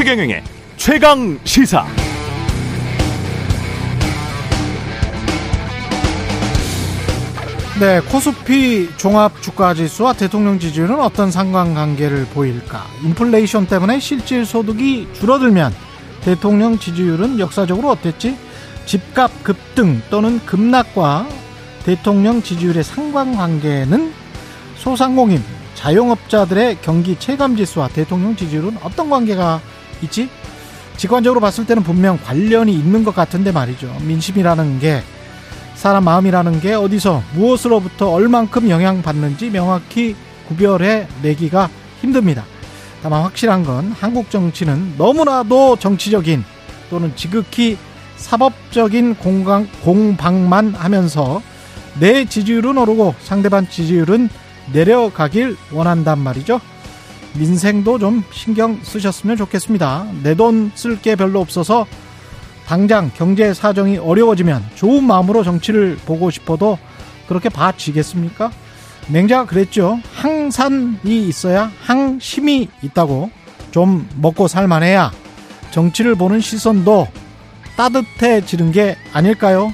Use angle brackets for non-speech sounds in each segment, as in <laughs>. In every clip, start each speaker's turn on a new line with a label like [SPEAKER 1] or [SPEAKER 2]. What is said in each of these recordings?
[SPEAKER 1] 최경영의 최강 시사.
[SPEAKER 2] 네, 코스피 종합 주가 지수와 대통령 지지율은 어떤 상관관계를 보일까? 인플레이션 때문에 실질 소득이 줄어들면 대통령 지지율은 역사적으로 어땠지? 집값 급등 또는 급락과 대통령 지지율의 상관관계는 소상공인, 자영업자들의 경기 체감 지수와 대통령 지지율은 어떤 관계가 있지? 직관적으로 봤을 때는 분명 관련이 있는 것 같은데 말이죠. 민심이라는 게 사람 마음이라는 게 어디서 무엇으로부터 얼만큼 영향받는지 명확히 구별해 내기가 힘듭니다. 다만 확실한 건 한국 정치는 너무나도 정치적인 또는 지극히 사법적인 공강, 공방만 하면서 내 지지율은 오르고 상대방 지지율은 내려가길 원한단 말이죠. 민생도 좀 신경 쓰셨으면 좋겠습니다. 내 돈 쓸 게 별로 없어서 당장 경제 사정이 어려워지면 좋은 마음으로 정치를 보고 싶어도 그렇게 봐지겠습니까? 맹자가 그랬죠. 항산이 있어야 항심이 있다고 좀 먹고 살만해야 정치를 보는 시선도 따뜻해지는 게 아닐까요?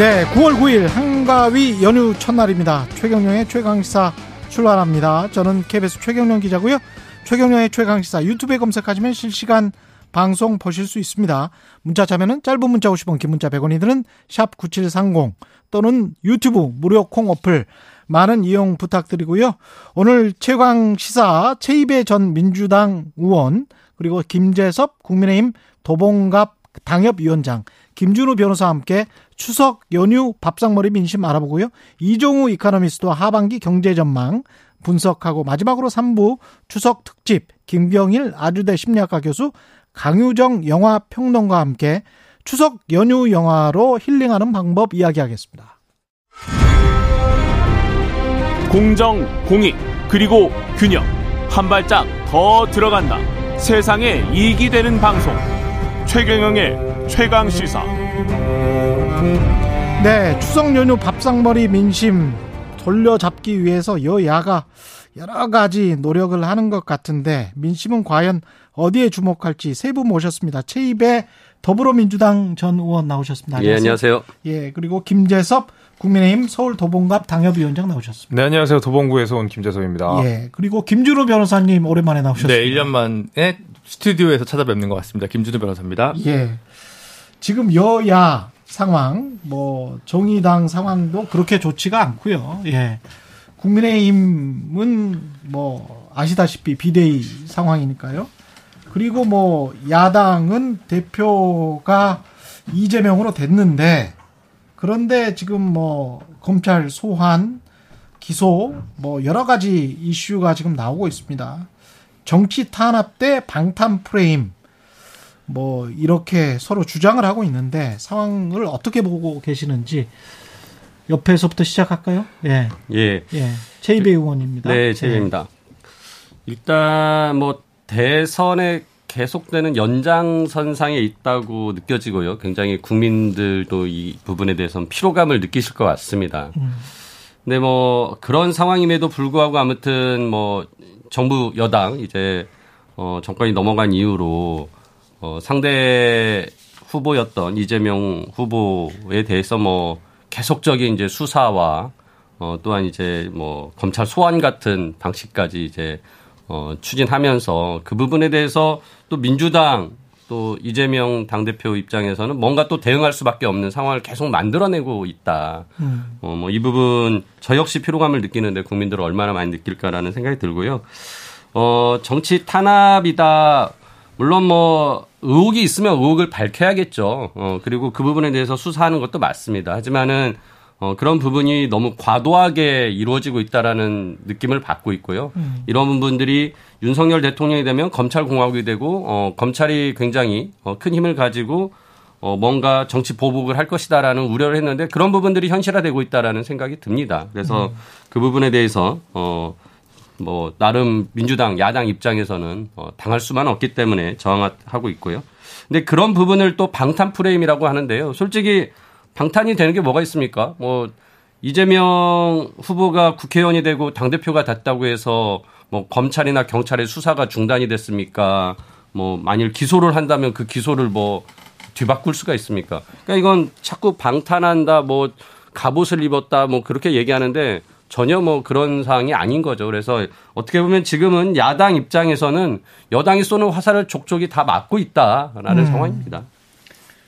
[SPEAKER 2] 네, 9월 9일 한가위 연휴 첫날입니다. 최경령의 최강시사 출발합니다. 저는 KBS 최경령 기자고요. 최경령의 최강시사 유튜브에 검색하시면 실시간 방송 보실 수 있습니다. 문자 자면은 짧은 문자 50원, 긴 문자 100원이들은 샵9730 또는 유튜브 무료 콩 어플 많은 이용 부탁드리고요. 오늘 최강시사 최입의 전 민주당 의원 그리고 김재섭 국민의힘 도봉갑 당협위원장 김준우 변호사와 함께 추석 연휴 밥상머리 민심 알아보고요. 이종우 이카노미스트와 하반기 경제 전망 분석하고 마지막으로 3부 추석 특집 김경일 아주대 심리학과 교수 강유정 영화 평론가와 함께 추석 연휴 영화로 힐링하는 방법 이야기하겠습니다.
[SPEAKER 1] 공정, 공익, 그리고 균형. 한 발짝 더 들어간다. 세상에 이익이 되는 방송. 최경영의 최강 시사.
[SPEAKER 2] 네, 추석 연휴 밥상머리 민심 돌려잡기 위해서 여야가 여러 가지 노력을 하는 것 같은데 민심은 과연 어디에 주목할지 세 분 모셨습니다. 최입의 더불어민주당 전 의원 나오셨습니다.
[SPEAKER 3] 안녕하세요. 예, 안녕하세요.
[SPEAKER 2] 예, 그리고 김재섭 국민의힘 서울 도봉갑 당협위원장 나오셨습니다.
[SPEAKER 4] 네, 안녕하세요. 도봉구에서 온 김재섭입니다.
[SPEAKER 2] 예, 그리고 김준호 변호사님 오랜만에 나오셨습니다.
[SPEAKER 5] 네, 1년 만에 스튜디오에서 찾아뵙는 것 같습니다. 김준호 변호사입니다.
[SPEAKER 2] 예. 지금 여야 상황, 뭐 정의당 상황도 그렇게 좋지가 않고요. 예. 국민의힘은 뭐 아시다시피 비대위 상황이니까요. 그리고 뭐 야당은 대표가 이재명으로 됐는데 그런데 지금 뭐 검찰 소환 기소 뭐 여러 가지 이슈가 지금 나오고 있습니다. 정치 탄압 대 방탄 프레임 뭐 이렇게 서로 주장을 하고 있는데 상황을 어떻게 보고 계시는지 옆에서부터 시작할까요? 예.
[SPEAKER 3] 예.
[SPEAKER 2] 예. 최이배 의원입니다.
[SPEAKER 3] 네, 최이배입니다. 일단 뭐 대선에 계속되는 연장선상에 있다고 느껴지고요. 굉장히 국민들도 이 부분에 대해서는 피로감을 느끼실 것 같습니다. 음. 근데 뭐 그런 상황임에도 불구하고 아무튼 뭐 정부 여당 이제 어 정권이 넘어간 이후로 어 상대 후보였던 이재명 후보에 대해서 뭐 계속적인 이제 수사와 어 또한 이제 뭐 검찰 소환 같은 방식까지 이제 어 추진하면서 그 부분에 대해서 또 민주당 또 이재명 당대표 입장에서는 뭔가 또 대응할 수밖에 없는 상황을 계속 만들어내고 있다. 음. 어, 뭐 이 부분 저 역시 피로감을 느끼는데 국민들은 얼마나 많이 느낄까라는 생각이 들고요. 어, 정치 탄압이다. 물론 뭐 의혹이 있으면 의혹을 밝혀야겠죠. 어, 그리고 그 부분에 대해서 수사하는 것도 맞습니다. 하지만은 어, 그런 부분이 너무 과도하게 이루어지고 있다라는 느낌을 받고 있고요. 음. 이런 부분들이 윤석열 대통령이 되면 검찰 공화국이 되고 어, 검찰이 굉장히 어, 큰 힘을 가지고 어, 뭔가 정치 보복을 할 것이다라는 우려를 했는데 그런 부분들이 현실화되고 있다라는 생각이 듭니다. 그래서 음. 그 부분에 대해서 어, 뭐 나름 민주당 야당 입장에서는 어, 당할 수만 없기 때문에 저항하고 있고요. 근데 그런 부분을 또 방탄 프레임이라고 하는데요. 솔직히 방탄이 되는 게 뭐가 있습니까? 뭐 이재명 후보가 국회의원이 되고 당 대표가 됐다고 해서 뭐 검찰이나 경찰의 수사가 중단이 됐습니까? 뭐 만일 기소를 한다면 그 기소를 뭐 뒤바꿀 수가 있습니까? 그러니까 이건 자꾸 방탄한다, 뭐 갑옷을 입었다, 뭐 그렇게 얘기하는데 전혀 뭐 그런 사항이 아닌 거죠. 그래서 어떻게 보면 지금은 야당 입장에서는 여당이 쏘는 화살을 족족이 다 맞고 있다라는 음. 상황입니다.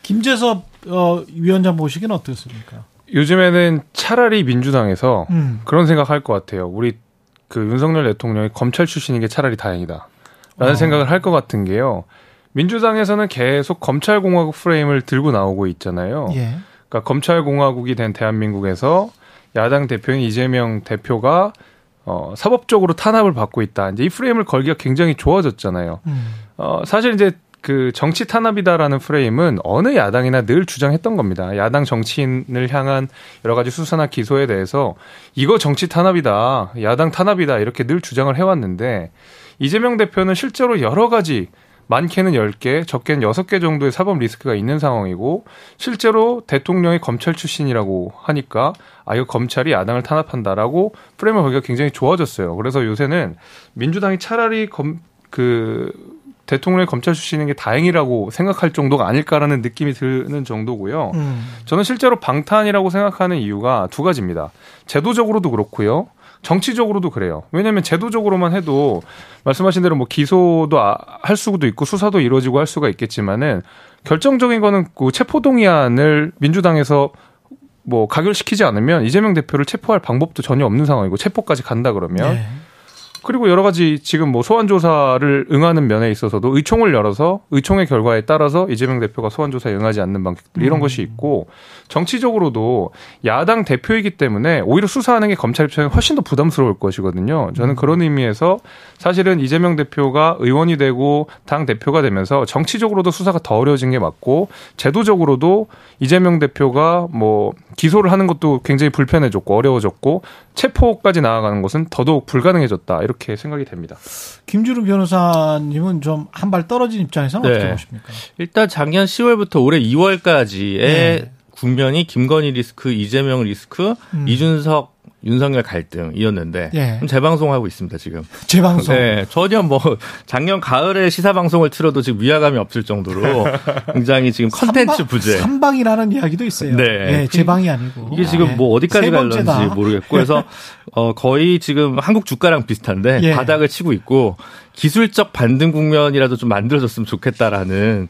[SPEAKER 2] 김재섭 어, 위원장 보시기는 어떻습니까?
[SPEAKER 4] 요즘에는 차라리 민주당에서 음. 그런 생각할 것 같아요. 우리 그 윤석열 대통령이 검찰 출신인 게 차라리 다행이다. 라는 어. 생각을 할 것 같은 게요. 민주당에서는 계속 검찰공화국 프레임을 들고 나오고 있잖아요. 예. 그러니까 검찰공화국이 된 대한민국에서 야당 대표인 이재명 대표가 어, 사법적으로 탄압을 받고 있다. 이제 이 프레임을 걸기가 굉장히 좋아졌잖아요. 음. 어, 사실 이제 그 정치 탄압이다라는 프레임은 어느 야당이나 늘 주장했던 겁니다. 야당 정치인을 향한 여러 가지 수사나 기소에 대해서 이거 정치 탄압이다, 야당 탄압이다 이렇게 늘 주장을 해왔는데 이재명 대표는 실제로 여러 가지 많게는 10개, 적게는 6개 정도의 사법 리스크가 있는 상황이고 실제로 대통령이 검찰 출신이라고 하니까 아 이거 검찰이 야당을 탄압한다라고 프레임을 걸기가 굉장히 좋아졌어요. 그래서 요새는 민주당이 차라리 검, 그 대통령이 검찰 출신인 게 다행이라고 생각할 정도가 아닐까라는 느낌이 드는 정도고요. 음. 저는 실제로 방탄이라고 생각하는 이유가 두 가지입니다. 제도적으로도 그렇고요. 정치적으로도 그래요. 왜냐하면 제도적으로만 해도 말씀하신 대로 뭐 기소도 아, 할 수도 있고 수사도 이루어지고 할 수가 있겠지만은 결정적인 거는 그 체포동의안을 민주당에서 뭐 가결시키지 않으면 이재명 대표를 체포할 방법도 전혀 없는 상황이고 체포까지 간다 그러면 네. 그리고 여러 가지 지금 뭐 소환 조사를 응하는 면에 있어서도 의총을 열어서 의총의 결과에 따라서 이재명 대표가 소환 조사에 응하지 않는 방식들 이런 음. 것이 있고 정치적으로도 야당 대표이기 때문에 오히려 수사하는 게 검찰 입장에 훨씬 더 부담스러울 것이거든요. 저는 음. 그런 의미에서 사실은 이재명 대표가 의원이 되고 당 대표가 되면서 정치적으로도 수사가 더 어려워진 게 맞고 제도적으로도 이재명 대표가 뭐 기소를 하는 것도 굉장히 불편해졌고 어려워졌고 체포까지 나아가는 것은 더더욱 불가능해졌다 이렇게 생각이 됩니다.
[SPEAKER 2] 김주름 변호사님은 좀 한 발 떨어진 입장에서는 네. 어떻게 보십니까?
[SPEAKER 5] 일단 작년 10월부터 올해 2월까지의 네. 국면이 김건희 리스크, 이재명 리스크, 음. 이준석 윤석열 갈등이었는데 예. 재방송하고 있습니다 지금.
[SPEAKER 2] 재방송.
[SPEAKER 5] 네, 전혀 뭐 작년 가을에 시사 방송을 틀어도 지금 위화감이 없을 정도로 굉장히 지금 컨텐츠 부재.
[SPEAKER 2] 삼방이라는 이야기도 있어요. 네, 네 재방이 아니고.
[SPEAKER 5] 이게 지금 네. 뭐 어디까지 갈는지 모르겠고 그래서 <laughs> 어 거의 지금 한국 주가랑 비슷한데 예. 바닥을 치고 있고 기술적 반등 국면이라도 좀 만들어졌으면 좋겠다라는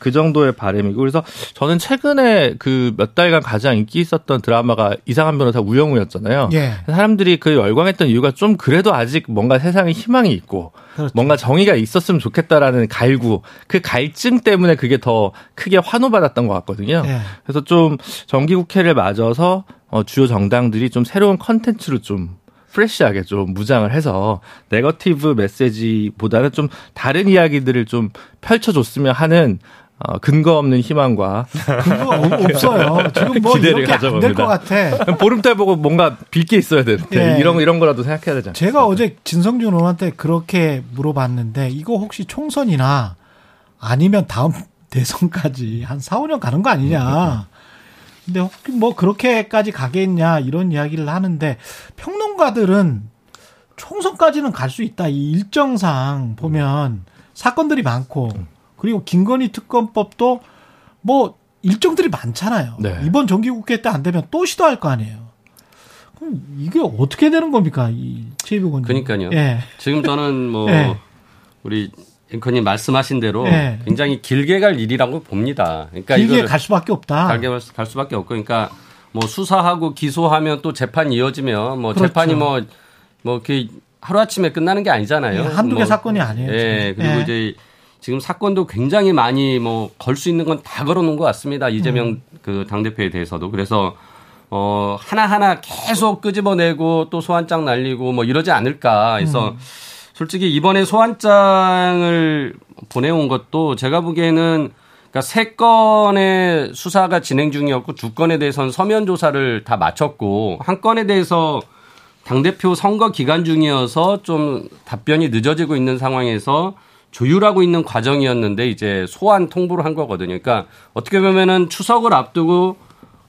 [SPEAKER 5] 그 정도의 바램이고 그래서 저는 최근에 그 몇 달간 가장 인기 있었던 드라마가 이상한 변호사 우영우였잖아요. 예. 사람들이 그 열광했던 이유가 좀 그래도 아직 뭔가 세상에 희망이 있고 그렇죠. 뭔가 정의가 있었으면 좋겠다라는 갈구 그 갈증 때문에 그게 더 크게 환호받았던 것 같거든요. 예. 그래서 좀 정기국회를 맞아서 어, 주요 정당들이 좀 새로운 컨텐츠로 좀 프레시하게 좀 무장을 해서 네거티브 메시지보다는 좀 다른 이야기들을 좀 펼쳐줬으면 하는 어, 근거 없는 희망과
[SPEAKER 2] 근거 없어요. 지금 뭐 기대를 가져봅니다. 것 같아.
[SPEAKER 5] 보름달 보고 뭔가 빌 게 있어야 되는데 예. 이런 이런 거라도 생각해야 되잖아요.
[SPEAKER 2] 제가 어제 진성준 의원한테 그렇게 물어봤는데 이거 혹시 총선이나 아니면 다음 대선까지 한 4, 5년 가는 거 아니냐. 근데 혹시 뭐 그렇게까지 가겠냐 이런 이야기를 하는데 평론가들은 총선까지는 갈 수 있다. 이 일정상 보면 사건들이 많고 그리고 김건희 특검법도 뭐 일정들이 많잖아요. 네. 이번 정기국회 때 안 되면 또 시도할 거 아니에요. 그럼 이게 어떻게 되는 겁니까, 이 최입국 원
[SPEAKER 3] 그러니까요. 예. 지금 저는 뭐 예. 우리 앵커님 말씀하신 대로 예. 굉장히 길게 갈 일이라고 봅니다.
[SPEAKER 2] 그러니까 길게 갈 수밖에 없다.
[SPEAKER 3] 길게 갈 수밖에 없고, 그러니까 뭐 수사하고 기소하면 또 재판 이어지면 뭐 그렇죠. 재판이 뭐뭐 뭐그 하루 아침에 끝나는 게 아니잖아요. 예,
[SPEAKER 2] 한두 개 뭐, 사건이 아니에요.
[SPEAKER 3] 예, 그리고 예. 이제 지금 사건도 굉장히 많이 뭐 걸 수 있는 건 다 걸어놓은 것 같습니다. 이재명 음. 그 당 대표에 대해서도. 그래서 어, 하나 하나 계속 끄집어내고 또 소환장 날리고 뭐 이러지 않을까 해서 음. 솔직히 이번에 소환장을 보내온 것도 제가 보기에는 그러니까 세 건의 수사가 진행 중이었고 두 건에 대해서는 서면 조사를 다 마쳤고 한 건에 대해서 당 대표 선거 기간 중이어서 좀 답변이 늦어지고 있는 상황에서 조율하고 있는 과정이었는데 이제 소환 통보를 한 거거든요. 그러니까 어떻게 보면은 추석을 앞두고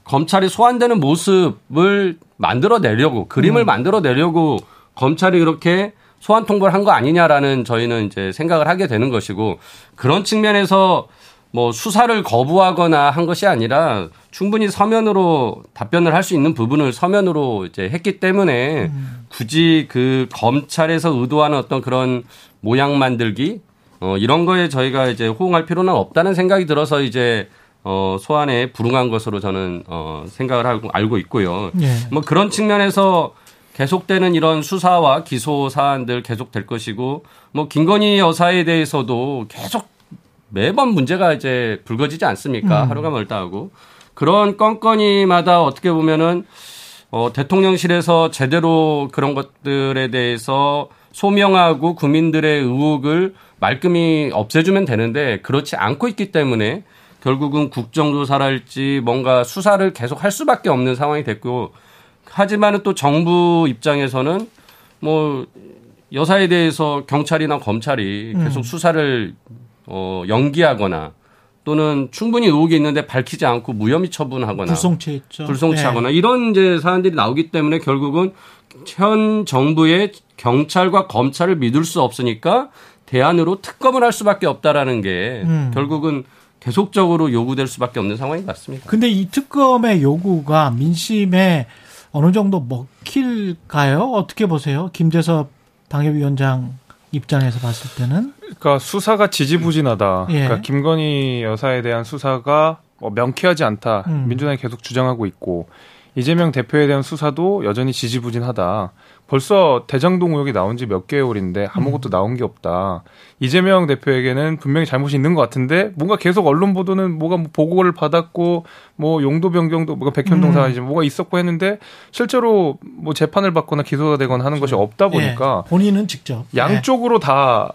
[SPEAKER 3] 검찰이 소환되는 모습을 만들어내려고 그림을 음. 만들어내려고 검찰이 그렇게 소환 통보를 한 거 아니냐라는 저희는 이제 생각을 하게 되는 것이고 그런 측면에서 뭐 수사를 거부하거나 한 것이 아니라 충분히 서면으로 답변을 할 수 있는 부분을 서면으로 이제 했기 때문에 음. 굳이 그 검찰에서 의도하는 어떤 그런 모양 만들기 어 이런 거에 저희가 이제 호응할 필요는 없다는 생각이 들어서 이제 어 소환에 불응한 것으로 저는 어 생각을 하고 알고 있고요. 예. 뭐 그런 측면에서 계속되는 이런 수사와 기소 사안들 계속될 것이고 뭐 김건희 여사에 대해서도 계속 매번 문제가 이제 불거지지 않습니까? 음. 하루가 멀다 하고 그런 건건이마다 어떻게 보면은 어 대통령실에서 제대로 그런 것들에 대해서 소명하고 국민들의 의혹을 말끔히 없애주면 되는데 그렇지 않고 있기 때문에 결국은 국정조사랄지 뭔가 수사를 계속 할 수밖에 없는 상황이 됐고 하지만은 또 정부 입장에서는 뭐 여사에 대해서 경찰이나 검찰이 계속 음. 수사를 어 연기하거나 또는 충분히 의혹이 있는데 밝히지 않고 무혐의 처분하거나
[SPEAKER 2] 불송치했죠.
[SPEAKER 3] 불송치하거나 네. 이런 이제 사안들이 나오기 때문에 결국은 현 정부의 경찰과 검찰을 믿을 수 없으니까 대안으로 특검을 할 수밖에 없다라는 게 음. 결국은 계속적으로 요구될 수밖에 없는 상황인 것 같습니다.
[SPEAKER 2] 근데 이 특검의 요구가 민심에 어느 정도 먹힐까요? 어떻게 보세요? 김재섭 당협위원장 입장에서 봤을 때는?
[SPEAKER 4] 그러니까 수사가 지지부진하다. 예. 그러니까 김건희 여사에 대한 수사가 뭐 명쾌하지 않다. 음. 민주당이 계속 주장하고 있고 이재명 대표에 대한 수사도 여전히 지지부진하다. 벌써 대장동 의혹이 나온 지 몇 개월인데 아무것도 음. 나온 게 없다. 이재명 대표에게는 분명히 잘못이 있는 것 같은데 뭔가 계속 언론 보도는 뭐가 뭐 보고를 받았고 뭐 용도 변경도 뭐가 백현동 음. 사안이지 뭐가 있었고 했는데 실제로 뭐 재판을 받거나 기소가 되거나 하는 것이 없다 보니까
[SPEAKER 2] 예. 본인은 직접
[SPEAKER 4] 양쪽으로 예. 다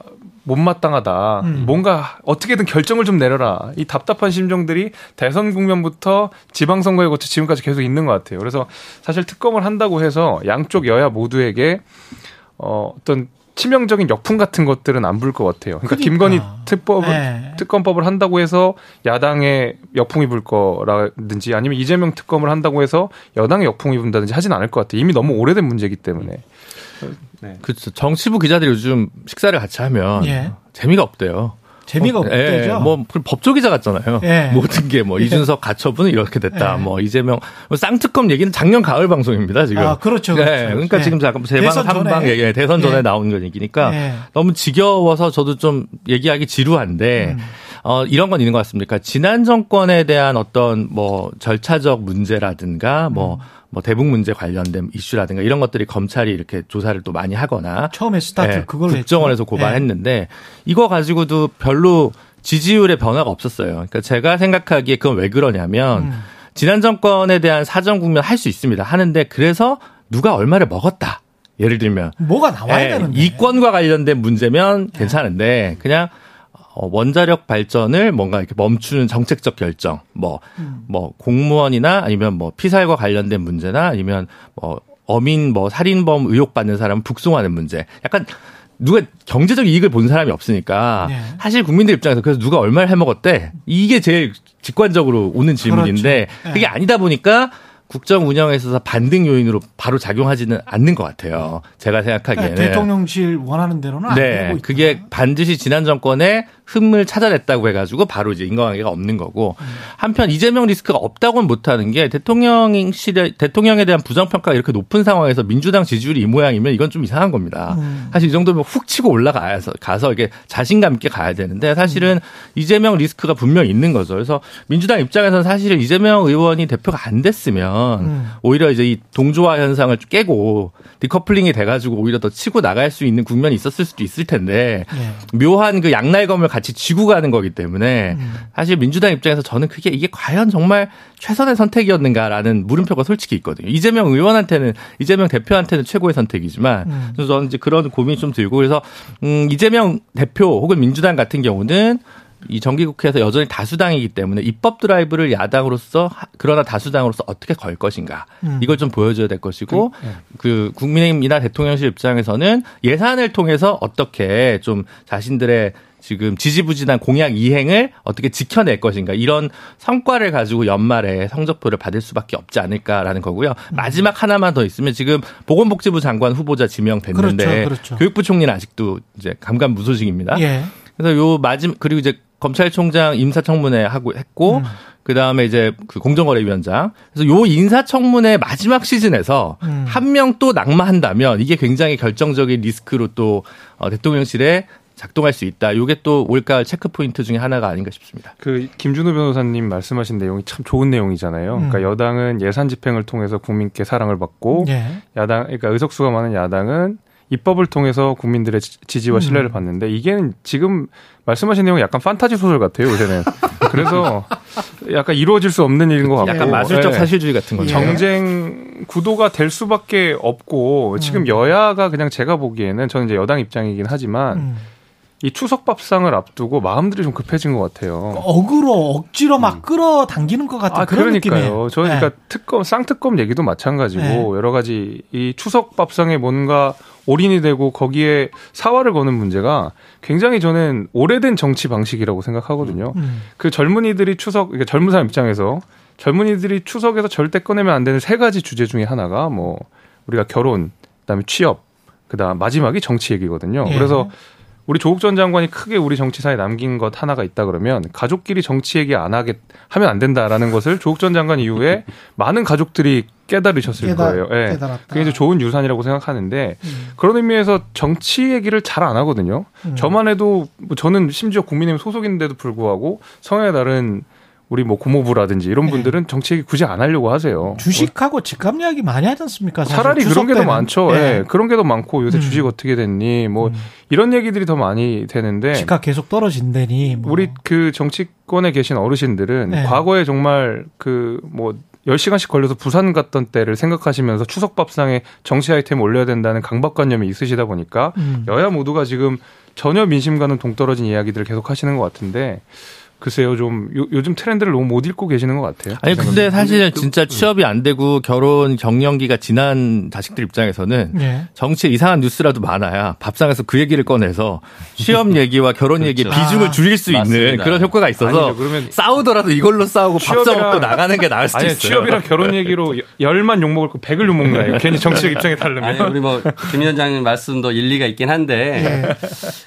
[SPEAKER 4] 못마땅하다. 음. 뭔가 어떻게든 결정을 좀 내려라. 이 답답한 심정들이 대선 국면부터 지방선거에 거쳐 지금까지 계속 있는 것 같아요. 그래서 사실 특검을 한다고 해서 양쪽 여야 모두에게 어, 어떤 치명적인 역풍 같은 것들은 안 불 것 같아요. 그러니까, 그러니까. 김건희 특법을 네. 특검법을 한다고 해서 야당에 역풍이 불 거라든지 아니면 이재명 특검을 한다고 해서 여당에 역풍이 분다든지 하진 않을 것 같아요. 이미 너무 오래된 문제이기 때문에.
[SPEAKER 5] 네. 그렇죠. 정치부 기자들이 요즘 식사를 같이 하면 예. 재미가 없대요.
[SPEAKER 2] 재미가 어, 예, 없대죠.
[SPEAKER 5] 예, 뭐 법조 기자 같잖아요. 예. 모든 게뭐 예. 이준석 가처분은 이렇게 됐다. 예. 뭐 이재명 뭐 쌍특검 얘기는 작년 가을 방송입니다 지금.
[SPEAKER 2] 아 그렇죠.
[SPEAKER 5] 그렇죠. 예, 그러니까 예. 지금 잠깐 세방 삼방 예, 대선 전에 나온 거니까 너무 지겨워서 저도 좀 얘기하기 지루한데. 음. 어, 이런 건 있는 것 같습니까? 지난 정권에 대한 어떤 뭐 절차적 문제라든가 뭐 음. 뭐 대북 문제 관련된 이슈라든가 이런 것들이 검찰이 이렇게 조사를 또 많이 하거나
[SPEAKER 2] 처음에 스타트 네, 그걸
[SPEAKER 5] 국정원에서 고발했는데 네. 이거 가지고도 별로 지지율의 변화가 없었어요. 그러니까 제가 생각하기에 그건 왜 그러냐면 음. 지난 정권에 대한 사정 국면 할 수 있습니다. 하는데 그래서 누가 얼마를 먹었다. 예를 들면
[SPEAKER 2] 뭐가 나와야 네, 되는데
[SPEAKER 5] 이권과 관련된 문제면 괜찮은데 그냥 어, 원자력 발전을 뭔가 이렇게 멈추는 정책적 결정, 뭐, 음. 뭐, 공무원이나 아니면 뭐, 피살과 관련된 문제나 아니면 뭐, 어민 뭐, 살인범 의혹 받는 사람 북송하는 문제. 약간 누가 경제적 이익을 본 사람이 없으니까 네. 사실 국민들 입장에서 그래서 누가 얼마를 해먹었대 이게 제일 직관적으로 오는 질문인데 그렇죠. 네. 그게 아니다 보니까 국정 운영에 있어서 반등 요인으로 바로 작용하지는 않는 것 같아요. 제가 생각하기에는.
[SPEAKER 2] 네, 대통령실 원하는 대로는 안 네.
[SPEAKER 5] 그게 반드시 지난 정권에 흠을 찾아냈다고 해가지고 바로 이제 인과관계가 없는 거고 음. 한편 이재명 리스크가 없다고는 못하는 게 대통령실에 대통령에 대한 부정평가가 이렇게 높은 상황에서 민주당 지지율이 이 모양이면 이건 좀 이상한 겁니다. 음. 사실 이 정도면 훅 치고 올라가서 가서 이게 자신감 있게 가야 되는데 사실은 음. 이재명 리스크가 분명 있는 거죠. 그래서 민주당 입장에서는 사실은 이재명 의원이 대표가 안 됐으면 음. 오히려 이제 이 동조화 현상을 깨고 디커플링이 돼가지고 오히려 더 치고 나갈 수 있는 국면이 있었을 수도 있을 텐데 네. 묘한 그 양날검을 같이 쥐고 가는 거기 때문에 음. 사실 민주당 입장에서 저는 그게 이게 과연 정말 최선의 선택이었는가라는 물음표가 솔직히 있거든요. 이재명 의원한테는 이재명 대표한테는 최고의 선택이지만 음. 그래서 저는 이제 그런 고민이 좀 들고 그래서 음 이재명 대표 혹은 민주당 같은 경우는 이 정기국회에서 여전히 다수당이기 때문에 입법 드라이브를 야당으로서 그러나 다수당으로서 어떻게 걸 것인가 음. 이걸 좀 보여줘야 될 것이고 그, 네. 그 국민의힘이나 대통령실 입장에서는 예산을 통해서 어떻게 좀 자신들의 지금 지지부진한 공약 이행을 어떻게 지켜낼 것인가 이런 성과를 가지고 연말에 성적표를 받을 수밖에 없지 않을까라는 거고요. 마지막 하나만 더 있으면 지금 보건복지부 장관 후보자 지명됐는데 그렇죠, 그렇죠. 교육부 총리는 아직도 이제 감감무소식입니다. 예. 그래서 요 마지막 그리고 이제 검찰총장 임사청문회 하고 했고 음. 그 다음에 이제 그 공정거래위원장. 그래서 요 인사청문회 마지막 시즌에서 음. 한명 또 낙마한다면 이게 굉장히 결정적인 리스크로 또 어, 대통령실에 작동할 수 있다. 요게 또 올가을 체크 포인트 중에 하나가 아닌가 싶습니다.
[SPEAKER 4] 그 김준호 변호사님 말씀하신 내용이 참 좋은 내용이잖아요. 음. 그러니까 여당은 예산 집행을 통해서 국민께 사랑을 받고 네. 야당 그러니까 의석수가 많은 야당은 입법을 통해서 국민들의 지지와 신뢰를 음. 받는데 이게 지금 말씀하신 내용이 약간 판타지 소설 같아요 요새는. <laughs> 그래서 약간 이루어질 수 없는 일인 것 같고
[SPEAKER 5] 약간 마술적 네. 사실주의 같은 거죠.
[SPEAKER 4] 정쟁 구도가 될 수밖에 없고 지금 음. 여야가 그냥 제가 보기에는 저는 이제 여당 입장이긴 하지만. 음. 이 추석 밥상을 앞두고 마음들이 좀 급해진 것 같아요.
[SPEAKER 2] 억으로 억지로 막 음. 끌어당기는 것 같은 아, 그런 그러니까요. 느낌이에요.
[SPEAKER 4] 저는 그러니까 네. 특검 쌍특검 얘기도 마찬가지고 네. 여러 가지 이 추석 밥상에 뭔가 올인이 되고 거기에 사활을 거는 문제가 굉장히 저는 오래된 정치 방식이라고 생각하거든요. 음. 음. 그 젊은이들이 추석 그러니까 젊은 사람 입장에서 젊은이들이 추석에서 절대 꺼내면 안 되는 세 가지 주제 중에 하나가 뭐 우리가 결혼, 그다음에 취업, 그다음 마지막이 정치 얘기거든요. 예. 그래서 우리 조국 전 장관이 크게 우리 정치사에 남긴 것 하나가 있다 그러면 가족끼리 정치 얘기 안 하게 하면 안 된다라는 것을 조국 전 장관 이후에 <laughs> 많은 가족들이 깨달으셨을 깨달, 거예요. 예. 깨달았다. 그게 이제 좋은 유산이라고 생각하는데 음. 그런 의미에서 정치 얘기를 잘 안 하거든요. 음. 저만 해도 뭐 저는 심지어 국민의힘 소속인데도 불구하고 성향에 다른 우리 뭐 고모부라든지 이런 네. 분들은 정치 얘기 굳이 안 하려고 하세요.
[SPEAKER 2] 주식하고 집값 이야기 많이 하지 않습니까?
[SPEAKER 4] 차라리 그런 게 더 많죠. 네. 네. 그런 게 더 많고 요새 음. 주식 어떻게 됐니? 뭐 음. 이런 얘기들이 더 많이 되는데
[SPEAKER 2] 집값 계속 떨어진다니.
[SPEAKER 4] 뭐. 우리 그 정치권에 계신 어르신들은 네. 과거에 정말 그뭐 10시간씩 걸려서 부산 갔던 때를 생각하시면서 추석 밥상에 정치 아이템 올려야 된다는 강박관념이 있으시다 보니까 음. 여야 모두가 지금 전혀 민심과는 동떨어진 이야기들을 계속 하시는 것 같은데 글쎄요, 좀 요, 즘 트렌드를 너무 못 읽고 계시는 것 같아요.
[SPEAKER 5] 아니 근데 사실은 진짜 취업이 안 되고 결혼 경년기가 지난 자식들 입장에서는 네. 정치에 이상한 뉴스라도 많아야 밥상에서 그 얘기를 꺼내서 취업 <laughs> 얘기와 결혼 얘기 그렇죠. 비중을 아, 줄일 수 맞습니다. 있는 그런 효과가 있어서 아니죠, 그러면 싸우더라도 이걸로 싸우고 밥상 먹고 나가는 게 나을 수도 아니, 있어요.
[SPEAKER 4] 취업이랑 결혼 얘기로 열만 욕 먹을 거 백을 욕 먹는 거예요. 괜히 정치적 입장에 <laughs> 다르면. 아니
[SPEAKER 3] 우리 뭐 김 위원장님 말씀도 일리가 있긴 한데 네.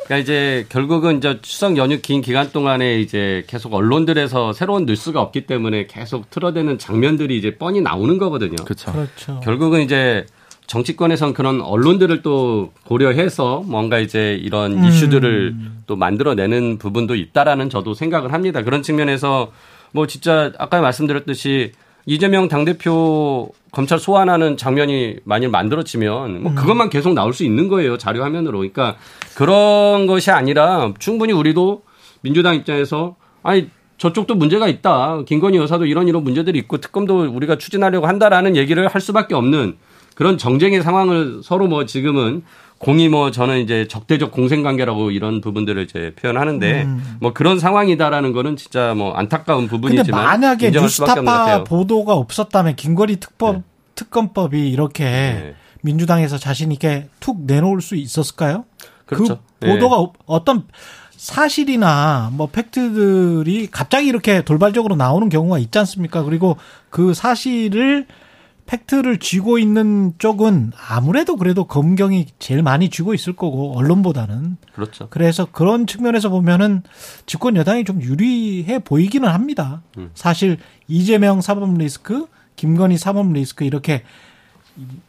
[SPEAKER 3] 그러니까 이제 결국은 이제 추석 연휴 긴 기간 동안에 이제 계속 언론들에서 새로운 뉴스가 없기 때문에 계속 틀어대는 장면들이 이제 뻔히 나오는 거거든요.
[SPEAKER 2] 그렇죠. 그렇죠.
[SPEAKER 3] 결국은 이제 정치권에선 그런 언론들을 또 고려해서 뭔가 이제 이런 음. 이슈들을 또 만들어내는 부분도 있다라는 저도 생각을 합니다. 그런 측면에서 뭐 진짜 아까 말씀드렸듯이 이재명 당대표 검찰 소환하는 장면이 만일 만들어지면 뭐 음. 그것만 계속 나올 수 있는 거예요. 자료 화면으로. 그러니까 그런 것이 아니라 충분히 우리도 민주당 입장에서 아니 저쪽도 문제가 있다. 김건희 여사도 이런 이런 문제들이 있고 특검도 우리가 추진하려고 한다라는 얘기를 할 수밖에 없는 그런 정쟁의 상황을 서로 뭐 지금은 공이 뭐 저는 이제 적대적 공생 관계라고 이런 부분들을 이제 표현하는데 음. 뭐 그런 상황이다라는 거는 진짜 뭐 안타까운 부분이지만
[SPEAKER 2] 만약에 뉴스타파 보도가 없었다면 김건희 특법 네. 특검법이 이렇게 네. 민주당에서 자신 있게 툭 내놓을 수 있었을까요? 그렇죠. 그 보도가 네. 어떤 사실이나 뭐 팩트들이 갑자기 이렇게 돌발적으로 나오는 경우가 있지 않습니까? 그리고 그 사실을 팩트를 쥐고 있는 쪽은 아무래도 그래도 검경이 제일 많이 쥐고 있을 거고 언론보다는
[SPEAKER 3] 그렇죠.
[SPEAKER 2] 그래서 그런 측면에서 보면은 집권 여당이 좀 유리해 보이기는 합니다. 음. 사실 이재명 사법 리스크, 김건희 사법 리스크 이렇게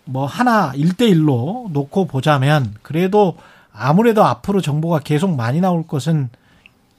[SPEAKER 2] 뭐 하나 일대일로 놓고 보자면 그래도 아무래도 앞으로 정보가 계속 많이 나올 것은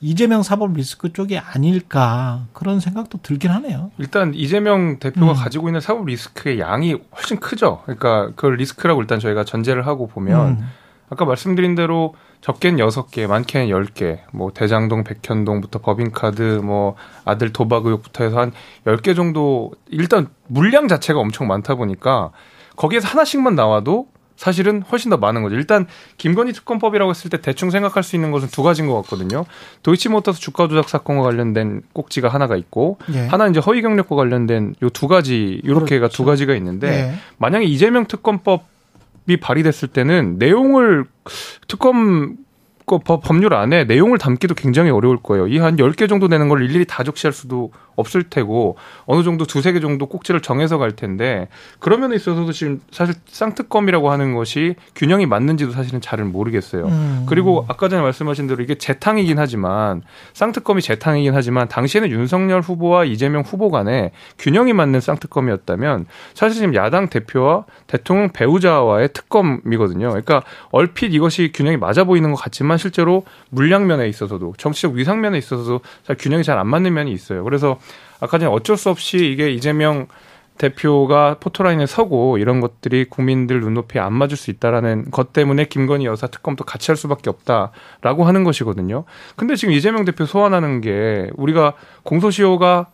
[SPEAKER 2] 이재명 사법 리스크 쪽이 아닐까 그런 생각도 들긴 하네요.
[SPEAKER 4] 일단 이재명 대표가 음. 가지고 있는 사법 리스크의 양이 훨씬 크죠. 그러니까 그걸 리스크라고 일단 저희가 전제를 하고 보면 음. 아까 말씀드린 대로 적게는 6개, 많게는 10개, 뭐 대장동, 백현동부터 법인카드, 뭐 아들 도박 의혹부터 해서 한 10개 정도 일단 물량 자체가 엄청 많다 보니까 거기에서 하나씩만 나와도 사실은 훨씬 더 많은 거죠. 일단 김건희 특검법이라고 했을 때 대충 생각할 수 있는 것은 두 가지인 것 같거든요. 도이치모터스 주가 조작 사건과 관련된 꼭지가 하나가 있고 예. 하나는 이제 허위 경력과 관련된 요 두 가지 요렇게가 그렇죠. 두 가지가 있는데 예. 만약에 이재명 특검법 이 발의됐을 때는 내용을 특검 법률 안에 내용을 담기도 굉장히 어려울 거예요. 이 한 10개 정도 되는 걸 일일이 다 적시할 수도 없을 테고 어느 정도 두세 개 정도 꼭지를 정해서 갈 텐데 그런 면에 있어서도 지금 사실 쌍특검이라고 하는 것이 균형이 맞는지도 사실은 잘은 모르겠어요. 음. 그리고 아까 전에 말씀하신 대로 이게 재탕이긴 하지만 쌍특검이 재탕이긴 하지만 당시에는 윤석열 후보와 이재명 후보 간에 균형이 맞는 쌍특검이었다면 사실 지금 야당 대표와 대통령 배우자와의 특검이거든요. 그러니까 얼핏 이것이 균형이 맞아 보이는 것 같지만 실제로 물량 면에 있어서도 정치적 위상 면에 있어서도 잘 균형이 잘 안 맞는 면이 있어요. 그래서 아까 전에 어쩔 수 없이 이게 이재명 대표가 포토라인에 서고 이런 것들이 국민들 눈높이에 안 맞을 수 있다라는 것 때문에 김건희 여사 특검도 같이 할 수밖에 없다라고 하는 것이거든요. 근데 지금 이재명 대표 소환하는 게 우리가 공소시효가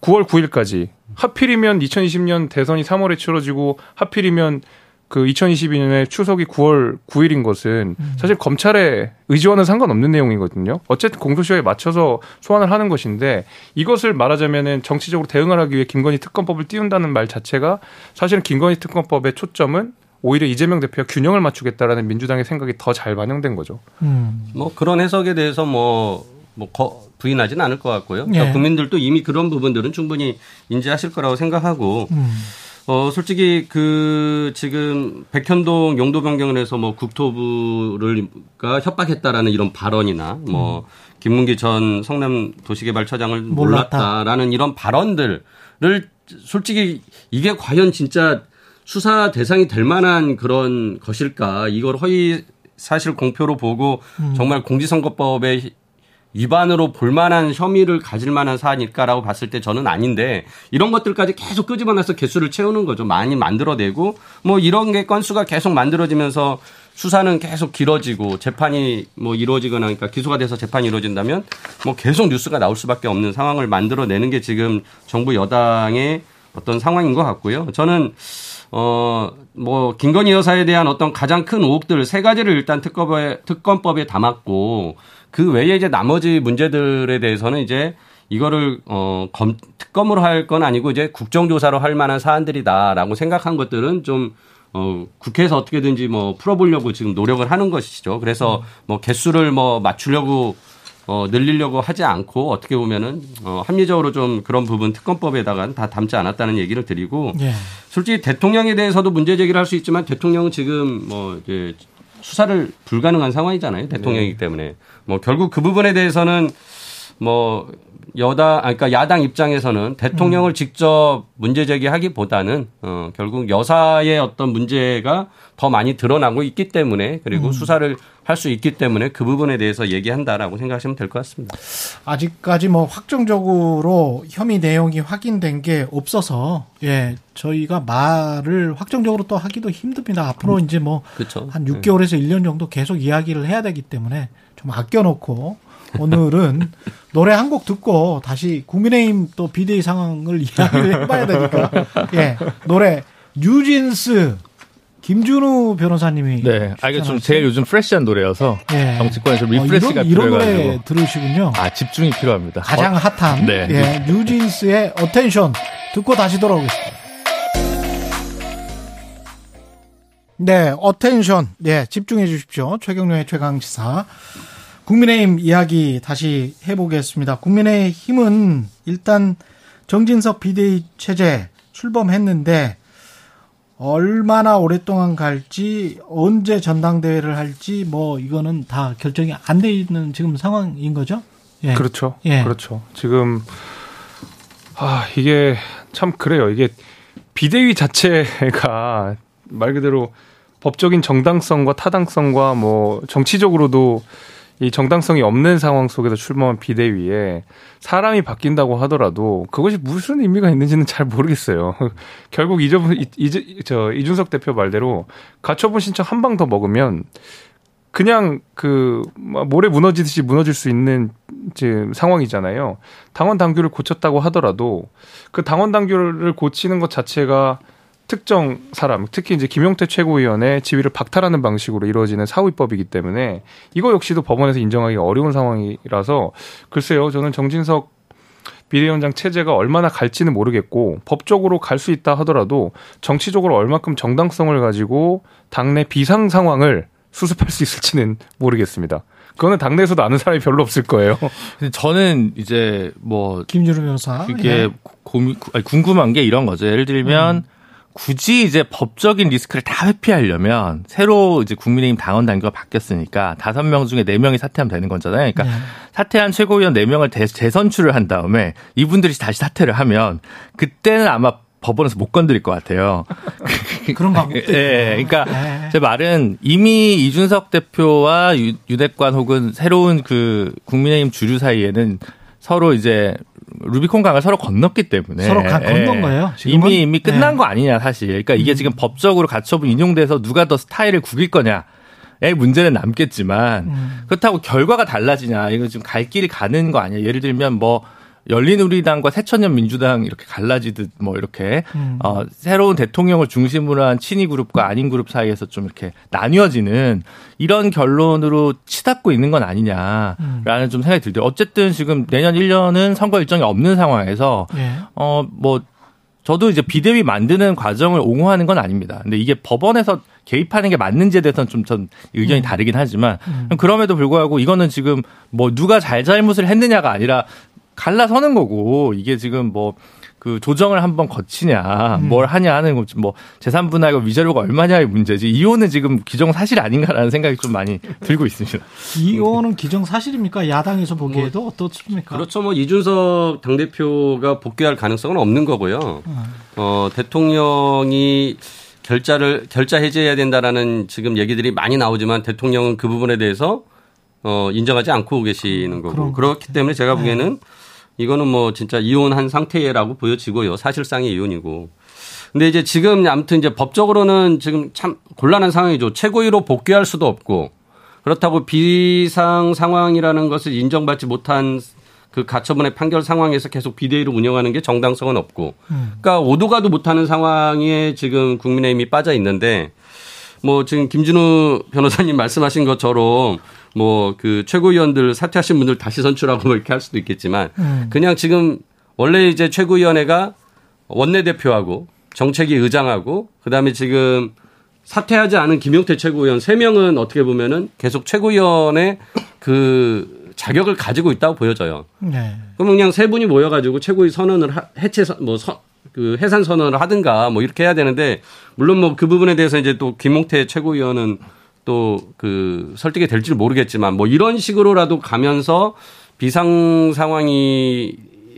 [SPEAKER 4] 9월 9일까지 하필이면 2020년 대선이 3월에 치러지고 하필이면 그 2022년에 추석이 9월 9일인 것은 음. 사실 검찰의 의지와는 상관없는 내용이거든요. 어쨌든 공소시효에 맞춰서 소환을 하는 것인데 이것을 말하자면은 정치적으로 대응을 하기 위해 김건희 특검법을 띄운다는 말 자체가 사실은 김건희 특검법의 초점은 오히려 이재명 대표가 균형을 맞추겠다라는 민주당의 생각이 더 잘 반영된 거죠.
[SPEAKER 3] 음. 뭐 그런 해석에 대해서 뭐, 뭐 부인하지는 않을 것 같고요. 예. 국민들도 이미 그런 부분들은 충분히 인지하실 거라고 생각하고 음. 어, 솔직히 그 지금 백현동 용도 변경을 해서 뭐 국토부를가 협박했다라는 이런 발언이나 뭐 음. 김문기 전 성남 도시개발처장을 몰랐다. 몰랐다라는 이런 발언들을 솔직히 이게 과연 진짜 수사 대상이 될 만한 그런 것일까 이걸 허위 사실 공표로 보고 음. 정말 공직선거법에 위반으로 볼만한 혐의를 가질 만한 사안일까라고 봤을 때 저는 아닌데 이런 것들까지 계속 끄집어내서 개수를 채우는 거죠. 많이 만들어내고 뭐 이런 게 건수가 계속 만들어지면서 수사는 계속 길어지고 재판이 뭐 이루어지거나 그러니까 기소가 돼서 재판이 이루어진다면 뭐 계속 뉴스가 나올 수밖에 없는 상황을 만들어내는 게 지금 정부 여당의 어떤 상황인 것 같고요. 저는 어, 뭐, 김건희 여사에 대한 어떤 가장 큰 의혹들 세 가지를 일단 특검에, 특검법에 담았고, 그 외에 이제 나머지 문제들에 대해서는 이제 이거를 어 검, 특검으로 할 건 아니고 이제 국정조사로 할 만한 사안들이다라고 생각한 것들은 좀 어, 국회에서 어떻게든지 뭐 풀어보려고 지금 노력을 하는 것이죠. 그래서 뭐 개수를 뭐 맞추려고 어, 늘리려고 하지 않고 어떻게 보면은 어, 합리적으로 좀 그런 부분 특검법에다가 다 담지 않았다는 얘기를 드리고 예. 솔직히 대통령에 대해서도 문제 제기를 할 수 있지만 대통령은 지금 뭐 이제 수사를 불가능한 상황이잖아요. 대통령이기 네. 때문에. 뭐 결국 그 부분에 대해서는 뭐 여당, 그러니까 야당 입장에서는 대통령을 음. 직접 문제 제기하기보다는 어 결국 여사의 어떤 문제가 더 많이 드러나고 있기 때문에 그리고 음. 수사를 할 수 있기 때문에 그 부분에 대해서 얘기한다라고 생각하시면 될 것 같습니다.
[SPEAKER 2] 아직까지 뭐 확정적으로 혐의 내용이 확인된 게 없어서 예 저희가 말을 확정적으로 또 하기도 힘듭니다. 앞으로 음. 이제 뭐 한 6개월에서 1년 정도 계속 이야기를 해야 되기 때문에 좀 아껴놓고 오늘은 노래 한 곡 듣고 다시 국민의힘 또 비대위 상황을 <laughs> 이야기를 해봐야 되니까 예 노래 뉴진스 김준우 변호사님이
[SPEAKER 5] 네, 아 이게 좀 제일 요즘 fresh한 노래여서 예. 정치권에 좀 refresh가 어,
[SPEAKER 2] 이런, 이런 노래 들으시군요.
[SPEAKER 5] 아 집중이 필요합니다.
[SPEAKER 2] 가장 어? 핫한 네. 예, 뉴진스의 Attention 듣고 다시 돌아오겠습니다. 네, Attention. 네, 집중해 주십시오. 최경영의 최강시사. 국민의힘 이야기 다시 해보겠습니다. 국민의힘은 일단 정진석 비대위 체제 출범했는데 얼마나 오랫동안 갈지 언제 전당대회를 할지 뭐 이거는 다 결정이 안 돼 있는 지금 상황인 거죠?
[SPEAKER 4] 예. 그렇죠. 예. 그렇죠. 지금 아 이게 참 그래요. 이게 비대위 자체가 말 그대로 법적인 정당성과 타당성과 뭐 정치적으로도 이 정당성이 없는 상황 속에서 출범한 비대위에 사람이 바뀐다고 하더라도 그것이 무슨 의미가 있는지는 잘 모르겠어요. <laughs> 결국 이전 이, 저 이준석 대표 말대로 가처분 신청 한 방 더 먹으면 그냥 그 모래 무너지듯이 무너질 수 있는 지금 상황이잖아요. 당원 당규를 고쳤다고 하더라도 그 당원 당규를 고치는 것 자체가 특정 사람, 특히 이제 김용태 최고위원의 지위를 박탈하는 방식으로 이루어지는 사후입법이기 때문에 이거 역시도 법원에서 인정하기 어려운 상황이라서 글쎄요, 저는 정진석 비대위원장 체제가 얼마나 갈지는 모르겠고 법적으로 갈 수 있다 하더라도 정치적으로 얼마큼 정당성을 가지고 당내 비상 상황을 수습할 수 있을지는 모르겠습니다. 그거는 당내에서도 아는 사람이 별로 없을 거예요.
[SPEAKER 5] 저는 이제 뭐
[SPEAKER 2] 김준우 변호사
[SPEAKER 5] 그게 예. 고민 아니, 궁금한 게 이런 거죠. 예를 들면 음. 굳이 이제 법적인 리스크를 다 회피하려면 새로 이제 국민의힘 당원 단계가 바뀌었으니까 다섯 명 중에 네 명이 사퇴하면 되는 거잖아요. 그러니까 네. 사퇴한 최고위원 네 명을 재선출을 한 다음에 이분들이 다시 사퇴를 하면 그때는 아마 법원에서 못 건드릴 것 같아요. <laughs>
[SPEAKER 2] 그런 방법도
[SPEAKER 5] 예, 그러니까 네. 제 말은 이미 이준석 대표와 유, 윤핵관 혹은 새로운 그 국민의힘 주류 사이에는 서로 이제 루비콘 강을 서로 건넜기 때문에
[SPEAKER 2] 서로 가, 건넌 예. 거예요.
[SPEAKER 5] 지금은? 이미 이미 끝난 네. 거 아니냐 사실. 그러니까 이게 음. 지금 법적으로 가처분 인용돼서 누가 더 스타일을 구길 거냐. 의 문제는 남겠지만 음. 그렇다고 결과가 달라지냐 이거 지금 갈 길이 가는 거 아니야 예를 들면 뭐 열린우리당과 새천년 민주당 이렇게 갈라지듯 뭐 이렇게 음. 어 새로운 대통령을 중심으로 한 친이 그룹과 아닌 그룹 사이에서 좀 이렇게 나뉘어지는 이런 결론으로 치닫고 있는 건 아니냐라는 음. 좀 생각이 들대요. 어쨌든 지금 내년 1년은 선거 일정이 없는 상황에서 예. 어뭐 저도 이제 비대위 만드는 과정을 옹호하는 건 아닙니다. 근데 이게 법원에서 개입하는 게 맞는지에 대해서는 좀 전 의견이 음. 다르긴 하지만 음. 그럼에도 불구하고 이거는 지금 뭐 누가 잘잘못을 했느냐가 아니라 갈라서는 거고 이게 지금 뭐 그 조정을 한번 거치냐 음. 뭘 하냐 하는 거지 뭐 재산 분할과 위자료가 얼마냐의 문제지 이혼은 지금 기정 사실 아닌가라는 생각이 좀 많이 <laughs> 들고 있습니다.
[SPEAKER 2] 이혼은 기정 사실입니까? 야당에서 보기에도 뭐, 어떻습니까?
[SPEAKER 3] 그렇죠. 뭐 이준석 당 대표가 복귀할 가능성은 없는 거고요. 음. 어 대통령이 결자를 결자 해제해야 된다라는 지금 얘기들이 많이 나오지만 대통령은 그 부분에 대해서 어 인정하지 않고 계시는 거고 그렇기 때문에 제가 보기에는 네. 이거는 뭐 진짜 이혼한 상태라고 보여지고요. 사실상의 이혼이고. 근데 이제 지금 아무튼 이제 법적으로는 지금 참 곤란한 상황이죠. 최고위로 복귀할 수도 없고 그렇다고 비상 상황이라는 것을 인정받지 못한 그 가처분의 판결 상황에서 계속 비대위로 운영하는 게 정당성은 없고 그러니까 오도 가도 못하는 상황에 지금 국민의힘이 빠져 있는데 뭐 지금 김준우 변호사님 말씀하신 것처럼 뭐 그 최고위원들 사퇴하신 분들 다시 선출하고 뭐 이렇게 할 수도 있겠지만 음. 그냥 지금 원래 이제 최고위원회가 원내대표하고 정책위 의장하고 그다음에 지금 사퇴하지 않은 김용태 최고위원 3명은 어떻게 보면은 계속 최고위원의 그 자격을 가지고 있다고 보여져요. 네. 그럼 그냥 세 분이 모여가지고 최고위 선언을 하, 해체 뭐 서, 그 해산 선언을 하든가 뭐 이렇게 해야 되는데 물론 뭐 그 부분에 대해서 이제 또 김용태 최고위원은 또 그 설득이 될지는 모르겠지만 뭐 이런 식으로라도 가면서 비상 상황이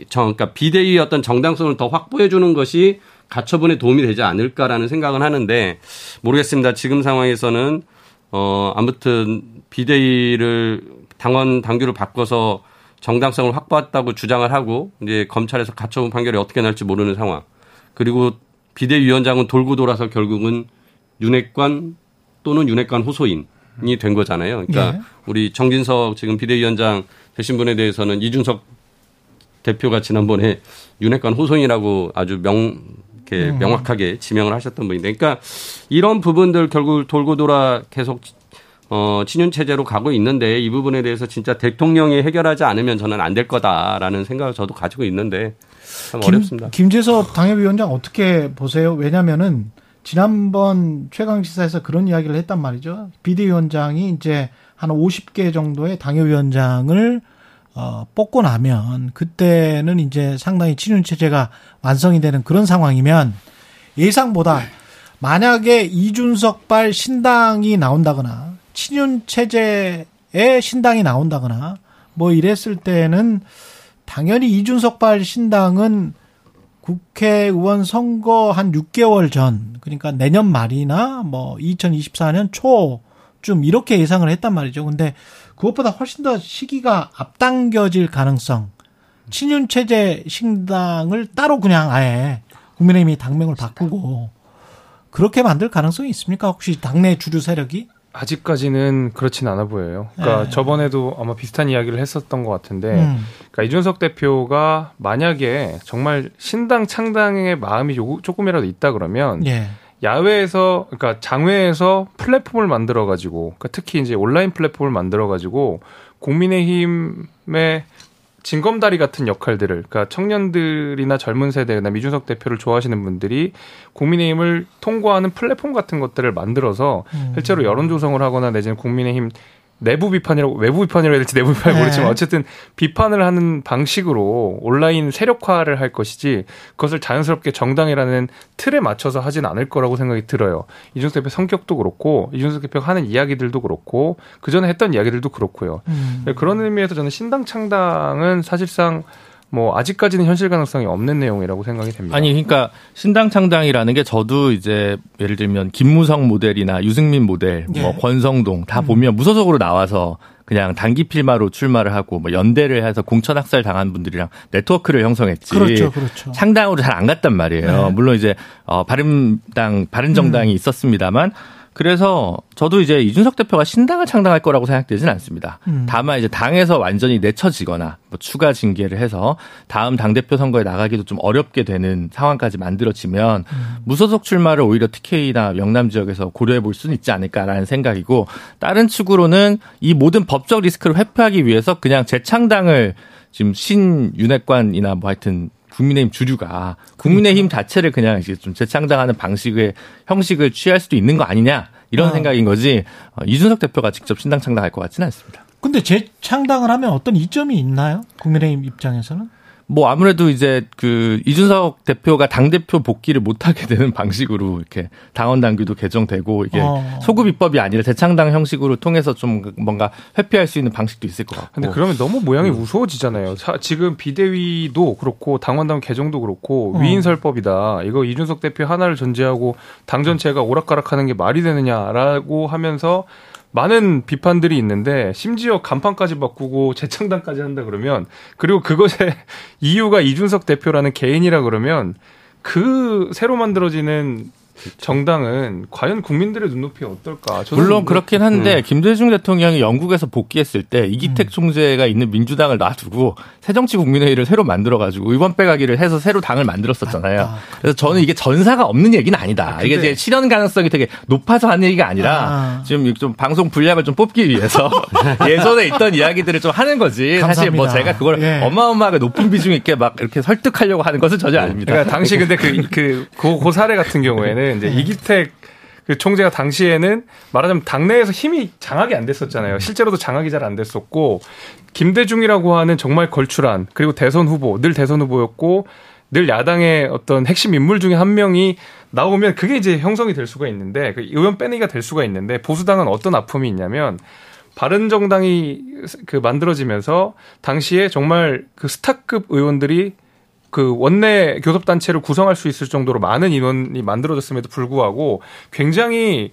[SPEAKER 3] 정, 그러니까 비대위 어떤 정당성을 더 확보해 주는 것이 가처분에 도움이 되지 않을까라는 생각은 하는데 모르겠습니다. 지금 상황에서는 어 아무튼 비대위를 당원 당규를 바꿔서 정당성을 확보했다고 주장을 하고 이제 검찰에서 가처분 판결이 어떻게 날지 모르는 상황. 그리고 비대위원장은 돌고 돌아서 결국은 윤핵관 또는 윤핵관 호소인이 된 거잖아요. 그러니까 네. 우리 정진석 지금 비대위원장 되신 분에 대해서는 이준석 대표가 지난번에 윤핵관 호소인이라고 아주 명 이렇게 음. 명확하게 지명을 하셨던 분인데, 그러니까 이런 부분들 결국 돌고 돌아 계속 어, 친윤 체제로 가고 있는데 이 부분에 대해서 진짜 대통령이 해결하지 않으면 저는 안 될 거다라는 생각을 저도 가지고 있는데 참 김, 어렵습니다.
[SPEAKER 2] 김재섭 당협위원장 어떻게 보세요? 왜냐면은 지난번 최강 시사에서 그런 이야기를 했단 말이죠. 비대위원장이 이제 한 50개 정도의 당협위원장을 어, 뽑고 나면 그때는 이제 상당히 친윤 체제가 완성이 되는 그런 상황이면 예상보다 만약에 이준석발 신당이 나온다거나 친윤 체제의 신당이 나온다거나 뭐 이랬을 때는 당연히 이준석발 신당은 국회의원 선거 한 6개월 전, 그러니까 내년 말이나 뭐 2024년 초쯤 이렇게 예상을 했단 말이죠. 근데 그것보다 훨씬 더 시기가 앞당겨질 가능성, 친윤 체제 신당을 따로 그냥 아예 국민의힘이 당명을 바꾸고 그렇게 만들 가능성이 있습니까? 혹시 당내 주류 세력이?
[SPEAKER 4] 아직까지는 그렇진 않아 보여요. 그러니까 네. 저번에도 아마 비슷한 이야기를 했었던 것 같은데, 음. 그러니까 이준석 대표가 만약에 정말 신당 창당의 마음이 조금이라도 있다 그러면 예. 야외에서 그러니까 장외에서 플랫폼을 만들어 가지고, 그러니까 특히 이제 온라인 플랫폼을 만들어 가지고 국민의힘의 징검다리 같은 역할들을 그러니까 청년들이나 젊은 세대나 미준석 대표를 좋아하시는 분들이 국민의힘을 통과하는 플랫폼 같은 것들을 만들어서 음. 실제로 여론 조성을 하거나 내지는 국민의힘 내부 비판이라고 외부 비판이라고 해야 될지 내부 비판이 네. 모르지만 어쨌든 비판을 하는 방식으로 온라인 세력화를 할 것이지 그것을 자연스럽게 정당이라는 틀에 맞춰서 하진 않을 거라고 생각이 들어요. 이준석 대표 성격도 그렇고 이준석 대표가 하는 이야기들도 그렇고 그 전에 했던 이야기들도 그렇고요. 음. 그런 의미에서 저는 신당 창당은 사실상 뭐 아직까지는 현실 가능성이 없는 내용이라고 생각이 됩니다.
[SPEAKER 5] 아니 그러니까 신당 창당이라는 게 저도 이제 예를 들면 김무성 모델이나 유승민 모델, 뭐 예. 뭐 권성동 다 음. 보면 무소속으로 나와서 그냥 단기 필마로 출마를 하고 뭐 연대를 해서 공천 학살 당한 분들이랑 네트워크를 형성했지.
[SPEAKER 2] 그렇죠, 그렇죠.
[SPEAKER 5] 창당으로 잘 안 갔단 말이에요. 네. 물론 이제 어 바른당 바른정당이 음. 있었습니다만 그래서 저도 이제 이준석 대표가 신당을 창당할 거라고 생각되지는 않습니다. 음. 다만 이제 당에서 완전히 내쳐지거나 뭐 추가 징계를 해서 다음 당대표 선거에 나가기도 좀 어렵게 되는 상황까지 만들어지면 음. 무소속 출마를 오히려 TK나 영남 지역에서 고려해 볼 수는 있지 않을까라는 생각이고 다른 측으로는 이 모든 법적 리스크를 회피하기 위해서 그냥 재창당을 지금 신윤핵관이나 뭐 하여튼 국민의힘 주류가 국민의힘 자체를 그냥 이제 좀 재창당하는 방식의 형식을 취할 수도 있는 거 아니냐 이런 어. 생각인 거지 어, 이준석 대표가 직접 신당 창당할 것 같지는 않습니다.
[SPEAKER 2] 근데 재창당을 하면 어떤 이점이 있나요? 국민의힘 입장에서는?
[SPEAKER 5] 뭐 아무래도 이제 그 이준석 대표가 당 대표 복귀를 못 하게 되는 방식으로 이렇게 당원 당규도 개정되고 이게 어. 소급 입법이 아니라 대창당 형식으로 통해서 좀 뭔가 회피할 수 있는 방식도 있을 것 같고.
[SPEAKER 4] 근데 그러면 너무 모양이 음. 무서워지잖아요. 자, 지금 비대위도 그렇고 당원 당 개정도 그렇고 어. 위인설법이다. 이거 이준석 대표 하나를 전제하고 당 전체가 오락가락하는 게 말이 되느냐라고 하면서 많은 비판들이 있는데 심지어 간판까지 바꾸고 <laughs> 재창단까지 한다 그러면 그리고 그것의 <laughs> 이유가 이준석 대표라는 개인이라 그러면 그 새로 만들어지는 정당은 과연 국민들의 눈높이에 어떨까?
[SPEAKER 5] 물론 그렇긴 한데 음. 김대중 대통령이 영국에서 복귀했을 때 이기택 음. 총재가 있는 민주당을 놔두고 새정치국민회의를 새로 만들어 가지고 의원 빼가기를 해서 새로 당을 만들었었잖아요. 아, 그래서 저는 이게 전사가 없는 얘기는 아니다. 아, 이게 이제 실현 가능성이 되게 높아서 하는 얘기가 아니라 아. 지금 좀 방송 분량을 좀 뽑기 위해서 <laughs> 예전에 있던 이야기들을 좀 하는 거지. 감사합니다. 사실 뭐 제가 그걸 예. 어마어마하게 높은 비중 있게 막 이렇게 설득하려고 하는 것은 전혀 아닙니다.
[SPEAKER 4] 그러니까 당시 근데 그, 그, 그, 그 사례 같은 경우에는 이제 네. 이기택 그 총재가 당시에는 말하자면 당내에서 힘이 장악이 안 됐었잖아요. 실제로도 장악이 잘 안 됐었고 김대중이라고 하는 정말 걸출한 그리고 대선 후보 늘 대선 후보였고 늘 야당의 어떤 핵심 인물 중에 한 명이 나오면 그게 이제 형성이 될 수가 있는데 그 의원 빼내기가 될 수가 있는데 보수당은 어떤 아픔이 있냐면 바른 정당이 그 만들어지면서 당시에 정말 그 스타급 의원들이 그 원내 교섭단체를 구성할 수 있을 정도로 많은 인원이 만들어졌음에도 불구하고 굉장히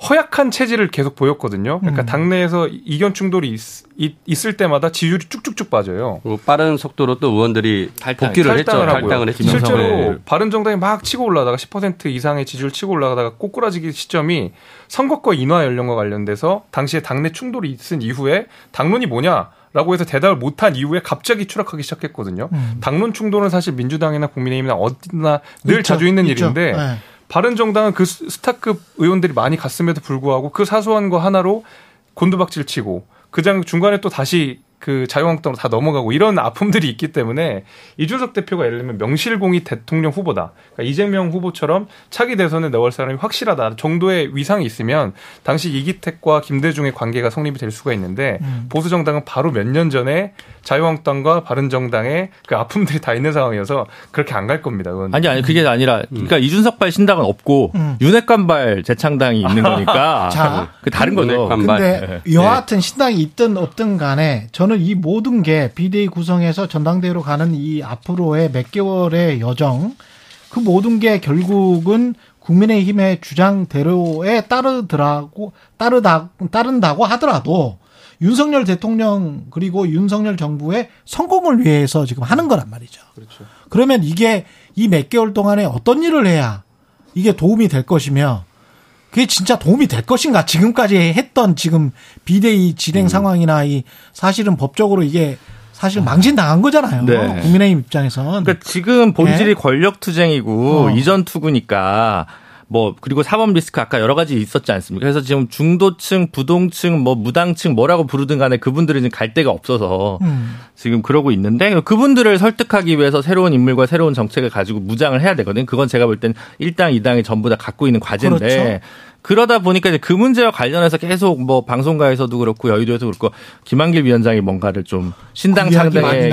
[SPEAKER 4] 허약한 체질을 계속 보였거든요. 그러니까 음. 당내에서 이견 충돌이 있, 을 때마다 지지율이 쭉쭉쭉 빠져요.
[SPEAKER 3] 빠른 속도로 또 의원들이 탈당, 복귀를
[SPEAKER 4] 탈당을 했죠. 탈당을 했죠. 실제로 바른 정당이 막 치고 올라다가 10% 이상의 지지율 치고 올라가다가 꼬꾸라지기 시점이 선거권 인하 연령과 관련돼서 당시에 당내 충돌이 있은 이후에 당론이 뭐냐? 라고 해서 대답을 못한 이후에 갑자기 추락하기 시작했거든요. 음. 당론 충돌은 사실 민주당이나 국민의힘이나 어디나 늘 있죠. 자주 있는 있죠. 일인데 네. 바른 정당은 그 스타급 의원들이 많이 갔음에도 불구하고 그 사소한 거 하나로 곤두박질 치고 그장 중간에 또 다시 그 자유한국당으로 다 넘어가고 이런 아픔들이 있기 때문에 이준석 대표가 예를 들면 명실공히 대통령 후보다. 그러니까 이재명 후보처럼 차기 대선에 넣을 사람이 확실하다 정도의 위상이 있으면 당시 이기택과 김대중의 관계가 성립이 될 수가 있는데 음. 보수 정당은 바로 몇 년 전에 자유한국당과 바른정당의 그 아픔들이 다 있는 상황이어서 그렇게 안 갈 겁니다. 그건.
[SPEAKER 5] 아니 아니 그게 아니라 음. 그러니까 음. 이준석발 신당은 없고 음. 윤핵관발 재창당이 있는 <laughs> 거니까 자, 그 다른 거죠.
[SPEAKER 2] 근데 네. 여하튼 신당이 있든 없든 간에 저는 이 모든 게 비대위 구성해서 전당대회로 가는 이 앞으로의 몇 개월의 여정 그 모든 게 결국은 국민의힘의 주장대로에 따르더라고 따르다 따른다고 하더라도 윤석열 대통령 그리고 윤석열 정부의 성공을 위해서 지금 하는 거란 말이죠. 그렇죠. 그러면 이게 이 몇 개월 동안에 어떤 일을 해야 이게 도움이 될 것이며 그게 진짜 도움이 될 것인가? 지금까지 했던 지금 비대위 진행 음. 상황이나 이 사실은 법적으로 이게 사실 망신당한 거잖아요. 네. 국민의힘 입장에선.
[SPEAKER 5] 그러니까 지금 본질이 네. 권력 투쟁이고 어. 이전 투구니까 뭐 그리고 사법 리스크 아까 여러 가지 있었지 않습니까? 그래서 지금 중도층, 부동층, 뭐 무당층 뭐라고 부르든 간에 그분들은 지금 갈 데가 없어서 음. 지금 그러고 있는데 그분들을 설득하기 위해서 새로운 인물과 새로운 정책을 가지고 무장을 해야 되거든요. 그건 제가 볼 땐 1당, 2당이 전부 다 갖고 있는 과제인데 그렇죠. 그러다 보니까 이제 그 문제와 관련해서 계속 뭐 방송가에서도 그렇고 여의도에서 그렇고 김한길 위원장이 뭔가를 좀 신당 창당의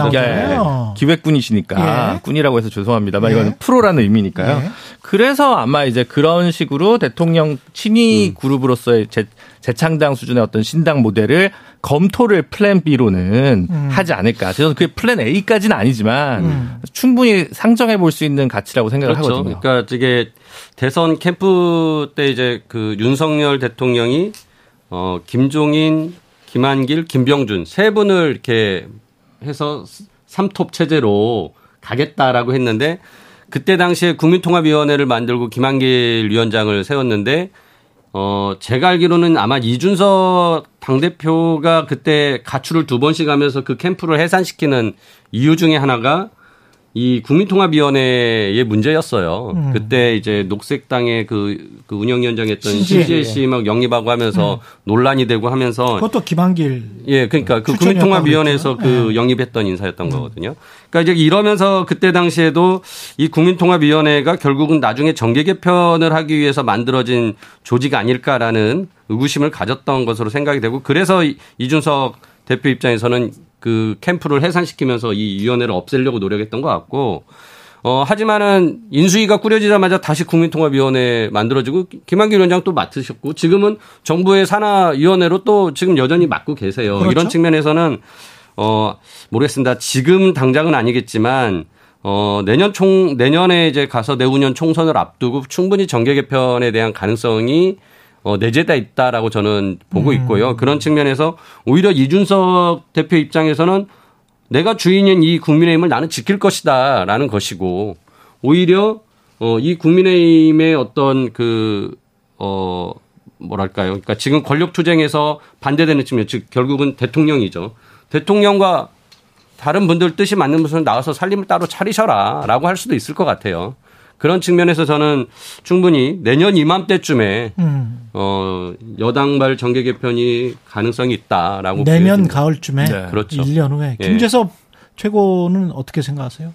[SPEAKER 5] 기획꾼이시니까 예. 꾼이라고 해서 죄송합니다만 예. 이건 프로라는 의미니까요. 예. 그래서 아마 이제 그런 식으로 대통령 친위 음. 그룹으로서의 재, 재창당 수준의 어떤 신당 모델을 검토를 plan B로는 음. 하지 않을까. 저는 그게 plan A까지는 아니지만 음. 충분히 상정해 볼 수 있는 가치라고 생각을
[SPEAKER 3] 그렇죠.
[SPEAKER 5] 하거든요.
[SPEAKER 3] 그러니까 이게 대선 캠프 때 이제 그 윤석열 대통령이 어 김종인, 김한길, 김병준 세 분을 이렇게 해서 삼톱 체제로 가겠다라고 했는데 그때 당시에 국민통합위원회를 만들고 김한길 위원장을 세웠는데 어 제가 알기로는 아마 이준석 당 대표가 그때 가출을 두 번씩 하면서 그 캠프를 해산시키는 이유 중에 하나가 이 국민통합위원회의 문제였어요. 음. 그때 이제 녹색당의 그, 그 운영위원장했던 신지혜 씨막 영입하고 하면서 음. 논란이 되고 하면서
[SPEAKER 2] 그것도 김한길
[SPEAKER 3] 예, 그러니까 그 국민통합위원회에서 그 네. 영입했던 인사였던 음. 거거든요. 그러니까 이제 이러면서 그때 당시에도 이 국민통합위원회가 결국은 나중에 정계 개편을 하기 위해서 만들어진 조직 아닐까라는 의구심을 가졌던 것으로 생각이 되고 그래서 이준석 대표 입장에서는 그 캠프를 해산시키면서 이 위원회를 없애려고 노력했던 것 같고 어, 하지만은 인수위가 꾸려지자마자 다시 국민통합위원회 만들어지고 김한길 위원장 또 맡으셨고 지금은 정부의 산하위원회로 또 지금 여전히 맡고 계세요. 그렇죠? 이런 측면에서는 어, 모르겠습니다. 지금 당장은 아니겠지만 어, 내년 총, 내년에 이제 가서 내후년 총선을 앞두고 충분히 정계 개편에 대한 가능성이 어, 내재돼 있다라고 저는 보고 음. 있고요. 그런 측면에서 오히려 이준석 대표 입장에서는 내가 주인인 이 국민의힘을 나는 지킬 것이다 라는 것이고 오히려 어, 이 국민의힘의 어떤 그, 어, 뭐랄까요. 그러니까 지금 권력 투쟁에서 반대되는 측면, 즉 결국은 대통령이죠. 대통령과 다른 분들 뜻이 맞는 분은 나와서 살림을 따로 차리셔라 라고 할 수도 있을 것 같아요. 그런 측면에서 저는 충분히 내년 이맘때쯤에 음. 어 여당발 정계 개편이 가능성이 있다라고
[SPEAKER 2] 내년 보여집니다. 가을쯤에 네. 그렇죠. 1년 후에 예. 김재섭 최고는 어떻게 생각하세요?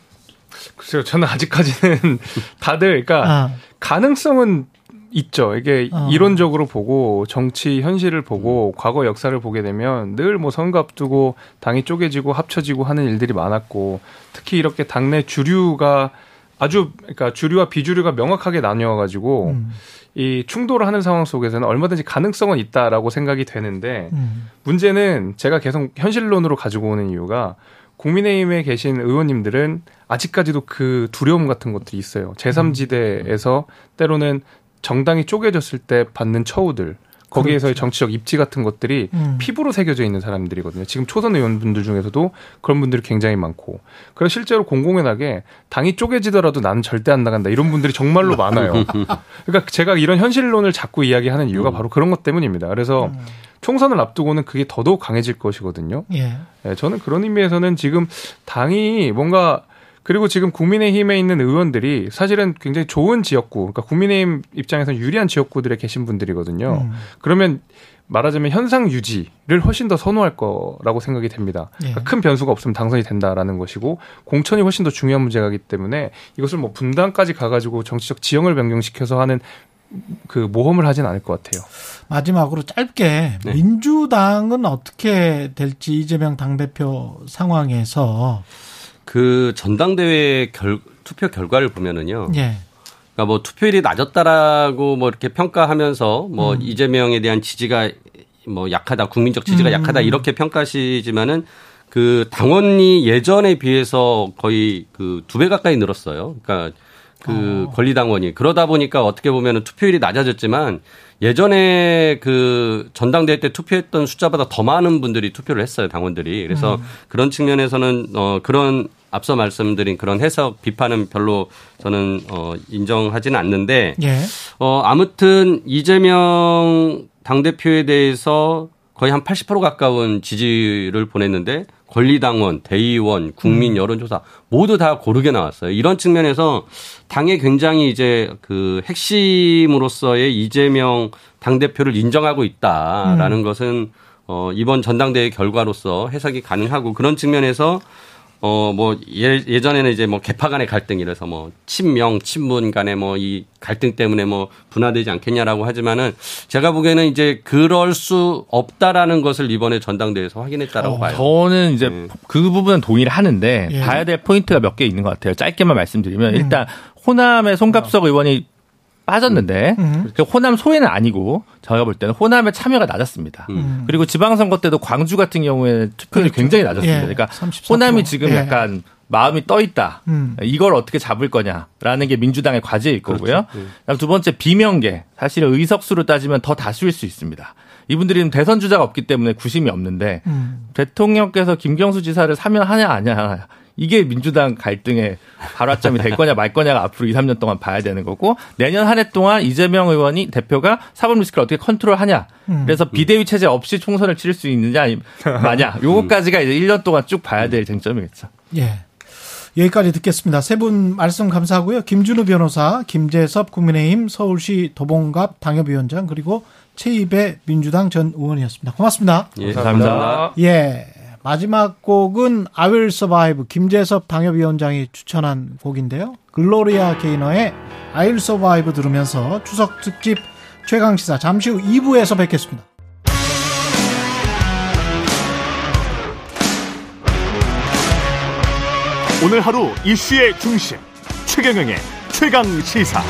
[SPEAKER 4] 글쎄요, 저는 아직까지는 <laughs> 다들 그러니까 아. 가능성은 있죠. 이게 어. 이론적으로 보고 정치 현실을 보고 과거 역사를 보게 되면 늘 뭐 선거 앞두고 당이 쪼개지고 합쳐지고 하는 일들이 많았고 특히 이렇게 당내 주류가 아주 그러니까 주류와 비주류가 명확하게 나뉘어 가지고 음. 이 충돌을 하는 상황 속에서는 얼마든지 가능성은 있다라고 생각이 되는데 음. 문제는 제가 계속 현실론으로 가지고 오는 이유가 국민의힘에 계신 의원님들은 아직까지도 그 두려움 같은 것들이 있어요. 제3지대에서 때로는 정당이 쪼개졌을 때 받는 처우들 거기에서의 그렇죠. 정치적 입지 같은 것들이 음. 피부로 새겨져 있는 사람들이거든요. 지금 초선 의원분들 중에서도 그런 분들이 굉장히 많고. 그래서 실제로 공공연하게 당이 쪼개지더라도 나는 절대 안 나간다. 이런 분들이 정말로 많아요. <laughs> 그러니까 제가 이런 현실론을 자꾸 이야기하는 이유가 음. 바로 그런 것 때문입니다. 그래서 음. 총선을 앞두고는 그게 더더욱 강해질 것이거든요. 예. 네, 저는 그런 의미에서는 지금 당이 뭔가 그리고 지금 국민의힘에 있는 의원들이 사실은 굉장히 좋은 지역구, 그러니까 국민의힘 입장에서 유리한 지역구들에 계신 분들이거든요. 음. 그러면 말하자면 현상 유지를 훨씬 더 선호할 거라고 생각이 됩니다. 그러니까 예. 큰 변수가 없으면 당선이 된다라는 것이고 공천이 훨씬 더 중요한 문제가기 때문에 이것을 뭐 분당까지 가가지고 정치적 지형을 변경시켜서 하는 그 모험을 하진 않을 것 같아요.
[SPEAKER 2] 마지막으로 짧게 네. 민주당은 어떻게 될지 이재명 당대표 상황에서
[SPEAKER 3] 그 전당대회 결, 투표 결과를 보면은요. 예. 그러니까 뭐 투표율이 낮았다라고 뭐 이렇게 평가하면서 뭐 음. 이재명에 대한 지지가 뭐 약하다, 국민적 지지가 음. 약하다 이렇게 평가하시지만은 그 당원이 예전에 비해서 거의 그 두 배 가까이 늘었어요. 그러니까 그 어. 권리당원이 그러다 보니까 어떻게 보면은 투표율이 낮아졌지만 예전에 그 전당대회 때 투표했던 숫자보다 더 많은 분들이 투표를 했어요 당원들이 그래서 음. 그런 측면에서는 어 그런 앞서 말씀드린 그런 해석 비판은 별로 저는 어 인정하지는 않는데 예. 어 아무튼 이재명 당 대표에 대해서 거의 한 80% 가까운 지지를 보냈는데 권리당원, 대의원, 국민 음. 여론조사 모두 다 고르게 나왔어요. 이런 측면에서 당에 굉장히 이제 그 핵심으로서의 이재명 당대표를 인정하고 있다라는 음. 것은 어, 이번 전당대회 결과로서 해석이 가능하고 그런 측면에서 어, 뭐, 예, 예전에는 이제 뭐 개파 간의 갈등이라서 뭐 친명, 친문 간의 뭐 이 갈등 때문에 뭐 분화되지 않겠냐라고 하지만은 제가 보기에는 이제 그럴 수 없다라는 것을 이번에 전당대회에서 확인했다라고 어, 봐요.
[SPEAKER 5] 저는 이제 네. 그 부분은 동의를 하는데 예. 봐야 될 포인트가 몇 개 있는 것 같아요. 짧게만 말씀드리면 음. 일단 호남의 송갑석 의원이 빠졌는데 음. 그 호남 소외는 아니고 저희가 볼 때는 호남의 참여가 낮았습니다. 음. 그리고 지방선거 때도 광주 같은 경우에 투표율이 그렇죠. 굉장히 낮았습니다. 예. 그러니까 34%. 호남이 지금 예. 약간 마음이 떠 있다. 음. 이걸 어떻게 잡을 거냐라는 게 민주당의 과제일 그렇죠. 거고요. 그렇죠. 네. 두 번째 비명계. 사실 의석수로 따지면 더 다수일 수 있습니다. 이분들이 대선 주자가 없기 때문에 구심이 없는데 음. 대통령께서 김경수 지사를 사면 하냐 아냐 이게 민주당 갈등의 발화점이 될 거냐 말 거냐가 앞으로 2, 3년 동안 봐야 되는 거고 내년 한 해 동안 이재명 의원이 대표가 사법 리스크를 어떻게 컨트롤하냐. 음. 그래서 비대위 체제 없이 총선을 치를 수 있느냐 마냐. 요거까지가 이제 1년 동안 쭉 봐야 될 쟁점이겠죠.
[SPEAKER 2] 예. 여기까지 듣겠습니다. 세 분 말씀 감사하고요. 김준우 변호사, 김재섭 국민의힘 서울시 도봉갑 당협위원장 그리고 최입의 민주당 전 의원이었습니다. 고맙습니다.
[SPEAKER 3] 예, 감사합니다.
[SPEAKER 2] 예. 마지막 곡은 I Will Survive 김재섭 당협위원장이 추천한 곡인데요. 글로리아 게이너의 I Will Survive 들으면서 추석 특집 최강 시사 잠시 후 2부에서 뵙겠습니다.
[SPEAKER 1] 오늘 하루 이슈의 중심 최경영의 최강 시사.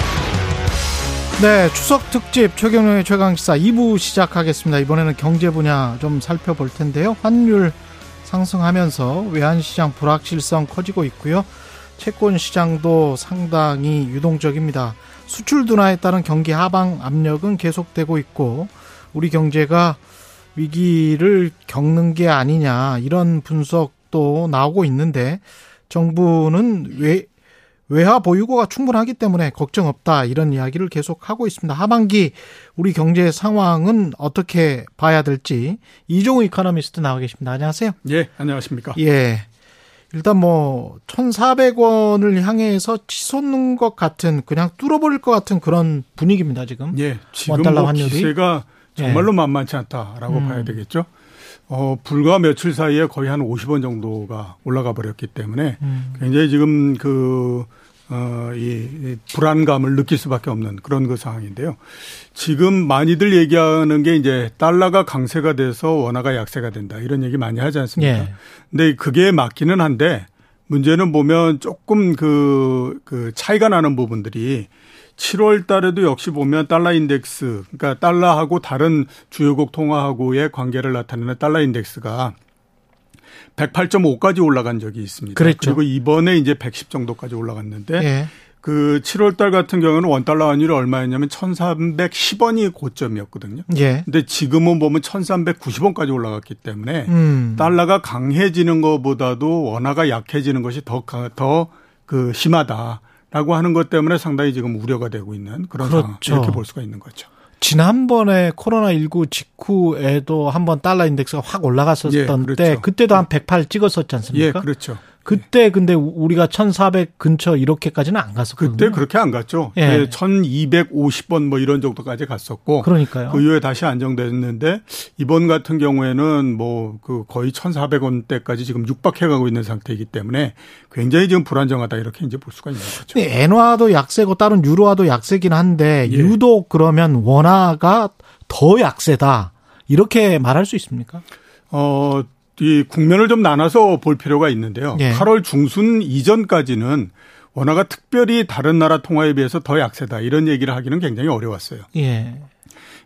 [SPEAKER 2] 네, 추석 특집 최경영의 최강 시사 2부 시작하겠습니다. 이번에는 경제 분야 좀 살펴볼 텐데요. 환율 상승하면서 외환시장 불확실성 커지고 있고요. 채권 시장도 상당히 유동적입니다. 수출 둔화에 따른 경기 하방 압력은 계속되고 있고 우리 경제가 위기를 겪는 게 아니냐 이런 분석도 나오고 있는데 정부는 왜 외화 보유고가 충분하기 때문에 걱정 없다 이런 이야기를 계속 하고 있습니다. 하반기 우리 경제 상황은 어떻게 봐야 될지 이종우 이코노미스트 나와 계십니다. 안녕하세요.
[SPEAKER 6] 예, 안녕하십니까?
[SPEAKER 2] 예. 일단 뭐 1,400원을 향해서 치솟는 것 같은 그냥 뚫어버릴 것 같은 그런 분위기입니다 지금.
[SPEAKER 6] 예, 지금 뭐 환율이. 기세가 정말로 예. 만만치 않다라고 음. 봐야 되겠죠. 어, 불과 며칠 사이에 거의 한 50원 정도가 올라가 버렸기 때문에 음. 굉장히 지금 그 어, 이 불안감을 느낄 수밖에 없는 그런 그 상황인데요. 지금 많이들 얘기하는 게 이제 달러가 강세가 돼서 원화가 약세가 된다 이런 얘기 많이 하지 않습니까? 예. 근데 그게 맞기는 한데 문제는 보면 조금 그, 그 차이가 나는 부분들이 7월 달에도 역시 보면 달러 인덱스, 그러니까 달러하고 다른 주요국 통화하고의 관계를 나타내는 달러 인덱스가 108.5까지 올라간 적이 있습니다. 그랬죠. 그리고 이번에 이제 110 정도까지 올라갔는데 예. 그 7월 달 같은 경우는 원달러 환율이 얼마였냐면 1,310원이 고점이었거든요. 예. 근데 지금은 보면 1,390원까지 올라갔기 때문에 음. 달러가 강해지는 것보다도 원화가 약해지는 것이 더 더 그 심하다라고 하는 것 때문에 상당히 지금 우려가 되고 있는 그런 그렇죠. 상황 이렇게 볼 수가 있는 거죠.
[SPEAKER 2] 지난번에 코로나19 직후에도 한번 달러 인덱스가 확 올라갔었던 예, 그렇죠. 때 그때도 한 108 찍었었지 않습니까?
[SPEAKER 6] 예, 그렇죠.
[SPEAKER 2] 그때 근데 우리가 1,400 근처 이렇게까지는 안 갔었거든요.
[SPEAKER 6] 그때 그렇게 안 갔죠. 예. 1,250원 뭐 이런 정도까지 갔었고
[SPEAKER 2] 그러니까요.
[SPEAKER 6] 그 이후에 다시 안정됐는데 이번 같은 경우에는 뭐 그 거의 1,400원대까지 지금 육박해 가고 있는 상태이기 때문에 굉장히 지금 불안정하다 이렇게 이제 볼 수가 있는 거죠.
[SPEAKER 2] 엔화도 약세고 다른 유로화도 약세긴 한데 예. 유독 그러면 원화가 더 약세다. 이렇게 말할 수 있습니까?
[SPEAKER 6] 어, 이 국면을 좀 나눠서 볼 필요가 있는데요. 예. 8월 중순 이전까지는 원화가 특별히 다른 나라 통화에 비해서 더 약세다 이런 얘기를 하기는 굉장히 어려웠어요. 예.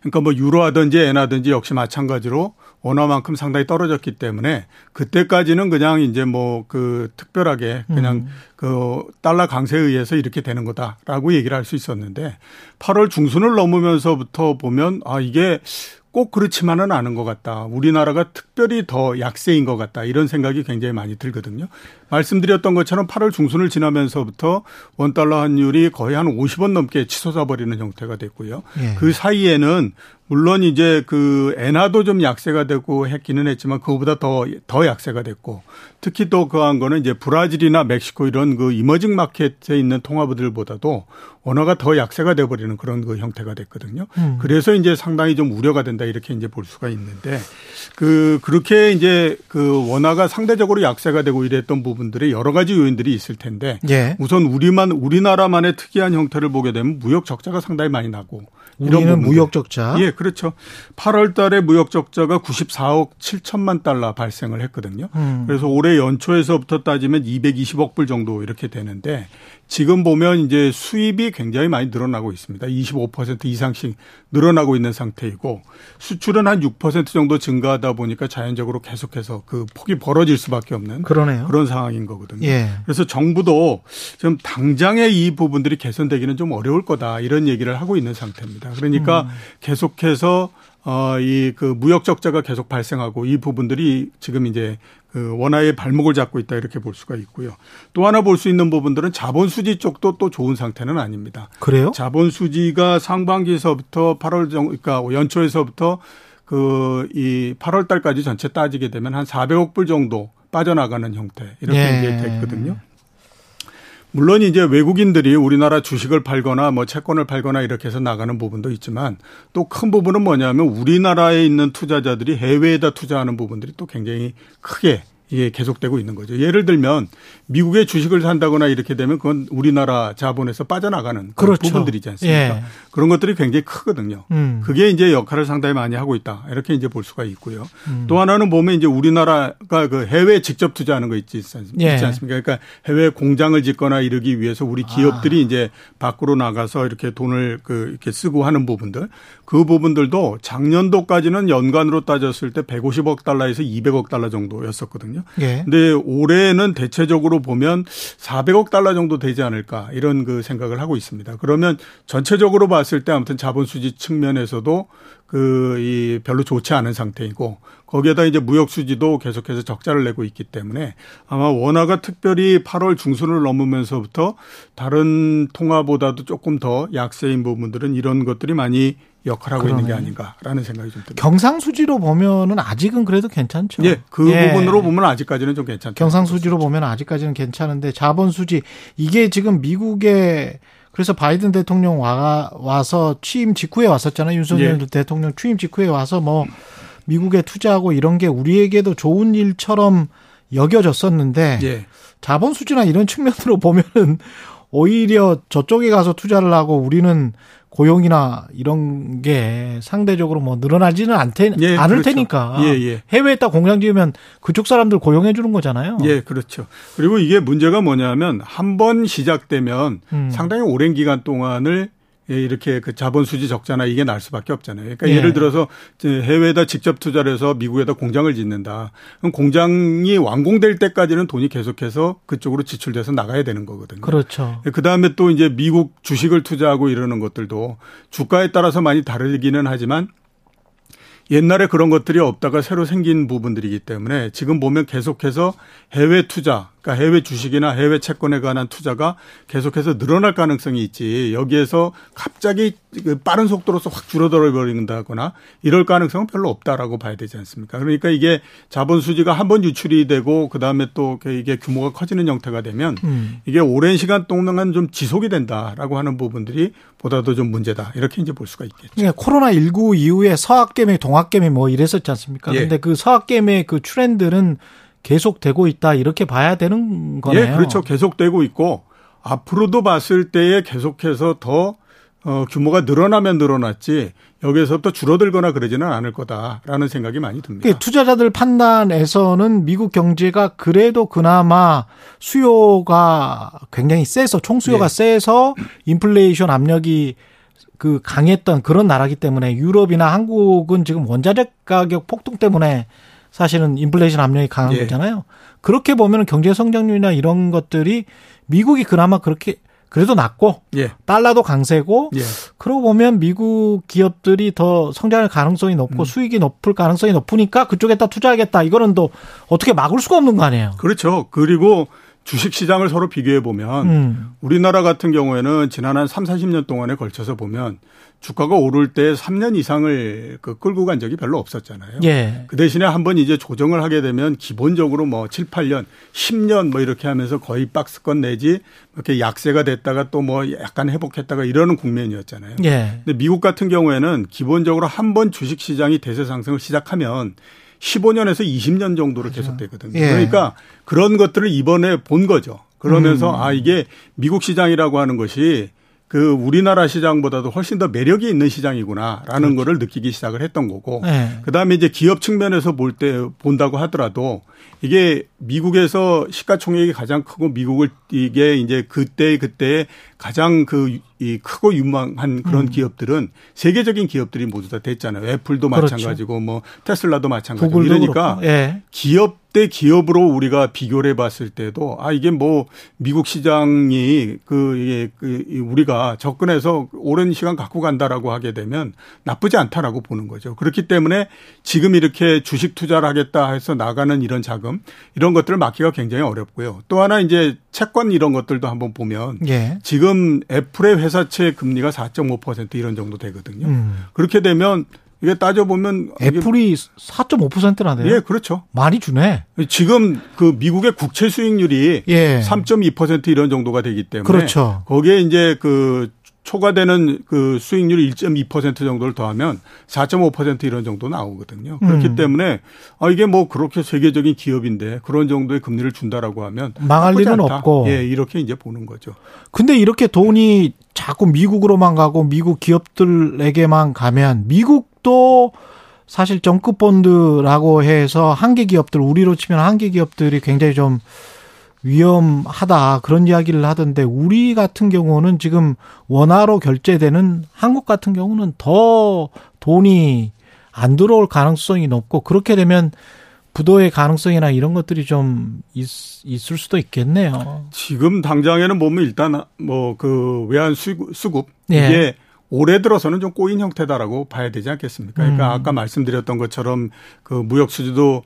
[SPEAKER 6] 그러니까 뭐 유로하든지 엔하든지 역시 마찬가지로 원화만큼 상당히 떨어졌기 때문에 그때까지는 그냥 이제 뭐 그 특별하게 그냥 음. 그 달러 강세에 의해서 이렇게 되는 거다라고 얘기를 할 수 있었는데 8월 중순을 넘으면서부터 보면 아 이게 꼭 그렇지만은 않은 것 같다. 우리나라가 특별히 더 약세인 것 같다. 이런 생각이 굉장히 많이 들거든요. 말씀드렸던 것처럼 8월 중순을 지나면서부터 원달러 환율이 거의 한 50원 넘게 치솟아 버리는 형태가 됐고요. 예. 그 사이에는 물론 이제 그 엔화도 좀 약세가 되고 했기는 했지만 그거보다 더, 더 약세가 됐고 특히 또 그한 거는 이제 브라질이나 멕시코 이런 그 이머징 마켓에 있는 통화부들보다도 원화가 더 약세가 돼 버리는 그런 그 형태가 됐거든요. 음. 그래서 이제 상당히 좀 우려가 된다 이렇게 이제 볼 수가 있는데 그 그렇게 이제 그 원화가 상대적으로 약세가 되고 이랬던 부분 들이 여러 가지 요인들이 있을 텐데 예. 우선 우리만 우리나라만의 특이한 형태를 보게 되면 무역 적자가 상당히 많이 나고
[SPEAKER 2] 우리는 무역 적자.
[SPEAKER 6] 예, 그렇죠. 8월 달에 무역 적자가 94억 7천만 달러 발생을 했거든요. 음. 그래서 올해 연초에서부터 따지면 220억 불 정도 이렇게 되는데 지금 보면 이제 수입이 굉장히 많이 늘어나고 있습니다. 25% 이상씩 늘어나고 있는 상태이고 수출은 한 6% 정도 증가하다 보니까 자연적으로 계속해서 그 폭이 벌어질 수밖에 없는 그러네요. 그런 상황인 거거든요. 예. 그래서 정부도 좀 당장에 이 부분들이 개선되기는 좀 어려울 거다 이런 얘기를 하고 있는 상태입니다. 그러니까 음. 계속해서 어, 이 그 무역 적자가 계속 발생하고 이 부분들이 지금 이제 그 원화의 발목을 잡고 있다 이렇게 볼 수가 있고요. 또 하나 볼 수 있는 부분들은 자본 수지 쪽도 또 좋은 상태는 아닙니다.
[SPEAKER 2] 그래요?
[SPEAKER 6] 자본 수지가 상반기에서부터 8월 정 그러니까 연초에서부터 그 이 8월 달까지 전체 따지게 되면 한 400억 불 정도 빠져나가는 형태 이렇게 예. 이제 됐거든요. 물론 이제 외국인들이 우리나라 주식을 팔거나 뭐 채권을 팔거나 이렇게 해서 나가는 부분도 있지만 또 큰 부분은 뭐냐면 우리나라에 있는 투자자들이 해외에다 투자하는 부분들이 또 굉장히 크게 이게 계속되고 있는 거죠. 예를 들면 미국의 주식을 산다거나 이렇게 되면 그건 우리나라 자본에서 빠져나가는 그렇죠. 부분들이지 않습니까? 예. 그런 것들이 굉장히 크거든요. 음. 그게 이제 역할을 상당히 많이 하고 있다. 이렇게 이제 볼 수가 있고요. 음. 또 하나는 보면 이제 우리나라가 그 해외 직접 투자하는 거 있지, 예. 않습니까? 그러니까 해외 공장을 짓거나 이러기 위해서 우리 기업들이 아. 이제 밖으로 나가서 이렇게 돈을 그 이렇게 쓰고 하는 부분들 그 부분들도 작년도까지는 연간으로 따졌을 때 150억 달러에서 200억 달러 정도였었거든요. 예. 근데 올해는 대체적으로 보면 400억 달러 정도 되지 않을까 이런 그 생각을 하고 있습니다. 그러면 전체적으로 봤을 때 아무튼 자본 수지 측면에서도 그 이 별로 좋지 않은 상태이고 거기에다 이제 무역 수지도 계속해서 적자를 내고 있기 때문에 아마 원화가 특별히 8월 중순을 넘으면서부터 다른 통화보다도 조금 더 약세인 부분들은 이런 것들이 많이 역할하고 그러네. 있는 게 아닌가라는 생각이 좀 듭니다.
[SPEAKER 2] 경상수지로 보면은 아직은 그래도 괜찮죠.
[SPEAKER 6] 예, 그 예. 부분으로 보면 아직까지는 좀 괜찮죠.
[SPEAKER 2] 경상수지로 보면 아직까지는 괜찮은데 자본수지 이게 지금 미국의 그래서 바이든 대통령 와, 와서 취임 직후에 왔었잖아요. 윤석열 예. 대통령 취임 직후에 와서 뭐 미국에 투자하고 이런 게 우리에게도 좋은 일처럼 여겨졌었는데 예. 자본 수지나 이런 측면으로 보면은 오히려 저쪽에 가서 투자를 하고 우리는 고용이나 이런 게 상대적으로 뭐 늘어나지는 않테, 예, 않을 그렇죠. 테니까 예, 예. 해외에다 공장 지으면 그쪽 사람들 고용해 주는 거잖아요.
[SPEAKER 6] 예, 그렇죠. 그리고 이게 문제가 뭐냐면 한 번 시작되면 음. 상당히 오랜 기간 동안을 예, 이렇게 그 자본 수지 적자나 이게 날 수밖에 없잖아요. 그러니까 예. 를 들어서 해외에다 직접 투자를 해서 미국에다 공장을 짓는다. 그럼 공장이 완공될 때까지는 돈이 계속해서 그쪽으로 지출돼서 나가야 되는 거거든요.
[SPEAKER 2] 그렇죠.
[SPEAKER 6] 그 다음에 또 이제 미국 주식을 투자하고 이러는 것들도 주가에 따라서 많이 다르기는 하지만 옛날에 그런 것들이 없다가 새로 생긴 부분들이기 때문에 지금 보면 계속해서 해외 투자, 그러니까 해외 주식이나 해외 채권에 관한 투자가 계속해서 늘어날 가능성이 있지. 여기에서 갑자기 그 빠른 속도로서 확 줄어들어 버린다거나 이럴 가능성은 별로 없다라고 봐야 되지 않습니까? 그러니까 이게 자본 수지가 한 번 유출이 되고 그 다음에 또 이게 규모가 커지는 형태가 되면 음. 이게 오랜 시간 동안 좀 지속이 된다라고 하는 부분들이 보다도 좀 문제다. 이렇게 이제 볼 수가 있겠죠.
[SPEAKER 2] 네, 코로나 19 이후에 서학 개미, 동학 개미 뭐 이랬었지 않습니까? 예. 근데 그 서학 개미의 그 트렌드는 계속되고 있다 이렇게 봐야 되는 거네요.
[SPEAKER 6] 예, 그렇죠. 계속되고 있고 앞으로도 봤을 때에 계속해서 더 어, 규모가 늘어나면 늘어났지 여기에서부터 줄어들거나 그러지는 않을 거다라는 생각이 많이 듭니다.
[SPEAKER 2] 투자자들 판단에서는 미국 경제가 그래도 그나마 수요가 굉장히 세서 총수요가 네. 세서 인플레이션 압력이 그 강했던 그런 나라기 때문에 유럽이나 한국은 지금 원자재 가격 폭등 때문에 사실은 인플레이션 압력이 강한 예. 거잖아요. 그렇게 보면 경제 성장률이나 이런 것들이 미국이 그나마 그렇게 그래도 낮고 예. 달러도 강세고 예. 그러고 보면 미국 기업들이 더 성장할 가능성이 높고 음. 수익이 높을 가능성이 높으니까 그쪽에다 투자하겠다. 이거는 또 어떻게 막을 수가 없는 거 아니에요.
[SPEAKER 6] 그렇죠. 그리고 주식 시장을 서로 비교해 보면 음. 우리나라 같은 경우에는 지난 한 3, 40년 동안에 걸쳐서 보면 주가가 오를 때 3년 이상을 그 끌고 간 적이 별로 없었잖아요. 예. 그 대신에 한번 이제 조정을 하게 되면 기본적으로 뭐 7, 8년, 10년 뭐 이렇게 하면서 거의 박스권 내지 이렇게 약세가 됐다가 또 뭐 약간 회복했다가 이러는 국면이었잖아요. 예. 근데 미국 같은 경우에는 기본적으로 한 번 주식 시장이 대세 상승을 시작하면 15년에서 20년 정도로 계속되거든요. 예. 그러니까 그런 것들을 이번에 본 거죠. 그러면서 음. 아 이게 미국 시장이라고 하는 것이 그 우리나라 시장보다도 훨씬 더 매력이 있는 시장이구나라는 그렇죠. 거를 느끼기 시작을 했던 거고 네. 그다음에 이제 기업 측면에서 볼 때 본다고 하더라도 이게 미국에서 시가총액이 가장 크고 미국을 이게 이제 그때 그때 가장 그 이 크고 유망한 그런 음. 기업들은 세계적인 기업들이 모두 다 됐잖아요. 애플도 그렇죠. 마찬가지고 뭐 테슬라도 마찬가지고 이러니까 예. 기업 대 기업으로 우리가 비교를 해봤을 때도 아 이게 뭐 미국 시장이 그 이게 그 우리가 접근해서 오랜 시간 갖고 간다라고 하게 되면 나쁘지 않다라고 보는 거죠. 그렇기 때문에 지금 이렇게 주식 투자를 하겠다 해서 나가는 이런 자금 이런 것들을 막기가 굉장히 어렵고요. 또 하나 이제 채권 이런 것들도 한번 보면 예. 지금 애플의 회사채 금리가 4.5% 이런 정도 되거든요. 음. 그렇게 되면 이게 따져보면.
[SPEAKER 2] 애플이 4.5%라네요.
[SPEAKER 6] 예, 그렇죠.
[SPEAKER 2] 많이 주네.
[SPEAKER 6] 지금 그 미국의 국채 수익률이 예. 3.2% 이런 정도가 되기 때문에. 그렇죠. 거기에 이제 그 초과되는 그 수익률이 1.2% 정도를 더하면 4.5% 이런 정도 나오거든요. 그렇기 음. 때문에 아 이게 뭐 그렇게 세계적인 기업인데 그런 정도의 금리를 준다라고 하면
[SPEAKER 2] 망할 일은 않다. 없고
[SPEAKER 6] 예, 이렇게 이제 보는 거죠.
[SPEAKER 2] 근데 이렇게 돈이 자꾸 미국으로만 가고 미국 기업들에게만 가면 미국 또 사실 정급 본드라고 해서 한계 기업들 우리로 치면 한계 기업들이 굉장히 좀 위험하다 그런 이야기를 하던데 우리 같은 경우는 지금 원화로 결제되는 한국 같은 경우는 더 돈이 안 들어올 가능성이 높고 그렇게 되면 부도의 가능성이나 이런 것들이 좀 있, 을 수도 있겠네요.
[SPEAKER 6] 지금 당장에는 보면 일단 뭐 그 외환 수급 예. 이게 올해 들어서는 좀 꼬인 형태다라고 봐야 되지 않겠습니까? 그러니까 음. 아까 말씀드렸던 것처럼 그 무역 수지도 어,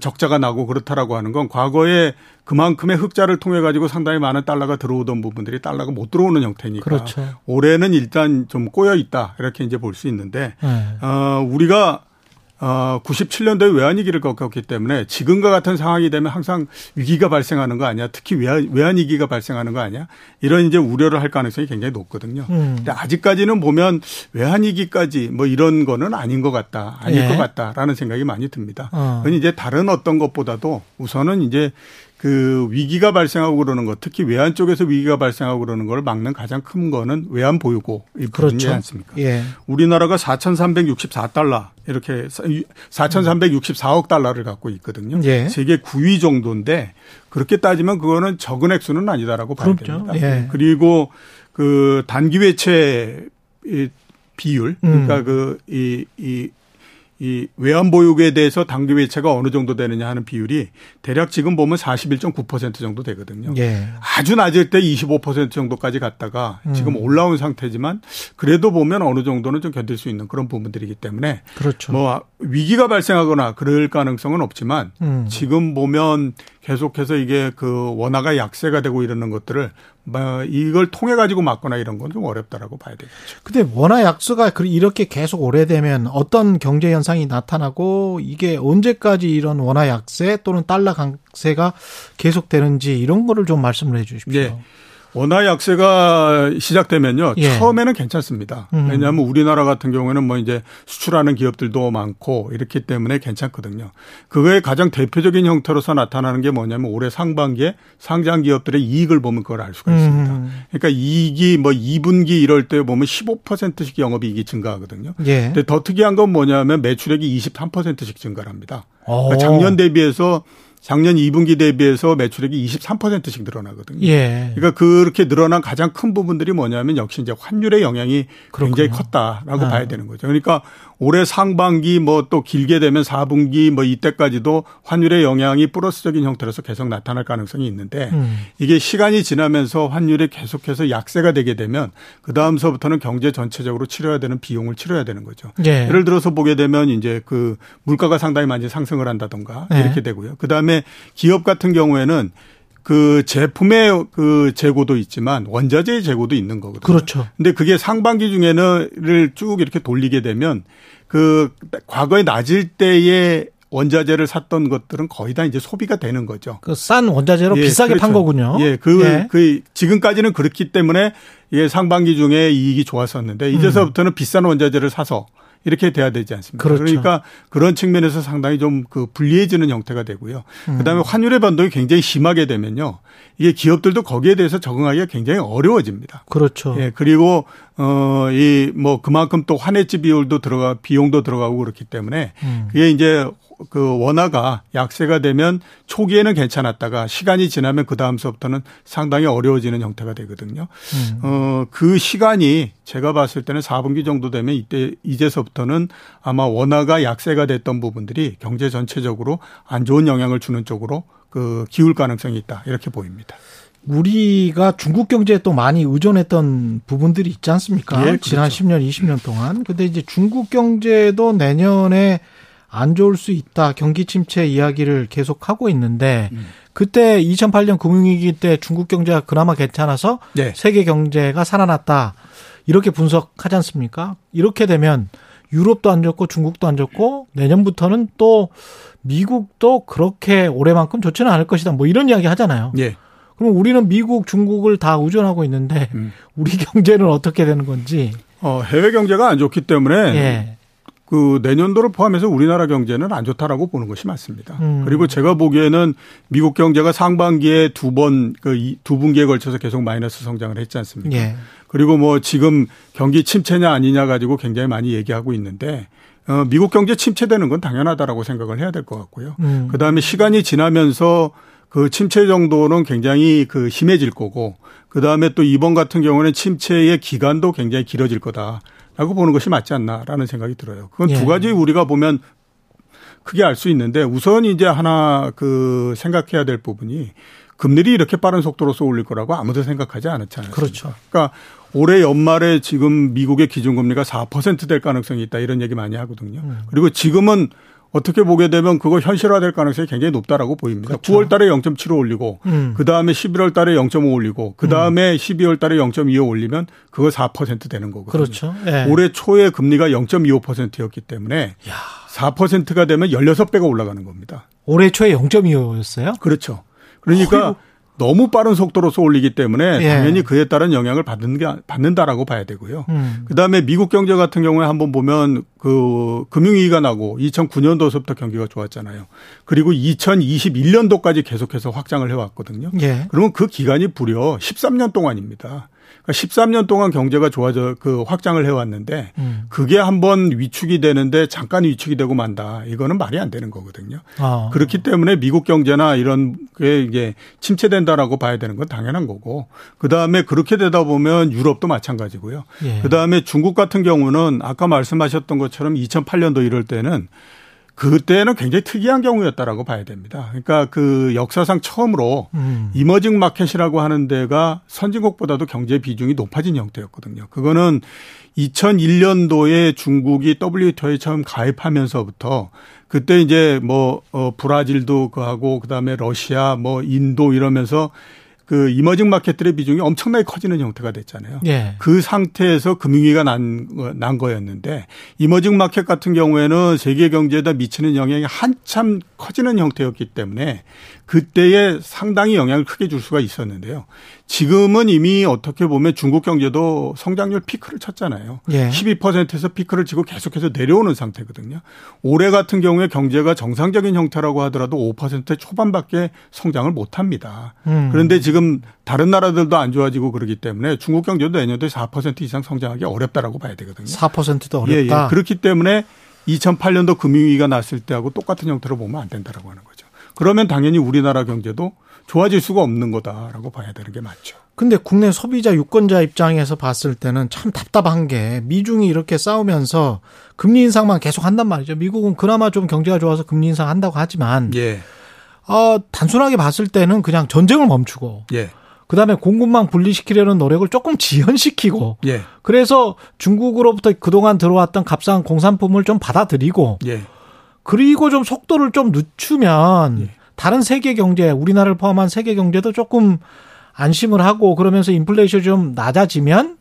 [SPEAKER 6] 적자가 나고 그렇다라고 하는 건 과거에 그만큼의 흑자를 통해 가지고 상당히 많은 달러가 들어오던 부분들이 달러가 못 들어오는 형태니까 그렇죠. 올해는 일단 좀 꼬여 있다 이렇게 이제 볼 수 있는데 네. 어, 우리가 어, 97년도에 외환위기를 겪었기 때문에 지금과 같은 상황이 되면 항상 위기가 발생하는 거 아니야. 특히 외환, 외환위기가 발생하는 거 아니야. 이런 이제 우려를 할 가능성이 굉장히 높거든요. 음. 근데 아직까지는 보면 외환위기까지 뭐 이런 거는 아닌 것 같다. 아닐 예. 것 같다라는 생각이 많이 듭니다. 어. 그건 이제 다른 어떤 것보다도 우선은 이제 그 위기가 발생하고 그러는 것, 특히 외환 쪽에서 위기가 발생하고 그러는 걸 막는 가장 큰 거는 외환 보유고이 그렇죠. 않습니까? 예. 우리나라가 4,364달러 이렇게 4,364억 달러를 갖고 있거든요. 예. 세계 9위 정도인데 그렇게 따지면 그거는 적은 액수는 아니다라고 봐야 그렇죠. 됩니다. 예. 그리고 그 단기 외채 비율 그러니까 음. 그이이 이 외환 보유고에 대해서 당기 외채가 어느 정도 되느냐 하는 비율이 대략 지금 보면 41.9% 정도 되거든요. 예. 아주 낮을 때 25% 정도까지 갔다가 음. 지금 올라온 상태지만 그래도 보면 어느 정도는 좀 견딜 수 있는 그런 부분들이기 때문에 그렇죠. 뭐 위기가 발생하거나 그럴 가능성은 없지만 음. 지금 보면 계속해서 이게 그 원화가 약세가 되고 이러는 것들을 뭐 이걸 통해 가지고 막거나 이런 건 좀 어렵다라고 봐야 되겠죠.
[SPEAKER 2] 근데 원화 약세가 이렇게 계속 오래되면 어떤 경제 현상이 나타나고 이게 언제까지 이런 원화 약세 또는 달러 강세가 계속되는지 이런 거를 좀 말씀을 해 주십시오. 네.
[SPEAKER 6] 원화 약세가 시작되면요. 예. 처음에는 괜찮습니다. 음. 왜냐하면 우리나라 같은 경우에는 뭐 이제 수출하는 기업들도 많고 이렇기 때문에 괜찮거든요. 그거의 가장 대표적인 형태로서 나타나는 게 뭐냐면 올해 상반기에 상장 기업들의 이익을 보면 그걸 알 수가 있습니다. 음. 그러니까 이익이 뭐 2분기 이럴 때 보면 15%씩 영업이익이 증가하거든요. 예. 근데 더 특이한 건 뭐냐면 매출액이 23%씩 증가를 합니다. 그러니까 작년 대비해서 작년 2분기 대비해서 매출액이 23%씩 늘어나거든요. 예. 그러니까 그렇게 늘어난 가장 큰 부분들이 뭐냐면 역시 이제 환율의 영향이 그렇군요. 굉장히 컸다라고 아. 봐야 되는 거죠. 그러니까 올해 상반기 뭐 또 길게 되면 4분기 뭐 이때까지도 환율의 영향이 플러스적인 형태로서 계속 나타날 가능성이 있는데 음. 이게 시간이 지나면서 환율이 계속해서 약세가 되게 되면 그 다음서부터는 경제 전체적으로 치러야 되는 비용을 치러야 되는 거죠. 예. 예를 들어서 보게 되면 이제 그 물가가 상당히 많이 상승을 한다던가 예. 이렇게 되고요. 그 다음에 기업 같은 경우에는 그 제품의 그 재고도 있지만 원자재의 재고도 있는 거거든요.
[SPEAKER 2] 그렇죠.
[SPEAKER 6] 근데 그게 상반기 중에는를 쭉 이렇게 돌리게 되면 그 과거에 낮을 때에 원자재를 샀던 것들은 거의 다 이제 소비가 되는 거죠.
[SPEAKER 2] 그 싼 원자재로 예, 비싸게 그렇죠. 판 거군요.
[SPEAKER 6] 예, 그, 예. 그, 지금까지는 그렇기 때문에 예, 상반기 중에 이익이 좋았었는데 이제서부터는 음. 비싼 원자재를 사서 이렇게 돼야 되지 않습니까? 그렇죠. 그러니까 그런 측면에서 상당히 좀 그 불리해지는 형태가 되고요. 음. 그다음에 환율의 변동이 굉장히 심하게 되면요. 이게 기업들도 거기에 대해서 적응하기가 굉장히 어려워집니다.
[SPEAKER 2] 그렇죠.
[SPEAKER 6] 예, 그리고 어이 뭐 그만큼 또 환해지 비율도 들어가 비용도 들어가고 그렇기 때문에 음. 그게 이제 그 원화가 약세가 되면 초기에는 괜찮았다가 시간이 지나면 그 다음서부터는 상당히 어려워지는 형태가 되거든요. 음. 어, 그 시간이 제가 봤을 때는 4분기 정도 되면 이때 이제서부터는 아마 원화가 약세가 됐던 부분들이 경제 전체적으로 안 좋은 영향을 주는 쪽으로 그 기울 가능성이 있다 이렇게 보입니다.
[SPEAKER 2] 우리가 중국 경제에 또 많이 의존했던 부분들이 있지 않습니까? 예, 그렇죠. 지난 10년, 20년 동안. 근데 이제 중국 경제도 내년에 안 좋을 수 있다 경기 침체 이야기를 계속 하고 있는데 음. 그때 2008년 금융위기 때 중국 경제가 그나마 괜찮아서 네. 세계 경제가 살아났다 이렇게 분석하지 않습니까? 이렇게 되면 유럽도 안 좋고 중국도 안 좋고 내년부터는 또 미국도 그렇게 올해만큼 좋지는 않을 것이다 뭐 이런 이야기 하잖아요. 네. 그럼 우리는 미국, 중국을 다 의존하고 있는데 음. 우리 <laughs> 경제는 어떻게 되는 건지.
[SPEAKER 6] 어, 해외 경제가 안 좋기 때문에 예. 그 내년도를 포함해서 우리나라 경제는 안 좋다라고 보는 것이 맞습니다. 음. 그리고 제가 보기에는 미국 경제가 상반기에 두 번, 그두 분기에 걸쳐서 계속 마이너스 성장을 했지 않습니까? 예. 그리고 뭐 지금 경기 침체냐 아니냐 가지고 굉장히 많이 얘기하고 있는데 어, 미국 경제 침체되는 건 당연하다라고 생각을 해야 될 것 같고요. 음. 그 다음에 시간이 지나면서 그 침체 정도는 굉장히 그 심해질 거고 그 다음에 또 이번 같은 경우는 침체의 기간도 굉장히 길어질 거다. 라고 보는 것이 맞지 않나라는 생각이 들어요. 그건 예. 두 가지 우리가 보면 크게 알 수 있는데 우선 이제 하나 그 생각해야 될 부분이 금리를 이렇게 빠른 속도로서 올릴 거라고 아무도 생각하지 않았잖아요.
[SPEAKER 2] 그렇죠.
[SPEAKER 6] 그러니까 올해 연말에 지금 미국의 기준금리가 4%될 가능성이 있다 이런 얘기 많이 하거든요. 음. 그리고 지금은 어떻게 보게 되면 그거 현실화될 가능성이 굉장히 높다라고 보입니다. 그렇죠. 9월 달에 0.75 올리고 음. 그 다음에 11월 달에 0.5 올리고 그 다음에 음. 12월 달에 0.25 올리면 그거 4% 되는 거거든요.
[SPEAKER 2] 그렇죠. 네.
[SPEAKER 6] 올해 초에 금리가 0.25%였기 때문에 야. 4%가 되면 16배가 올라가는 겁니다.
[SPEAKER 2] 올해 초에 0.25였어요?
[SPEAKER 6] 그렇죠. 그러니까 어이구. 너무 빠른 속도로서 올리기 때문에 예. 당연히 그에 따른 영향을 받는 게 받는다라고 봐야 되고요. 음. 그다음에 미국 경제 같은 경우에 한번 보면 그 금융위기가 나고 2009년도서부터 경기가 좋았잖아요. 그리고 2021년도까지 계속해서 확장을 해왔거든요. 예. 그러면 그 기간이 무려 13년 동안입니다. 13년 그러니까 동안 경제가 좋아져 그 확장을 해왔는데 음. 그게 한번 위축이 되는데 잠깐 위축이 되고 만다. 이거는 말이 안 되는 거거든요. 아. 그렇기 때문에 미국 경제나 이런 게 이게 침체된다라고 봐야 되는 건 당연한 거고 그 다음에 그렇게 되다 보면 유럽도 마찬가지고요. 예. 그 다음에 중국 같은 경우는 아까 말씀하셨던 것처럼 2008년도 이럴 때는 그때는 굉장히 특이한 경우였다라고 봐야 됩니다. 그러니까 그 역사상 처음으로 음. 이머징 마켓이라고 하는 데가 선진국보다도 경제 비중이 높아진 형태였거든요. 그거는 2001년도에 중국이 WTO에 처음 가입하면서부터 그때 이제 뭐, 어, 브라질도 그 하고 그다음에 러시아 뭐 인도 이러면서 그 이머징 마켓들의 비중이 엄청나게 커지는 형태가 됐잖아요. 예. 그 상태에서 금융위기가 난, 난 거였는데 이머징 마켓 같은 경우에는 세계 경제에다 미치는 영향이 한참 커지는 형태였기 때문에 그때에 상당히 영향을 크게 줄 수가 있었는데요. 지금은 이미 어떻게 보면 중국 경제도 성장률 피크를 쳤잖아요. 예. 12%에서 피크를 치고 계속해서 내려오는 상태거든요. 올해 같은 경우에 경제가 정상적인 형태라고 하더라도 5% 초반밖에 성장을 못 합니다. 음. 그런데 지금 다른 나라들도 안 좋아지고 그러기 때문에 중국 경제도 내년도에 4% 이상 성장하기 어렵다라고 봐야 되거든요.
[SPEAKER 2] 4%도 어렵다. 예, 예.
[SPEAKER 6] 그렇기 때문에 2008년도 금융위기가 났을 때하고 똑같은 형태로 보면 안 된다라고 하는 거죠. 그러면 당연히 우리나라 경제도 좋아질 수가 없는 거다라고 봐야 되는 게 맞죠.
[SPEAKER 2] 근데 국내 소비자 유권자 입장에서 봤을 때는 참 답답한 게 미중이 이렇게 싸우면서 금리 인상만 계속 한단 말이죠. 미국은 그나마 좀 경제가 좋아서 금리 인상 한다고 하지만 예. 어, 단순하게 봤을 때는 그냥 전쟁을 멈추고 예. 그다음에 공급망 분리시키려는 노력을 조금 지연시키고 예. 그래서 중국으로부터 그동안 들어왔던 값싼 공산품을 좀 받아들이고 예. 그리고 좀 속도를 좀 늦추면 예. 다른 세계 경제, 우리나라를 포함한 세계 경제도 조금 안심을 하고 그러면서 인플레이션 좀 낮아지면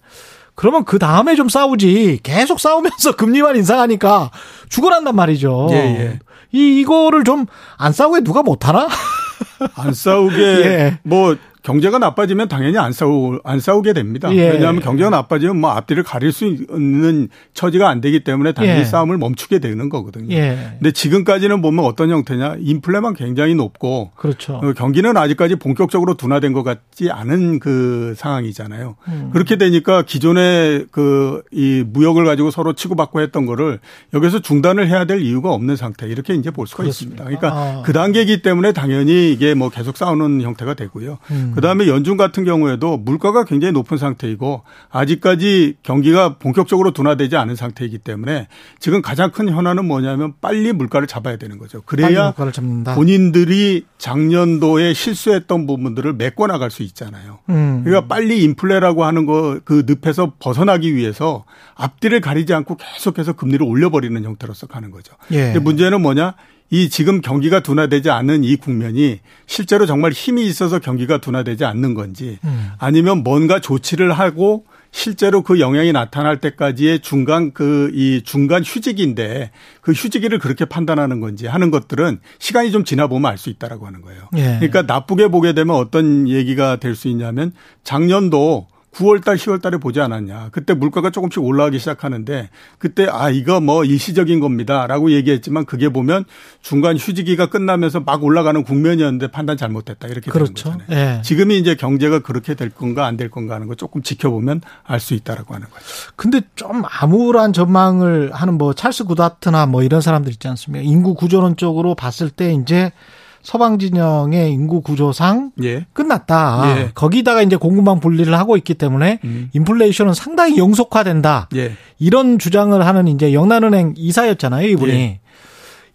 [SPEAKER 2] 그러면 그 다음에 좀 싸우지. 계속 싸우면서 <laughs> 금리만 인상하니까 죽어난단 말이죠. 예, 예. 이 이거를 좀 안 싸우게 누가 못 하나? <laughs>
[SPEAKER 6] 안 싸우게 예. 뭐 경제가 나빠지면 당연히 안 싸우 안 싸우게 됩니다. 예. 왜냐하면 경제가 나빠지면 뭐 앞뒤를 가릴 수 있는 처지가 안 되기 때문에 당연히 예. 싸움을 멈추게 되는 거거든요. 예. 근데 지금까지는 보면 어떤 형태냐 인플레만 굉장히 높고
[SPEAKER 2] 그렇죠.
[SPEAKER 6] 어, 경기는 아직까지 본격적으로 둔화된 것 같지 않은 그 상황이잖아요. 음. 그렇게 되니까 기존의 그 이 무역을 가지고 서로 치고받고 했던 거를 여기서 중단을 해야 될 이유가 없는 상태 이렇게 이제 볼 수가 그렇습니다. 있습니다. 그러니까 아. 그 단계이기 때문에 당연히 이게 뭐 계속 싸우는 형태가 되고요. 음. 그다음에 연중 같은 경우에도 물가가 굉장히 높은 상태이고 아직까지 경기가 본격적으로 둔화되지 않은 상태이기 때문에 지금 가장 큰 현안은 뭐냐면 빨리 물가를 잡아야 되는 거죠. 그래야 본인들이 작년도에 실수했던 부분들을 메꿔 나갈 수 있잖아요. 음. 그러니까 빨리 인플레라고 하는 거 그 늪에서 벗어나기 위해서 앞뒤를 가리지 않고 계속해서 금리를 올려버리는 형태로서 가는 거죠. 예. 문제는 뭐냐? 이 지금 경기가 둔화되지 않은 이 국면이 실제로 정말 힘이 있어서 경기가 둔화되지 않는 건지 음. 아니면 뭔가 조치를 하고 실제로 그 영향이 나타날 때까지의 중간 그 이 중간 휴지기인데 그 휴지기를 그렇게 판단하는 건지 하는 것들은 시간이 좀 지나 보면 알 수 있다라고 하는 거예요. 예. 그러니까 나쁘게 보게 되면 어떤 얘기가 될 수 있냐면 작년도 9월 달, 10월 달에 보지 않았냐. 그때 물가가 조금씩 올라가기 시작하는데 그때 아, 이거 뭐 일시적인 겁니다. 라고 얘기했지만 그게 보면 중간 휴지기가 끝나면서 막 올라가는 국면이었는데 판단 잘못됐다. 이렇게 그렇죠. 되는 거잖아요. 예. 지금이 이제 경제가 그렇게 될 건가 안 될 건가 하는 거 조금 지켜보면 알 수 있다라고 하는 거죠.
[SPEAKER 2] 근데 좀 암울한 전망을 하는 뭐 찰스 구다트나 뭐 이런 사람들 있지 않습니까? 인구 구조론 쪽으로 봤을 때 이제 서방 진영의 인구 구조상 예. 끝났다. 예. 거기다가 이제 공급망 분리를 하고 있기 때문에 음. 인플레이션은 상당히 영속화된다. 예. 이런 주장을 하는 이제 영란은행 이사였잖아요, 이분이. 예.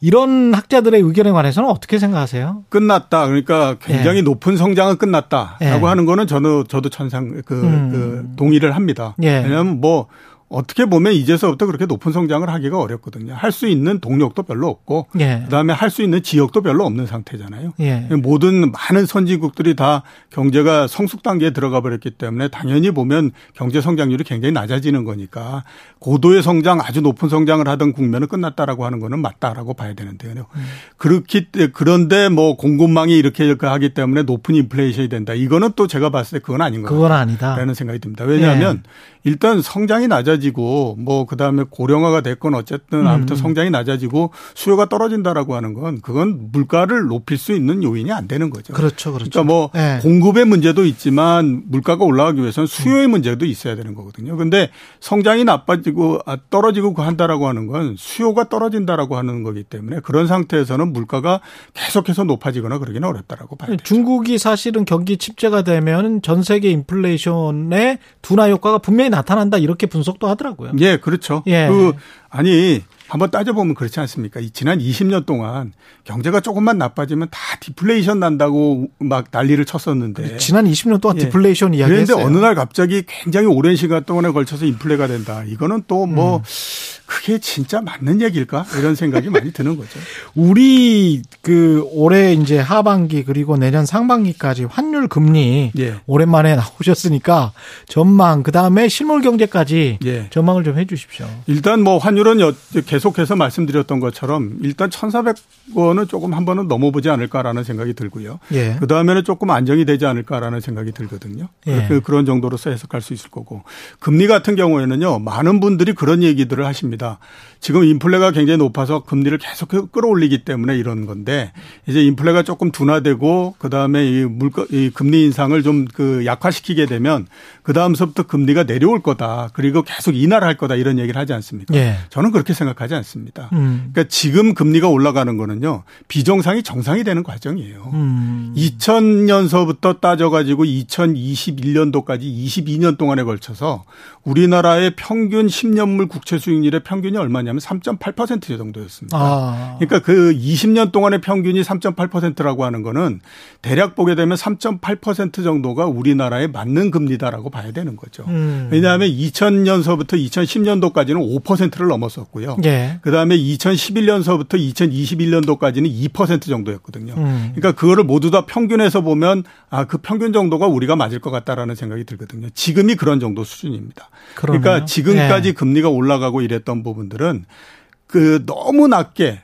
[SPEAKER 2] 이런 학자들의 의견에 관해서는 어떻게 생각하세요?
[SPEAKER 6] 끝났다. 그러니까 굉장히 예. 높은 성장은 끝났다라고 예. 하는 거는 저는 저도 천상 그, 음. 그 동의를 합니다. 왜냐하면 뭐 어떻게 보면 이제서부터 그렇게 높은 성장을 하기가 어렵거든요. 할 수 있는 동력도 별로 없고 예. 그다음에 할 수 있는 지역도 별로 없는 상태잖아요. 예. 모든 많은 선진국들이 다 경제가 성숙 단계에 들어가 버렸기 때문에 당연히 보면 경제 성장률이 굉장히 낮아지는 거니까 고도의 성장 아주 높은 성장을 하던 국면은 끝났다라고 하는 거는 맞다라고 봐야 되는데요. 음. 그렇기 그런데 뭐 공급망이 이렇게 하기 때문에 높은 인플레이션이 된다. 이거는 또 제가 봤을 때 그건 아닌 것 같아요.
[SPEAKER 2] 그건 아니다.
[SPEAKER 6] 생각이 듭니다. 왜냐하면 예. 일단 성장이 낮아지 고 뭐 그다음에 고령화가 됐건 어쨌든 아무튼 음. 성장이 낮아지고 수요가 떨어진다라고 하는 건 그건 물가를 높일 수 있는 요인이 안 되는 거죠.
[SPEAKER 2] 그렇죠. 그렇죠.
[SPEAKER 6] 그러니까 뭐 네. 공급의 문제도 있지만 물가가 올라가기 위해서는 수요의 음. 문제도 있어야 되는 거거든요. 근데 성장이 나빠지고 아, 떨어지고 한다라고 하는 건 수요가 떨어진다라고 하는 거기 때문에 그런 상태에서는 물가가 계속해서 높아지거나 그러기는 어렵다라고 봐요.
[SPEAKER 2] 중국이 사실은 경기 침체가 되면 전 세계 인플레이션의 둔화 효과가 분명히 나타난다 이렇게 분석도 하더라고요.
[SPEAKER 6] 예, 그렇죠. 예. 그 아니 한번 따져보면 그렇지 않습니까? 지난 20년 동안 경제가 조금만 나빠지면 다 디플레이션 난다고 막 난리를 쳤었는데.
[SPEAKER 2] 지난 20년 동안 예. 디플레이션 이야기
[SPEAKER 6] 했어요. 그런데 어느 날 갑자기 굉장히 오랜 시간 동안에 걸쳐서 인플레가 된다. 이거는 또뭐 음. 그게 진짜 맞는 얘기일까? 이런 생각이 많이 드는 거죠. <laughs>
[SPEAKER 2] 우리 그 올해 이제 하반기 그리고 내년 상반기까지 환율 금리 예. 오랜만에 <laughs> 나오셨으니까 전망 그다음에 실물 경제까지 예. 전망을 좀 해 주십시오.
[SPEAKER 6] 일단 뭐 환율은 계속해서 말씀드렸던 것처럼 일단 1,400원은 조금 한 번은 넘어보지 않을까라는 생각이 들고요. 예. 그다음에는 조금 안정이 되지 않을까라는 생각이 들거든요. 예. 그런 정도로서 해석할 수 있을 거고. 금리 같은 경우에는요. 많은 분들이 그런 얘기들을 하십니다. 있습니다. 지금 인플레가 굉장히 높아서 금리를 계속 끌어올리기 때문에 이런 건데 이제 인플레가 조금 둔화되고 그다음에 이 물가 이 금리 인상을 좀 그 약화시키게 되면 그다음서부터 금리가 내려올 거다. 그리고 계속 인하를 할 거다 이런 얘기를 하지 않습니까? 예. 저는 그렇게 생각하지 않습니다. 음. 그러니까 지금 금리가 올라가는 거는요. 비정상이 정상이 되는 과정이에요. 음. 2000년서부터 따져 가지고 2021년도까지 22년 동안에 걸쳐서 우리나라의 평균 10년물 국채 수익률의 평균이 얼마냐면 3.8% 정도였습니다. 아. 그러니까 그 20년 동안의 평균이 3.8%라고 하는 거는 대략 보게 되면 3.8% 정도가 우리나라에 맞는 금리다라고 봐야 되는 거죠. 음. 왜냐하면 2000년서부터 2010년도까지는 5%를 넘었었고요. 예. 그다음에 2011년서부터 2021년도까지는 2% 정도였거든요. 음. 그러니까 그거를 모두 다 평균해서 보면 아, 그 평균 정도가 우리가 맞을 것 같다라는 생각이 들거든요. 지금이 그런 정도 수준입니다. 그러네요. 그러니까 지금까지 네. 금리가 올라가고 이랬던 부분들은 그 너무 낮게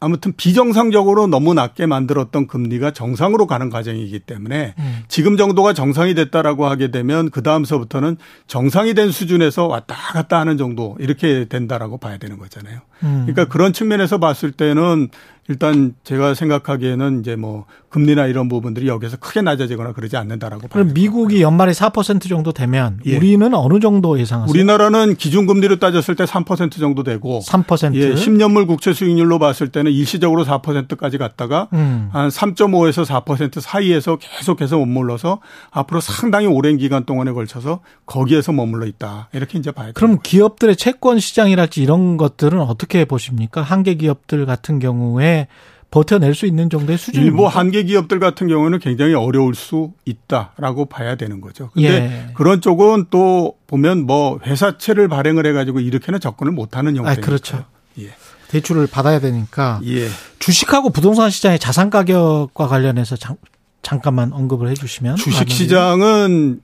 [SPEAKER 6] 아무튼 비정상적으로 너무 낮게 만들었던 금리가 정상으로 가는 과정이기 때문에 음. 지금 정도가 정상이 됐다라고 하게 되면 그 다음서부터는 정상이 된 수준에서 왔다 갔다 하는 정도 이렇게 된다라고 봐야 되는 거잖아요. 음. 그러니까 그런 측면에서 봤을 때는 일단 제가 생각하기에는 이제 뭐 금리나 이런 부분들이 여기서 크게 낮아지거나 그러지 않는다라고
[SPEAKER 2] 그럼 미국이 연말에 4% 정도 되면 예. 우리는 어느 정도 예상하세요?
[SPEAKER 6] 우리나라는 기준금리로 따졌을 때 3% 정도 되고
[SPEAKER 2] 3%
[SPEAKER 6] 예, 10년물 국채 수익률로 봤을 때는 일시적으로 4%까지 갔다가 음. 한 3.5에서 4% 사이에서 계속해서 머물러서 앞으로 상당히 오랜 기간 동안에 걸쳐서 거기에서 머물러 있다. 이렇게 이제 봐야 돼요.
[SPEAKER 2] 그럼 기업들의 채권 시장이랄지 이런 것들은 어떻게 보십니까? 한계 기업들 같은 경우에 버텨낼 수 있는 정도의 수준입니다.
[SPEAKER 6] 일부 한계 기업들 같은 경우는 굉장히 어려울 수 있다라고 봐야 되는 거죠. 근데 예. 그런 쪽은 또 보면 뭐 회사채를 발행을 해가지고 이렇게는 접근을 못하는 형태니까.
[SPEAKER 2] 아, 그렇죠. 예. 대출을 받아야 되니까. 예. 주식하고 부동산 시장의 자산 가격과 관련해서 잠, 잠깐만 언급을 해주시면.
[SPEAKER 6] 주식 시장은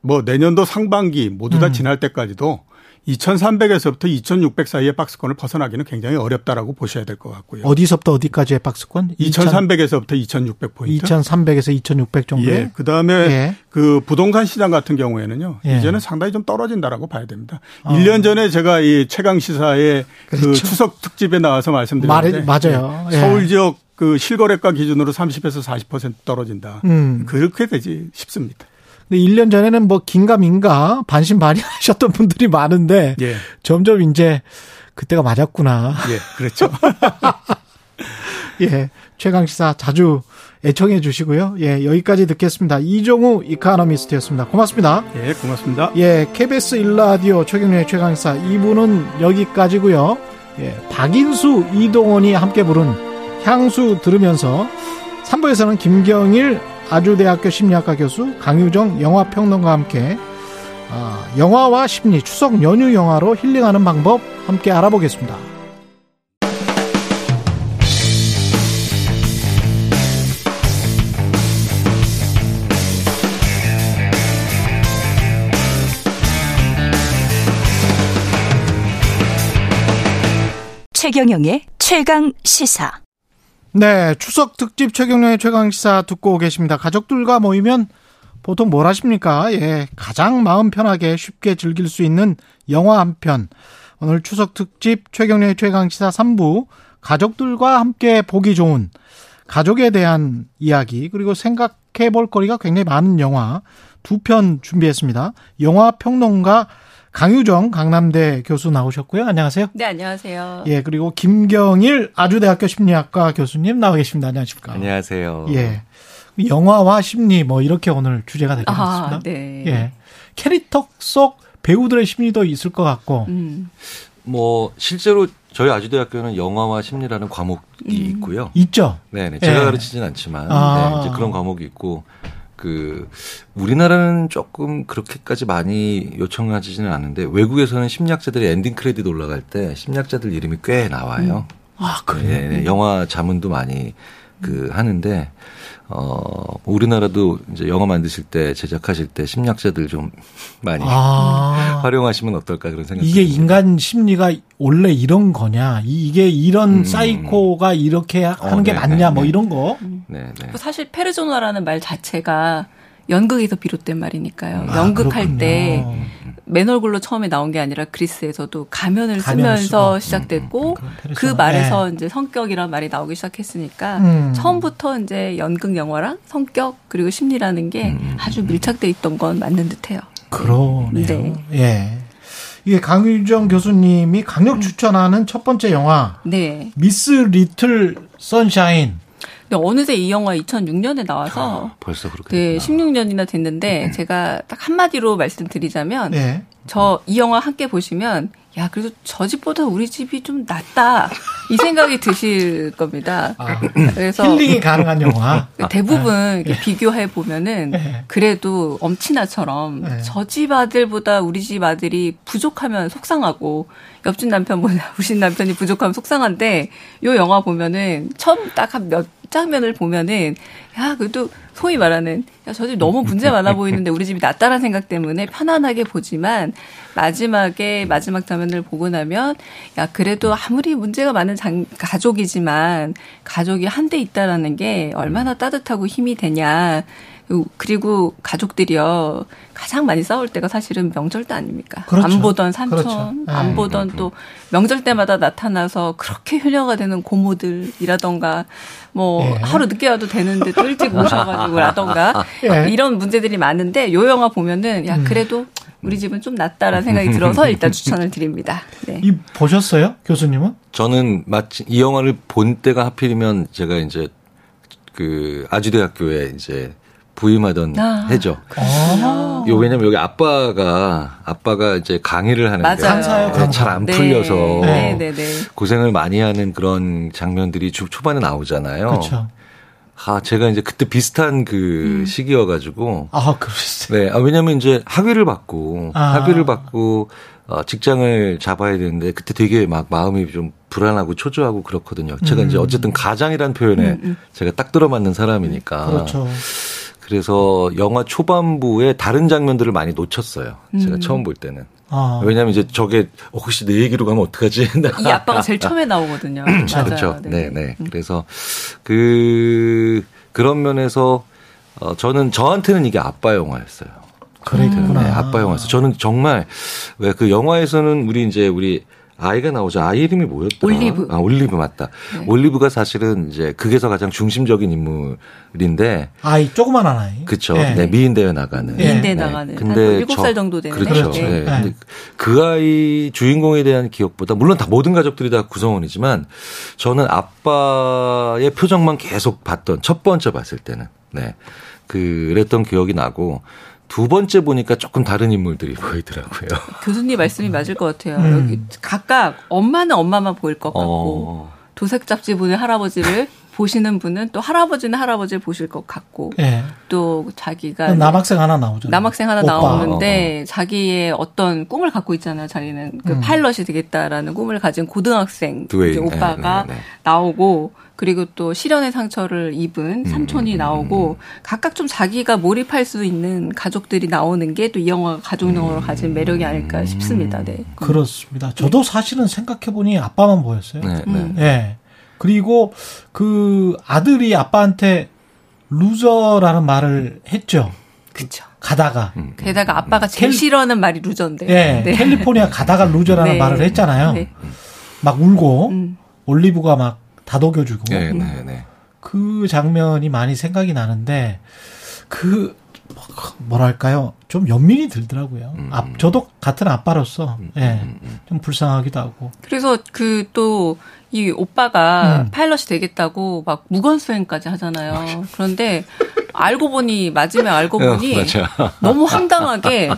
[SPEAKER 6] 뭐 내년도 상반기 모두 다 음. 지날 때까지도 2,300에서부터 2,600 사이의 박스권을 벗어나기는 굉장히 어렵다라고 보셔야 될 것 같고요.
[SPEAKER 2] 어디서부터 어디까지의 박스권?
[SPEAKER 6] 2,300에서부터 2,600 포인트.
[SPEAKER 2] 2,300에서 2,600 정도.
[SPEAKER 6] 예. 그다음에 예. 그 부동산 시장 같은 경우에는요. 예. 이제는 상당히 좀 떨어진다라고 봐야 됩니다. 어. 1년 전에 제가 이 최강 시사의 그 그렇죠. 그 추석 특집에 나와서 말씀드렸는데
[SPEAKER 2] 맞아요.
[SPEAKER 6] 예. 서울 지역 그 실거래가 기준으로 30에서 40% 떨어진다. 음. 그렇게 되지 싶습니다.
[SPEAKER 2] 근데 1년 전에는 뭐 긴가민가 반신반의하셨던 <laughs> 분들이 많은데 예. 점점 이제 그때가 맞았구나.
[SPEAKER 6] 예, 그렇죠. <laughs>
[SPEAKER 2] 예, 최강 시사 자주 애청해 주시고요. 예, 여기까지 듣겠습니다. 이종우 이카노미스트였습니다. 고맙습니다.
[SPEAKER 6] 예, 고맙습니다.
[SPEAKER 2] 예, KBS 일라디오 최경련의 최강 시사 2부는 여기까지고요. 예, 박인수 이동원이 함께 부른 향수 들으면서 3부에서는 김경일 아주대학교 심리학과 교수 강유정 영화평론가와 함께 아, 영화와 심리 추석 연휴 영화로 힐링하는 방법 함께 알아보겠습니다.
[SPEAKER 7] 최경영의 최강 시사.
[SPEAKER 2] 네, 추석 특집 최경련의 최강 시사 듣고 계십니다. 가족들과 모이면 보통 뭘 하십니까? 예, 가장 마음 편하게 쉽게 즐길 수 있는 영화 한 편. 오늘 추석 특집 최경련의 최강 시사 3부 가족들과 함께 보기 좋은 가족에 대한 이야기 그리고 생각해 볼 거리가 굉장히 많은 영화 두 편 준비했습니다. 영화 평론가 강유정 강남대 교수 나오셨고요. 안녕하세요.
[SPEAKER 8] 네, 안녕하세요.
[SPEAKER 2] 예, 그리고 김경일 아주대학교 심리학과 교수님 나와 계십니다. 안녕하십니까?
[SPEAKER 9] 안녕하세요.
[SPEAKER 2] 예. 영화와 심리 뭐 이렇게 오늘 주제가 될 것 같습니다. 아,
[SPEAKER 8] 네.
[SPEAKER 2] 예. 캐릭터 속 배우들의 심리도 있을 것 같고. 음.
[SPEAKER 9] 뭐 실제로 저희 아주대학교는 영화와 심리라는 과목이 음. 있고요.
[SPEAKER 2] 있죠.
[SPEAKER 9] 네, 네. 제가 예. 가르치진 않지만 아. 네, 이제 그런 과목이 있고 그 우리나라는 조금 그렇게까지 많이 요청하지는 않은데 외국에서는 심리학자들이 ending credit 올라갈 때 심리학자들 이름이 꽤 나와요. 음.
[SPEAKER 2] 아 그래요? 네,
[SPEAKER 9] 네, 영화 자문도 많이 그 하는데 어, 우리나라도 이제 영화 만드실 때 제작하실 때 심리학자들 좀 <laughs> 많이 아. <laughs> 활용하시면 어떨까 그런 생각이
[SPEAKER 2] 이게 듭니다. 인간 심리가 원래 이런 거냐 이게 이런 음. 사이코가 이렇게 하는 어, 게 네, 맞냐 네, 뭐 네. 이런 거
[SPEAKER 8] 네, 네. 사실 페르조나라는 말 자체가 연극에서 비롯된 말이니까요. 아, 연극할 때 맨 얼굴로 처음에 나온 게 아니라 그리스에서도 가면을, 가면을 쓰면서 쓰고. 시작됐고 음, 음, 음 그 말에서 네. 이제 성격이란 말이 나오기 시작했으니까 음. 처음부터 이제 연극 영화랑 성격 그리고 심리라는 게 음. 아주 밀착돼 있던 건 맞는 듯해요.
[SPEAKER 2] 그러네요. 네. 예. 이게 강유정 교수님이 강력 추천하는 첫 번째 영화. 네. 미스 리틀 선샤인.
[SPEAKER 8] 근데 어느새 이 영화 2006년에 나와서
[SPEAKER 9] 아, 벌써 그렇게
[SPEAKER 8] 네, 16년이나 됐는데 음. 제가 딱 한마디로 말씀드리자면 네. 저이 영화 함께 보시면 야, 그래도 저 집보다 우리 집이 좀 낫다. 이 생각이 드실 겁니다. 아,
[SPEAKER 2] 그래서 힐링이 가능한 영화.
[SPEAKER 8] 대부분 네. 비교해 보면은 네. 그래도 엄친아처럼 네. 저집 아들보다 우리 집 아들이 부족하면 속상하고 옆집 남편보다 <laughs> 우리 집 남편이 부족하면 속상한데 요 영화 보면은 처음 딱 한 몇 장면을 보면은 야, 그래도 소위 말하는 야, 저 집 너무 문제 많아 보이는데 우리 집이 낫다라는 생각 때문에 편안하게 보지만 마지막에 마지막 장면을 보고 나면 야, 그래도 아무리 문제가 많은 장, 가족이지만 가족이 한 데 있다라는 게 얼마나 따뜻하고 힘이 되냐. 그리고 가족들이요 가장 많이 싸울 때가 사실은 명절 때 아닙니까? 그렇죠. 안 보던 삼촌, 그렇죠. 안 네. 보던 또 명절 때마다 나타나서 그렇게 효녀가 되는 고모들이라던가 뭐 예. 하루 늦게 와도 되는데 또 일찍 오셔가지고라던가 <laughs> 예. 이런 문제들이 많은데 요 영화 보면은 야 음. 그래도 우리 집은 좀 낫다라는 생각이 들어서 일단 <laughs> 추천을 드립니다.
[SPEAKER 2] 네. 이 보셨어요, 교수님은?
[SPEAKER 9] 저는 마치 이 영화를 본 때가 하필이면 제가 이제 그 아주대학교에 이제 부임하던 아. 해죠. 아. 요 왜냐면 여기 아빠가 아빠가 이제 강의를 하는데 잘안 네. 풀려서 네. 네, 네. 고생을 많이 하는 그런 장면들이 초반에 나오잖아요. 그렇죠. 아, 제가 이제 그때 비슷한 그 음. 시기여가지고.
[SPEAKER 2] 아, 그러셨어요?
[SPEAKER 9] 네. 아, 왜냐면 이제 학위를 받고, 아. 학위를 받고, 어, 직장을 잡아야 되는데, 그때 되게 막 마음이 좀 불안하고 초조하고 그렇거든요. 제가 음. 이제 어쨌든 가장이란 표현에 음, 음. 제가 딱 들어맞는 사람이니까. 그렇죠. 그래서 영화 초반부에 다른 장면들을 많이 놓쳤어요. 제가 음. 처음 볼 때는. 아. 왜냐하면 이제 저게 혹시 내 얘기로 가면 어떡하지? <laughs>
[SPEAKER 8] 이 <laughs> 아빠가 제일 처음에 나오거든요.
[SPEAKER 9] 그렇죠. 네, 네. 음. 그래서 그 그런 면에서 어, 저는 저한테는 이게 아빠 영화였어요.
[SPEAKER 2] 그랬구나. 네,
[SPEAKER 9] 아빠 영화였어요. 저는 정말 왜 그 영화에서는 우리 이제 우리 아이가 나오죠. 아이 이름이 뭐였더라?
[SPEAKER 8] 올리브.
[SPEAKER 9] 아, 올리브 맞다. 네. 올리브가 사실은 이제 극에서 가장 중심적인 인물인데.
[SPEAKER 2] 아이, 조그만한 아이.
[SPEAKER 9] 그쵸. 네. 네 미인 대회 나가는.
[SPEAKER 8] 미인 대회 네. 나가는. 근데 7살 정도 되는.
[SPEAKER 9] 그렇죠. 네. 네. 근데 그 아이 주인공에 대한 기억보다, 물론 다 모든 가족들이 다 구성원이지만, 저는 아빠의 표정만 계속 봤던, 첫 번째 봤을 때는. 네. 그랬던 기억이 나고, 두 번째 보니까 조금 다른 인물들이 보이더라고요.
[SPEAKER 8] 교수님 말씀이 맞을 것 같아요. 음. 여기 각각 엄마는 엄마만 보일 것 같고 어. 도색 잡지 분의 할아버지를 보시는 분은 또 할아버지는 할아버지를 보실 것 같고 네. 또 자기가
[SPEAKER 2] 남학생 하나 나오죠.
[SPEAKER 8] 남학생 하나 오빠. 나오는데 어, 어. 자기의 어떤 꿈을 갖고 있잖아요. 자기는 그 음. 파일럿이 되겠다라는 꿈을 가진 고등학생 오빠가 네, 네, 네. 나오고 그리고 또 실연의 상처를 입은 음, 삼촌이 음, 음, 나오고 각각 좀 자기가 몰입할 수 있는 가족들이 나오는 게 또 이 영화가 가족 영화로 가진 매력이 아닐까 싶습니다. 네.
[SPEAKER 2] 그렇습니다. 저도 사실은 생각해 보니 아빠만 보였어요. 네, 네. 네. 그리고 그 아들이 아빠한테 loser라는 말을 했죠.
[SPEAKER 8] 그렇죠.
[SPEAKER 2] 가다가.
[SPEAKER 8] 게다가 아빠가 제일 캘... 싫어하는 말이 loser인데.
[SPEAKER 2] 네. 네. 캘리포니아 가다가 loser라는 네. 말을 했잖아요. 네. 막 울고 음. 올리브가 막 다독여주고 네, 네, 네. 그 장면이 많이 생각이 나는데 그 뭐랄까요 좀 연민이 들더라고요. 음. 아, 저도 같은 아빠로서 음, 예, 음, 음. 좀 불쌍하기도 하고.
[SPEAKER 8] 그래서 그 또 이 오빠가 음. 파일럿이 되겠다고 막 무건 수행까지 하잖아요. 그런데 알고 보니 마지막에 알고 어, 보니 어, 너무 황당하게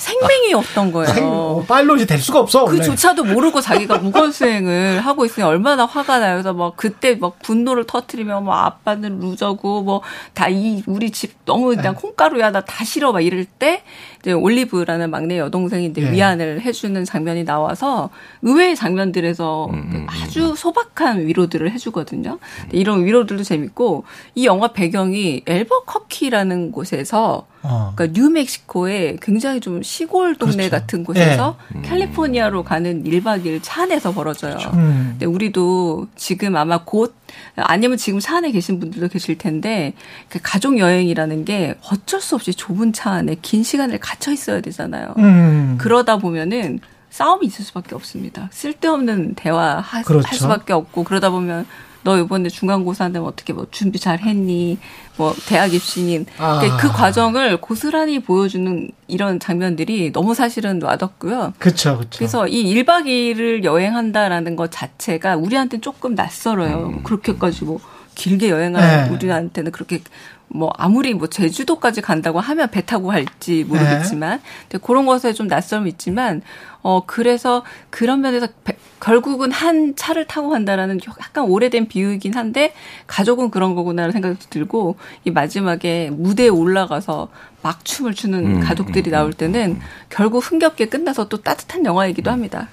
[SPEAKER 8] 생명이었던 거예요. 생, 어,
[SPEAKER 2] 파일럿이 될 수가 없어.
[SPEAKER 8] 그조차도 모르고 자기가 무건 수행을 하고 있으니 얼마나 화가 나요. 그래서 막 그때 막 분노를 터트리며 뭐 아빠는 루저고 뭐 다 이 우리 집 너무 그냥 네. 콩가루야 나 다 싫어 막 이럴 때 이제 올리브라는 막내 여동생이 이제 네. 위안을 해주는 장면이 나와서 의외의 장면들에서 음, 음, 음 아주 음. 소박한 위로들을 해주거든요. 이런 위로들도 재밌고 이 영화 배경이 엘버커키라는 곳에서 어. 그러니까 뉴멕시코의 굉장히 좀 시골 동네 그렇죠. 같은 곳에서 네. 캘리포니아로 가는 1박 2일 차 안에서 벌어져요. 그렇죠. 음. 근데 우리도 지금 아마 곧 아니면 지금 차 안에 계신 분들도 계실 텐데 그 가족 여행이라는 게 어쩔 수 없이 좁은 차 안에 긴 시간을 갇혀 있어야 되잖아요. 음. 그러다 보면은 싸움이 있을 수밖에 없습니다. 쓸데없는 대화 하, 그렇죠. 할 수밖에 없고 그러다 보면 너 이번에 중간고사인데 어떻게 뭐 준비 잘 했니? 뭐 대학 입시인 아. 그러니까 그 과정을 고스란히 보여주는 이런 장면들이 너무 사실은 와닿고요.
[SPEAKER 2] 그렇죠, 그렇죠.
[SPEAKER 8] 그래서 이 1박 2일을 여행한다라는 것 자체가 우리한테 조금 낯설어요. 음. 그렇게까지 뭐 길게 여행할 네. 우리한테는 그렇게 뭐 아무리 뭐 제주도까지 간다고 하면 배 타고 갈지 모르겠지만 네. 근데 그런 것에 좀 낯설음이 있지만 어 그래서 그런 면에서 배, 결국은 한 차를 타고 간다라는 약간 오래된 비유이긴 한데 가족은 그런 거구나라는 생각도 들고 이 마지막에 무대에 올라가서 막 춤을 추는 음, 가족들이 음, 나올 음, 때는 음. 결국 흥겹게 끝나서 또 따뜻한 영화이기도 합니다.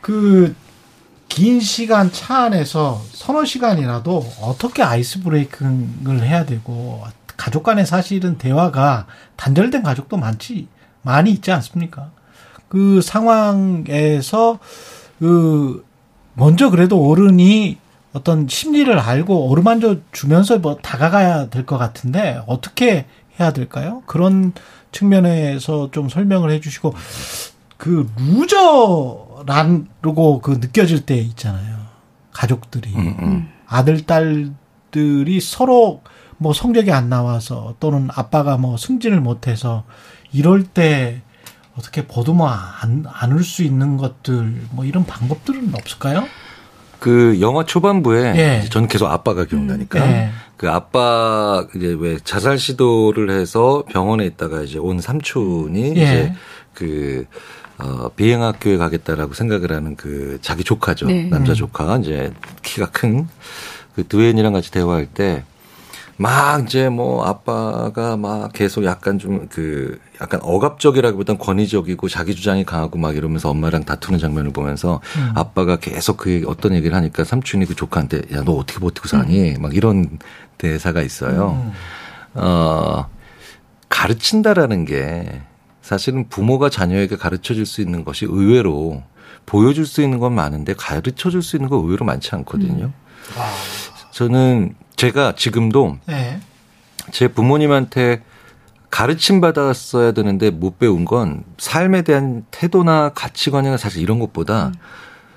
[SPEAKER 2] 그 긴 시간 차 안에서 서너 시간이라도 어떻게 아이스 브레이킹을 해야 되고 가족 간의 사실은 대화가 단절된 가족도 많지 많이 있지 않습니까? 그 상황에서 그 먼저 그래도 어른이 어떤 심리를 알고 어루만져 주면서 뭐 다가가야 될 것 같은데 어떻게 해야 될까요? 그런 측면에서 좀 설명을 해주시고 그 loser라고 그 느껴질 때 있잖아요. 가족들이 음, 음. 아들 딸들이 서로 뭐 성적이 안 나와서 또는 아빠가 뭐 승진을 못해서 이럴 때 어떻게 보듬어 안, 안을 수 있는 것들 뭐 이런 방법들은 없을까요?
[SPEAKER 9] 그 영화 초반부에 예. 저는 계속 아빠가 기억나니까 음. 예. 그 아빠 이제 왜 자살 시도를 해서 병원에 있다가 이제 온 삼촌이 예. 이제 그 어, 비행학교에 가겠다라고 생각을 하는 그 자기 조카죠. 네. 남자 조카 이제 키가 큰 그 드웨인이랑 같이 대화할 때 막 이제 뭐 아빠가 막 계속 약간 좀 그 약간 억압적이라기보단 권위적이고 자기 주장이 강하고 막 이러면서 엄마랑 다투는 장면을 보면서 음. 아빠가 계속 그 어떤 얘기를 하니까 삼촌이 그 조카한테 야 너 어떻게 버티고 사니 음. 막 이런 대사가 있어요. 음. 어 가르친다라는 게 사실은 부모가 자녀에게 가르쳐 줄 수 있는 것이 의외로 보여줄 수 있는 건 많은데 가르쳐 줄 수 있는 건 의외로 많지 않거든요. 음. 저는 제가 지금도 네. 제 부모님한테 가르침 받았어야 되는데 못 배운 건 삶에 대한 태도나 가치관이나 사실 이런 것보다 음.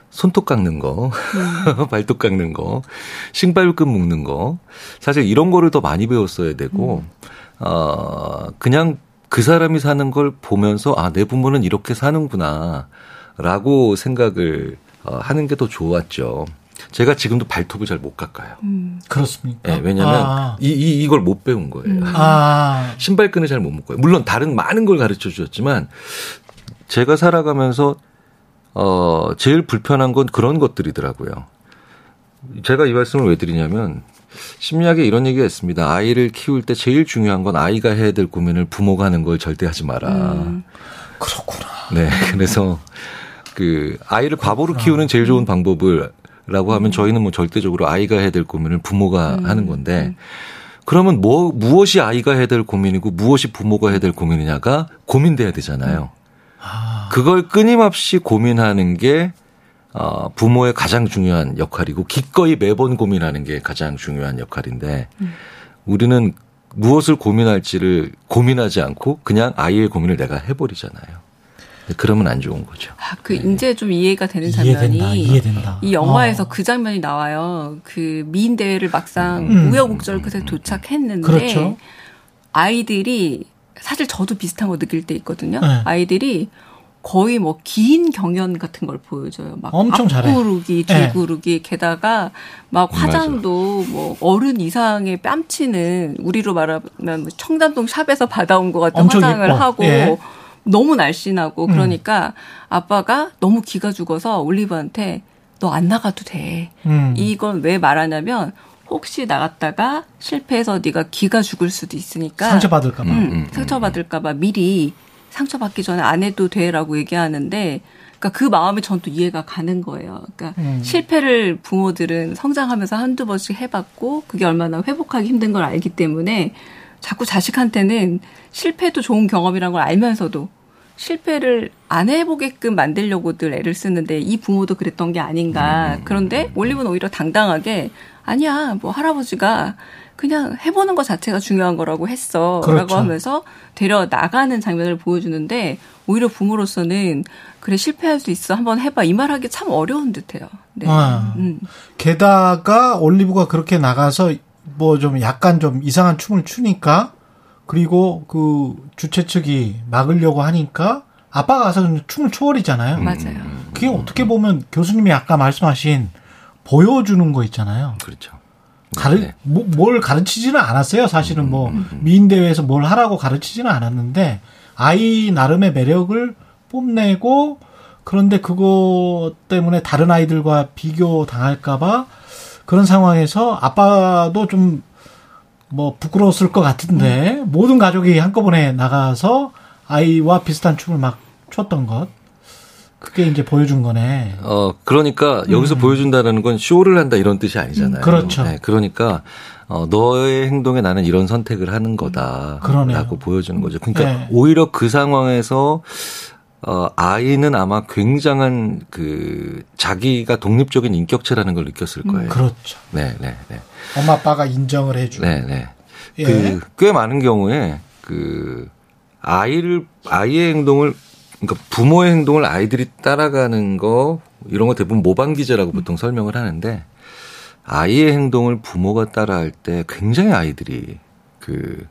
[SPEAKER 9] 손톱 깎는 거, 음. <laughs> 발톱 깎는 거, 신발끈 묶는 거, 사실 이런 거를 더 많이 배웠어야 되고, 음. 어, 그냥 그 사람이 사는 걸 보면서, 아, 내 부모는 이렇게 사는구나, 라고 생각을 어, 하는 게 더 좋았죠. 제가 지금도 발톱을 잘 못 깎아요. 음.
[SPEAKER 2] 그렇습니까?
[SPEAKER 9] 네, 왜냐하면 아. 이, 이 이걸 못 배운 거예요. 음. <laughs> 아. 신발끈을 잘 못 묶어요. 물론 다른 많은 걸 가르쳐 주셨지만 제가 살아가면서 어 제일 불편한 건 그런 것들이더라고요. 제가 이 말씀을 왜 드리냐면 심리학에 이런 얘기가 있습니다. 아이를 키울 때 제일 중요한 건 아이가 해야 될 고민을 부모가 하는 걸 절대 하지 마라. 음.
[SPEAKER 2] 그렇구나.
[SPEAKER 9] 네, 그래서 그 아이를 바보로 키우는 제일 좋은 방법을 라고 하면 저희는 뭐 절대적으로 아이가 해야 될 고민을 부모가 음. 하는 건데 음. 그러면 뭐 무엇이 아이가 해야 될 고민이고 무엇이 부모가 해야 될 고민이냐가 고민돼야 되잖아요. 아. 그걸 끊임없이 고민하는 게 어, 부모의 가장 중요한 역할이고 기꺼이 매번 고민하는 게 가장 중요한 역할인데 음. 우리는 무엇을 고민할지를 고민하지 않고 그냥 아이의 고민을 내가 해버리잖아요. 그러면 안 좋은 거죠.
[SPEAKER 8] 아, 그 네. 이제 좀 이해가 되는 장면이 이해된다, 이해된다. 이 영화에서 어. 그 장면이 나와요. 그 미인 대회를 막상 음. 우여곡절 끝에 도착했는데 그렇죠. 아이들이 사실 저도 비슷한 거 느낄 때 있거든요. 네. 아이들이 거의 뭐 긴 경연 같은 걸 보여줘요. 막
[SPEAKER 2] 엄청 잘해.
[SPEAKER 8] 앞구르기, 네. 뒤구르기, 네. 게다가 막 화장도 맞아. 뭐 어른 이상의 뺨치는 우리로 말하면 뭐 청담동 샵에서 받아온 것 같은 화장을 예뻐. 하고 예. 너무 날씬하고 음. 그러니까 아빠가 너무 기가 죽어서 올리브한테 너 안 나가도 돼. 음. 이건 왜 말하냐면 혹시 나갔다가 실패해서 네가 기가 죽을 수도 있으니까
[SPEAKER 2] 상처받을까 봐. 음,
[SPEAKER 8] 음, 음, 상처받을까 봐 미리 상처받기 전에 안 해도 돼라고 얘기하는데 그러니까 그 마음이 전 또 이해가 가는 거예요. 그러니까 음. 실패를 부모들은 성장하면서 한두 번씩 해봤고 그게 얼마나 회복하기 힘든 걸 알기 때문에 자꾸 자식한테는 실패도 좋은 경험이란 걸 알면서도 실패를 안 해보게끔 만들려고들 애를 쓰는데 이 부모도 그랬던 게 아닌가. 음. 그런데 올리브는 오히려 당당하게 아니야, 뭐 할아버지가 그냥 해보는 것 자체가 중요한 거라고 했어. 그렇죠. 라고 하면서 데려 나가는 장면을 보여주는데 오히려 부모로서는 그래 실패할 수 있어 한번 해봐 이 말하기 참 어려운 듯해요. 네. 아,
[SPEAKER 2] 음. 게다가 올리브가 그렇게 나가서 뭐 좀 약간 좀 이상한 춤을 추니까 그리고 그 주최 측이 막으려고 하니까 아빠가 가서 춤을 추월이잖아요.
[SPEAKER 8] 맞아요.
[SPEAKER 2] 그게 어떻게 보면 교수님이 아까 말씀하신 보여주는 거 있잖아요.
[SPEAKER 9] 그렇죠.
[SPEAKER 2] 가르 네. 뭐, 뭘 가르치지는 않았어요. 사실은 뭐 음, 음, 음. 미인 대회에서 뭘 하라고 가르치지는 않았는데 아이 나름의 매력을 뽐내고 그런데 그거 때문에 다른 아이들과 비교 당할까봐 그런 상황에서 아빠도 좀 뭐 부끄러웠을 것 같은데 음. 모든 가족이 한꺼번에 나가서 아이와 비슷한 춤을 막 췄던 것. 그게 이제 보여준 거네.
[SPEAKER 9] 어, 그러니까 여기서 음. 보여준다는 건 쇼를 한다 이런 뜻이 아니잖아요.
[SPEAKER 2] 그렇죠.
[SPEAKER 9] 네, 그러니까 어, 너의 행동에 나는 이런 선택을 하는 거다라고 보여주는 거죠. 그러니까 네. 오히려 그 상황에서 어, 아이는 아마 굉장한 그 자기가 독립적인 인격체라는 걸 느꼈을 음, 거예요.
[SPEAKER 2] 음, 그렇죠.
[SPEAKER 9] 네, 네, 네.
[SPEAKER 2] 엄마 아빠가 인정을 해주고.
[SPEAKER 9] 네, 네. 예. 그꽤 많은 경우에 그 아이를 아이의 행동을 그러니까 부모의 행동을 아이들이 따라가는 거 이런 거 대부분 모방 기제라고 보통 설명을 하는데 아이의 행동을 부모가 따라할 때 굉장히 아이들이 그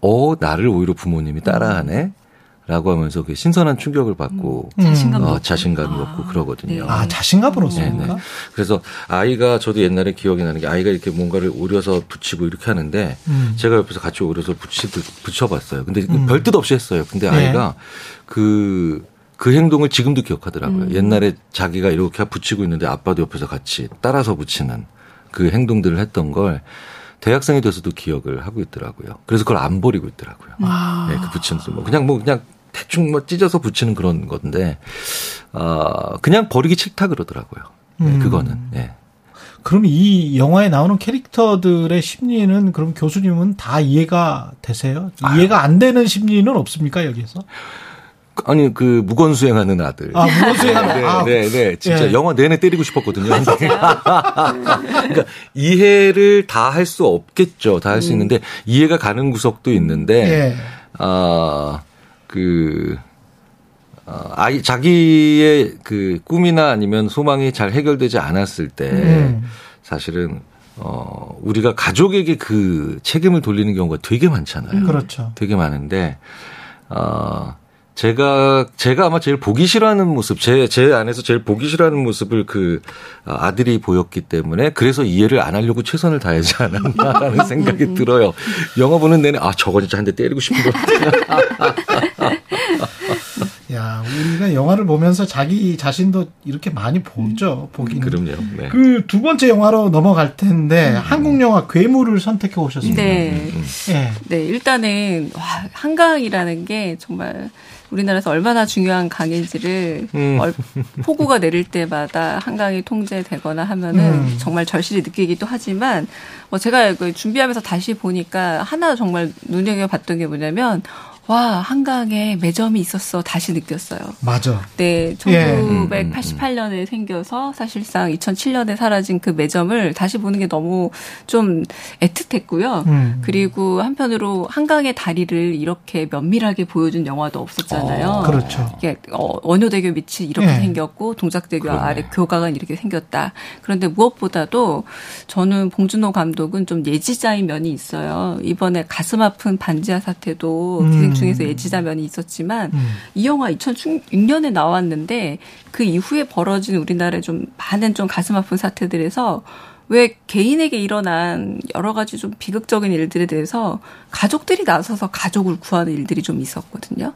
[SPEAKER 9] 어 나를 오히려 부모님이 따라하네 라고 하면서 그 신선한 충격을 받고
[SPEAKER 8] 음. 자신감
[SPEAKER 9] 어, 자신감이 아. 얻고 그러거든요.
[SPEAKER 2] 네. 아 자신감을 얻습니까? 네, 네.
[SPEAKER 9] 그래서 아이가 저도 옛날에 기억이 나는 게 아이가 이렇게 뭔가를 오려서 붙이고 이렇게 하는데 음. 제가 옆에서 같이 오려서 붙이 붙여봤어요. 근데 음. 별뜻 없이 했어요. 근데 네. 아이가 그그 그 행동을 지금도 기억하더라고요. 음. 옛날에 자기가 이렇게 붙이고 있는데 아빠도 옆에서 같이 따라서 붙이는 그 행동들을 했던 걸 대학생이 돼서도 기억을 하고 있더라고요. 그래서 그걸 안 버리고 있더라고요. 아. 네, 그 붙이는 뭐 그냥 뭐 그냥 대충 뭐 찢어서 붙이는 그런 건데 어 그냥 버리기 싫다 그러더라고요. 네, 음. 그거는. 예.
[SPEAKER 2] 그럼 이 영화에 나오는 캐릭터들의 심리는 그럼 교수님은 다 이해가 되세요? 이해가 안 되는 심리는 없습니까 여기서?
[SPEAKER 9] 아니 그 무건 수행하는 아들.
[SPEAKER 2] 아 무건 수행하는
[SPEAKER 9] 네, 아. 네, 네, 진짜 네. 영화 내내 때리고 싶었거든요. 그러니까 이해를 다 할 수 없겠죠. 다 할수 음. 있는데 이해가 가는 구석도 있는데 예. 아 그 어, 아이 자기의 그 꿈이나 아니면 소망이 잘 해결되지 않았을 때 음. 사실은 어 우리가 가족에게 그 책임을 돌리는 경우가 되게 많잖아요.
[SPEAKER 2] 그렇죠.
[SPEAKER 9] 되게 많은데 어 제가 제가 아마 제일 보기 싫어하는 모습 제제 안에서 제일 보기 싫어하는 모습을 그 아들이 보였기 때문에 그래서 이해를 안 하려고 최선을 다하지 않았나라는 <laughs> 생각이 들어요. 영화 보는 내내 아 저거 진짜 한 대 때리고 싶은 것 같아. <laughs>
[SPEAKER 2] 야, 우리가 영화를 보면서 자기 자신도 이렇게 많이 보죠. 보기는.
[SPEAKER 9] 그럼요. 네.
[SPEAKER 2] 그두 번째 영화로 넘어갈 텐데 음. 한국 영화 괴물을 선택해 오셨습니다.
[SPEAKER 8] 네. 음. 음. 네. 네, 일단은 와, 한강이라는 게 정말 우리나라에서 얼마나 중요한 강인지를 음. 폭우가 내릴 때마다 한강이 통제되거나 하면은 음. 정말 절실히 느끼기도 하지만 뭐 제가 준비하면서 다시 보니까 하나 정말 눈여겨봤던 게 뭐냐면 와, 한강에 매점이 있었어. 다시 느꼈어요.
[SPEAKER 2] 맞아.
[SPEAKER 8] 네, 1988년에 예. 생겨서 사실상 2007년에 사라진 그 매점을 다시 보는 게 너무 좀 애틋했고요. 음. 그리고 한편으로 한강의 다리를 이렇게 면밀하게 보여준 영화도 없었잖아요. 어,
[SPEAKER 2] 그렇죠.
[SPEAKER 8] 이게 어, 원효대교 밑이 이렇게 예. 생겼고 동작대교 그러네. 아래 교각은 이렇게 생겼다. 그런데 무엇보다도 저는 봉준호 감독은 좀 예지자인 면이 있어요. 이번에 가슴 아픈 반지하 사태도 음. 중에서 음. 예지자면이 있었지만 음. 이 영화 2006년에 나왔는데 그 이후에 벌어진 우리나라의 좀 많은 좀 가슴 아픈 사태들에서 왜 개인에게 일어난 여러 가지 좀 비극적인 일들에 대해서 가족들이 나서서 가족을 구하는 일들이 좀 있었거든요.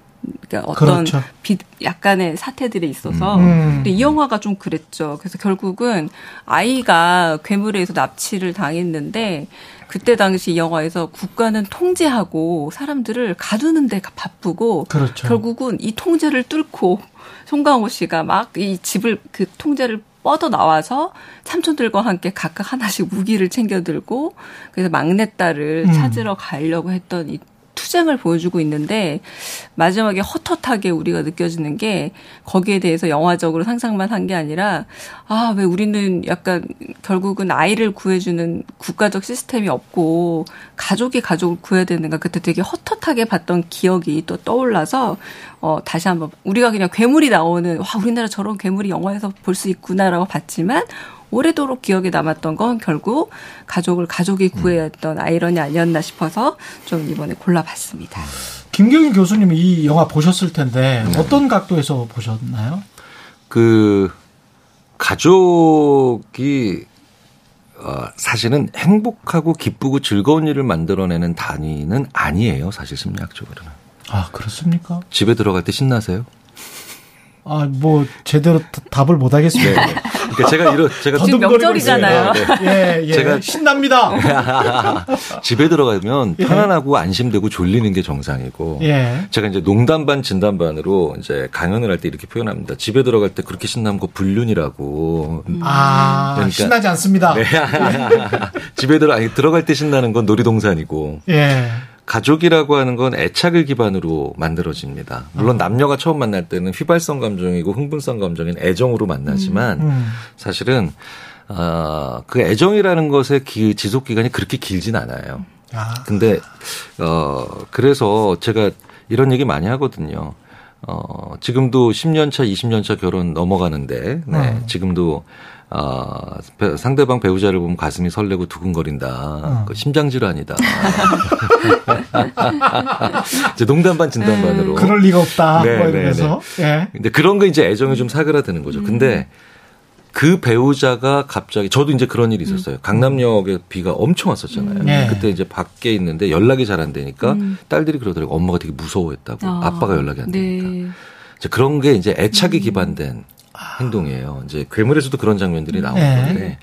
[SPEAKER 8] 그러니까 어떤 그렇죠. 비, 약간의 사태들에 있어서 음. 근데 이 영화가 좀 그랬죠. 그래서 결국은 아이가 괴물에 의해서 납치를 당했는데 그때 당시 이 영화에서 국가는 통제하고 사람들을 가두는 데 바쁘고
[SPEAKER 2] 그렇죠.
[SPEAKER 8] 결국은 이 통제를 뚫고 송강호 씨가 막 이 집을 그 통제를 뻗어 나와서 삼촌들과 함께 각각 하나씩 무기를 챙겨 들고 그래서 막내딸을 음. 찾으러 가려고 했던 이 투쟁을 보여주고 있는데 마지막에 헛헛하게 우리가 느껴지는 게 거기에 대해서 영화적으로 상상만 한 게 아니라 아 왜 우리는 약간 결국은 아이를 구해주는 국가적 시스템이 없고 가족이 가족을 구해야 되는가. 그때 되게 헛헛하게 봤던 기억이 또 떠올라서 어 다시 한번 우리가 그냥 괴물이 나오는 와 우리나라 저런 괴물이 영화에서 볼 수 있구나라고 봤지만 오래도록 기억에 남았던 건 결국 가족을 가족이 구해야 했던 아이러니 아니었나 싶어서 좀 이번에 골라봤습니다.
[SPEAKER 2] 김경일 교수님 이 영화 보셨을 텐데 네. 어떤 각도에서 보셨나요?
[SPEAKER 9] 그 가족이 어, 사실은 행복하고 기쁘고 즐거운 일을 만들어내는 단위는 아니에요. 사실 심리학적으로는.
[SPEAKER 2] 아 그렇습니까?
[SPEAKER 9] 집에 들어갈 때 신나세요?
[SPEAKER 2] 아, 뭐 제대로 답을 못 하겠습니다. 네.
[SPEAKER 9] 그러니까 제가 이런 제가
[SPEAKER 8] 지금 명절이잖아요. 네.
[SPEAKER 2] 예, 예. 제가 신납니다. <laughs>
[SPEAKER 9] 집에 들어가면 예. 편안하고 안심되고 졸리는 게 정상이고
[SPEAKER 2] 예.
[SPEAKER 9] 제가 이제 농담 반 진담 반으로 이제 강연을 할 때 이렇게 표현합니다. 집에 들어갈 때 그렇게 신나면 그 불륜이라고.
[SPEAKER 2] 아, 그러니까. 신나지 않습니다. 네. <laughs>
[SPEAKER 9] 집에 들어 아니 들어갈 때 신나는 건 놀이동산이고.
[SPEAKER 2] 예.
[SPEAKER 9] 가족이라고 하는 건 애착을 기반으로 만들어집니다. 물론 어. 남녀가 처음 만날 때는 휘발성 감정이고 흥분성 감정인 애정으로 만나지만 음, 음. 사실은 어, 그 애정이라는 것의 기, 지속 기간이 그렇게 길진 않아요. 아. 근데 어 그래서 제가 이런 얘기 많이 하거든요. 어 지금도 10년 차, 20년 차 결혼 넘어가는데 네. 어. 지금도 아, 상대방 배우자를 보면 가슴이 설레고 두근거린다. 어. 그 심장 질환이다. <laughs> 이제 농담 반 진담 반으로.
[SPEAKER 2] 그럴 리가 없다. 네, 뭐 네, 이러면서. 네, 네.
[SPEAKER 9] 예. 근데 그런 거 이제 애정이 좀 사그라드는 거죠. 근데 그 배우자가 갑자기 저도 이제 그런 일이 있었어요. 강남역에 비가 엄청 왔었잖아요. 네. 그때 이제 밖에 있는데 연락이 잘 안 되니까 음. 딸들이 그러더라고 엄마가 되게 무서워했다고 아. 빠가 연락이 안 되니까. 네. 이제 그런 게 이제 애착이 음. 기반된 행동이에요. 이제 괴물에서도 그런 장면들이 음. 나오는데 네.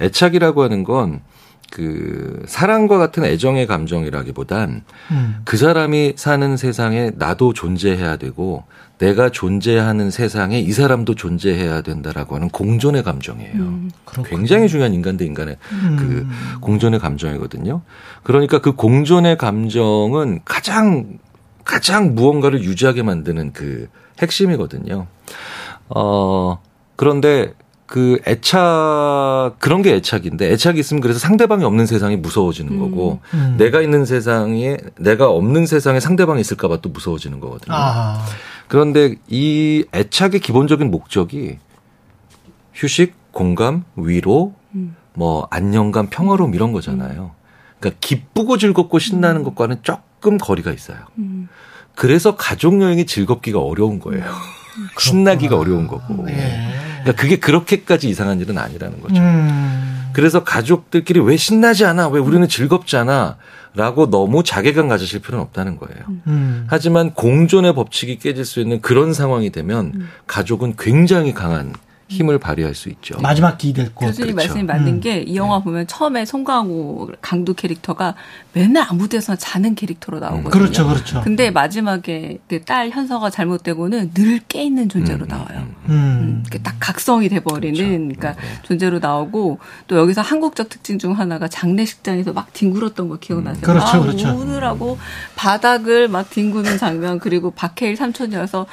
[SPEAKER 9] 애착이라고 하는 건그 사랑과 같은 애정의 감정이라기보단 음. 그 사람이 사는 세상에 나도 존재해야 되고 내가 존재하는 세상에 이 사람도 존재해야 된다라고 하는 공존의 감정이에요. 음, 굉장히 중요한 인간 대 인간의 음. 그 공존의 감정이거든요. 그러니까 그 공존의 감정은 가장 가장 무언가를 유지하게 만드는 그 핵심이거든요. 어, 그런데 그 애착 그런 게 애착인데 애착이 있으면 그래서 상대방이 없는 세상이 무서워지는 음, 거고 음. 내가 있는 세상에 내가 없는 세상에 상대방이 있을까 봐 또 무서워지는 거거든요. 아. 그런데 이 애착의 기본적인 목적이 휴식, 공감, 위로, 음. 뭐 안녕감, 평화로움 이런 거잖아요. 그러니까 기쁘고 즐겁고 신나는 음. 것과는 조금 거리가 있어요. 음. 그래서 가족 여행이 즐겁기가 어려운 거예요. 신나기가 어려운 거고. 네. 그러니까 그게 그렇게까지 이상한 일은 아니라는 거죠. 음. 그래서 가족들끼리 왜 신나지 않아? 왜 우리는 즐겁지 않아? 라고 너무 자괴감 가지실 필요는 없다는 거예요. 음. 하지만 공존의 법칙이 깨질 수 있는 그런 상황이 되면 음. 가족은 굉장히 강한 힘을 발휘할 수 있죠.
[SPEAKER 2] 마지막 기될 곳.
[SPEAKER 8] 교수님 그렇죠. 말씀이 맞는 음. 게이 영화 네. 보면 처음에 송강호 강도 캐릭터가 맨날 아무 데서나 자는 캐릭터로 나오거든요.
[SPEAKER 2] 그렇죠, 그렇죠.
[SPEAKER 8] 근데 마지막에 그 딸 현서가 잘못되고는 늘 깨 있는 존재로 음, 나와요. 음. 음. 딱 각성이 돼버리는 그렇죠. 그러니까 네. 존재로 나오고 또 여기서 한국적 특징 중 하나가 장례식장에서 막 뒹굴었던 거 기억나세요?
[SPEAKER 2] 그렇죠, 아, 그렇죠.
[SPEAKER 8] 우느라고 바닥을 막 뒹구는 장면 그리고 박해일 삼촌이 와서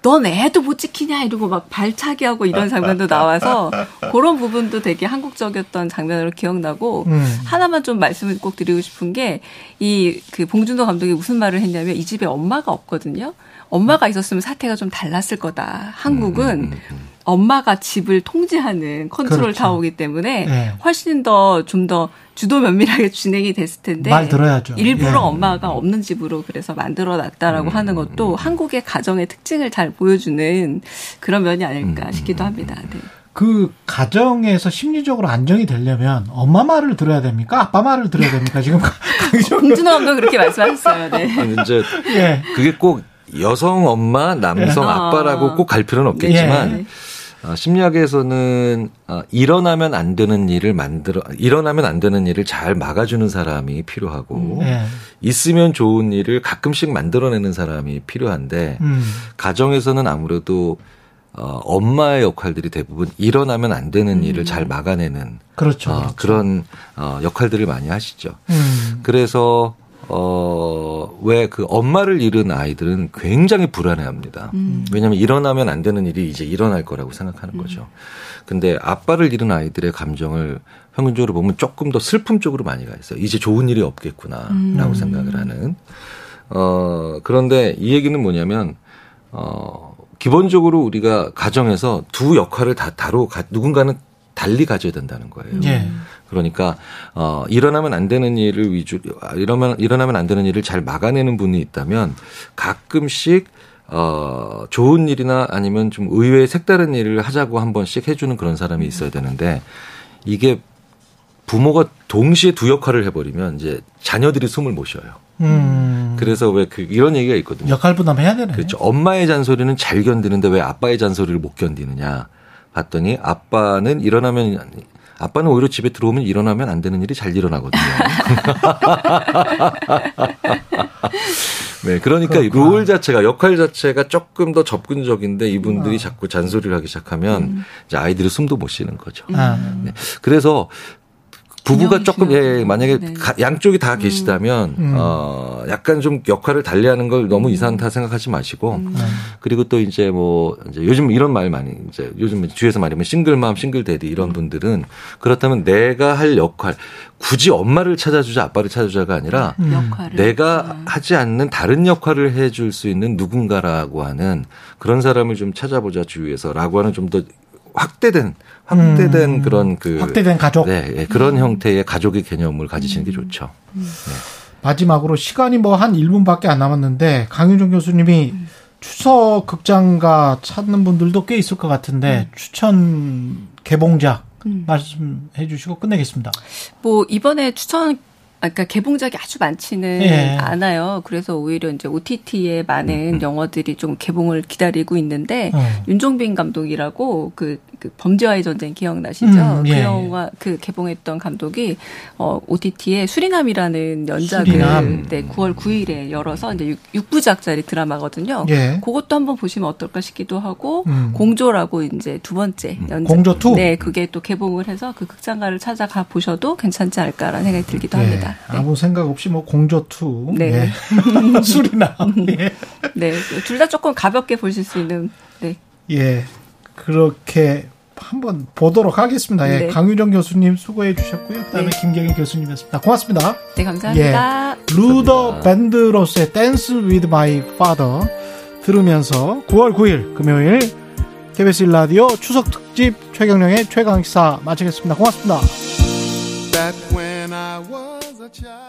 [SPEAKER 8] 넌 애도 못 지키냐 이러고 막 발차기 하고 이런 장면도 나와서 그런 부분도 되게 한국적이었던 장면으로 기억나고 음. 하나만 좀 말씀을 꼭 드리고 싶은 게 이 그 봉준호 감독이 무슨 말을 했냐면 이 집에 엄마가 없거든요. 엄마가 있었으면 사태가 좀 달랐을 거다. 한국은 음, 음, 음, 엄마가 집을 통제하는 컨트롤 그렇죠. 타워이기 때문에 네. 훨씬 더좀더 주도 면밀하게 진행이 됐을 텐데
[SPEAKER 2] 말 들어야죠.
[SPEAKER 8] 일부러 예. 엄마가 없는 집으로 그래서 만들어 놨다라고 음. 하는 것도 한국의 가정의 특징을 잘 보여주는 그런 면이 아닐까 싶기도 합니다. 네.
[SPEAKER 2] 그 가정에서 심리적으로 안정이 되려면 엄마 말을 들어야 됩니까? 아빠 말을 들어야 됩니까? 지금 <laughs>
[SPEAKER 8] 공준호 감독 그렇게 말씀하셨어요. 네. <laughs>
[SPEAKER 9] 아니, 이제 예. 그게 꼭 여성 엄마, 남성 예. 아빠라고 꼭 갈 필요는 없겠지만 예. 어, 심리학에서는 어, 일어나면 안 되는 일을 만들어 일어나면 안 되는 일을 잘 막아주는 사람이 필요하고 네. 있으면 좋은 일을 가끔씩 만들어내는 사람이 필요한데 음. 가정에서는 아무래도 어, 엄마의 역할들이 대부분 일어나면 안 되는 음. 일을 잘 막아내는
[SPEAKER 2] 그렇죠,
[SPEAKER 9] 어,
[SPEAKER 2] 그렇죠.
[SPEAKER 9] 그런 어, 역할들을 많이 하시죠. 음. 그래서 어, 왜 그 엄마를 잃은 아이들은 굉장히 불안해 합니다. 음. 왜냐하면 일어나면 안 되는 일이 이제 일어날 거라고 생각하는 음. 거죠. 근데 아빠를 잃은 아이들의 감정을 평균적으로 보면 조금 더 슬픔 쪽으로 많이 가 있어요. 이제 좋은 일이 없겠구나라고 음. 생각을 하는. 어, 그런데 이 얘기는 뭐냐면, 어, 기본적으로 우리가 가정에서 두 역할을 다 다루, 누군가는 달리 가져야 된다는 거예요. 예. 그러니까 어 일어나면 안 되는 일을 위주 이러면 일어나면 안 되는 일을 잘 막아내는 분이 있다면 가끔씩 어 좋은 일이나 아니면 좀 의외의 색다른 일을 하자고 한 번씩 해주는 그런 사람이 있어야 되는데 이게 부모가 동시에 두 역할을 해버리면 이제 자녀들이 숨을 못 쉬어요. 음. 그래서 왜 그 이런 얘기가 있거든요.
[SPEAKER 2] 역할 분담해야 되네.
[SPEAKER 9] 그렇죠. 엄마의 잔소리는 잘 견디는데 왜 아빠의 잔소리를 못 견디느냐 봤더니 아빠는 일어나면 아빠는 오히려 집에 들어오면 일어나면 안 되는 일이 잘 일어나거든요. <laughs> 네, 그러니까 그렇구나. 롤 자체가 역할 자체가 조금 더 접근적인데 이분들이 어. 자꾸 잔소리를 하기 시작하면 음. 이제 아이들이 숨도 못 쉬는 거죠. 음. 네. 그래서 부부가 조금 예 만약에 네. 가, 양쪽이 다 음. 계시다면 음. 어 약간 좀 역할을 달리하는 걸 너무 음. 이상하다 생각하지 마시고 음. 그리고 또 이제 뭐 이제 요즘 이런 말 많이 이제 요즘 주위에서 말하면 싱글맘 싱글데디 이런 음. 분들은 그렇다면 내가 할 역할 굳이 엄마를 찾아주자 아빠를 찾아주자가 아니라 음. 내가 하지 않는 다른 역할을 해줄 수 있는 누군가라고 하는 그런 사람을 좀 찾아보자 주위에서라고 하는 좀 더 확대된 확대된 음. 그런 그
[SPEAKER 2] 확대된 가족
[SPEAKER 9] 네, 네 그런 음. 형태의 가족의 개념을 가지시는 게 좋죠. 음. 네.
[SPEAKER 2] 마지막으로 시간이 뭐 한 1분밖에 안 남았는데 강윤정 교수님이 음. 추석 극장가 찾는 분들도 꽤 있을 것 같은데 음. 추천 개봉작 말씀해 주시고 끝내겠습니다.
[SPEAKER 8] 뭐 이번에 추천 그러니까 개봉작이 아주 많지는 예. 않아요. 그래서 오히려 이제 OTT에 많은 음. 영화들이 좀 개봉을 기다리고 있는데 어. 윤종빈 감독이라고 그, 그 범죄와의 전쟁 기억나시죠? 음, 예. 그 영화 그 개봉했던 감독이 어 OTT에 수리남이라는 연작을 수리남. 네 9월 9일에 열어서 이제 6, 부작짜리 드라마거든요. 예. 그것도 한번 보시면 어떨까 싶기도 하고 음. 공조라고 이제 두 번째
[SPEAKER 2] 음. 연작 공조 2?
[SPEAKER 8] 네, 그게 또 개봉을 해서 그 극장가를 찾아가 보셔도 괜찮지 않을까라는 생각이 들기도 예. 합니다.
[SPEAKER 2] 네. 아무 생각 없이 뭐 공조 투, 네. 예. <laughs> 예. <laughs>
[SPEAKER 8] 네, 둘 다 조금 가볍게 보실 수 있는, 네.
[SPEAKER 2] 예, 그렇게 한번 보도록 하겠습니다. 예, 네. 강유정 교수님 수고해 주셨고요. 그다음에 네. 김경희 교수님이었습니다. 고맙습니다.
[SPEAKER 8] 네, 감사합니다.
[SPEAKER 2] 예, 루더 밴드로스의 Dance with My Father 들으면서 9월 9일 금요일 KBS 1라디오 추석 특집 최경영의 최강시사 마치겠습니다. 고맙습니다. child.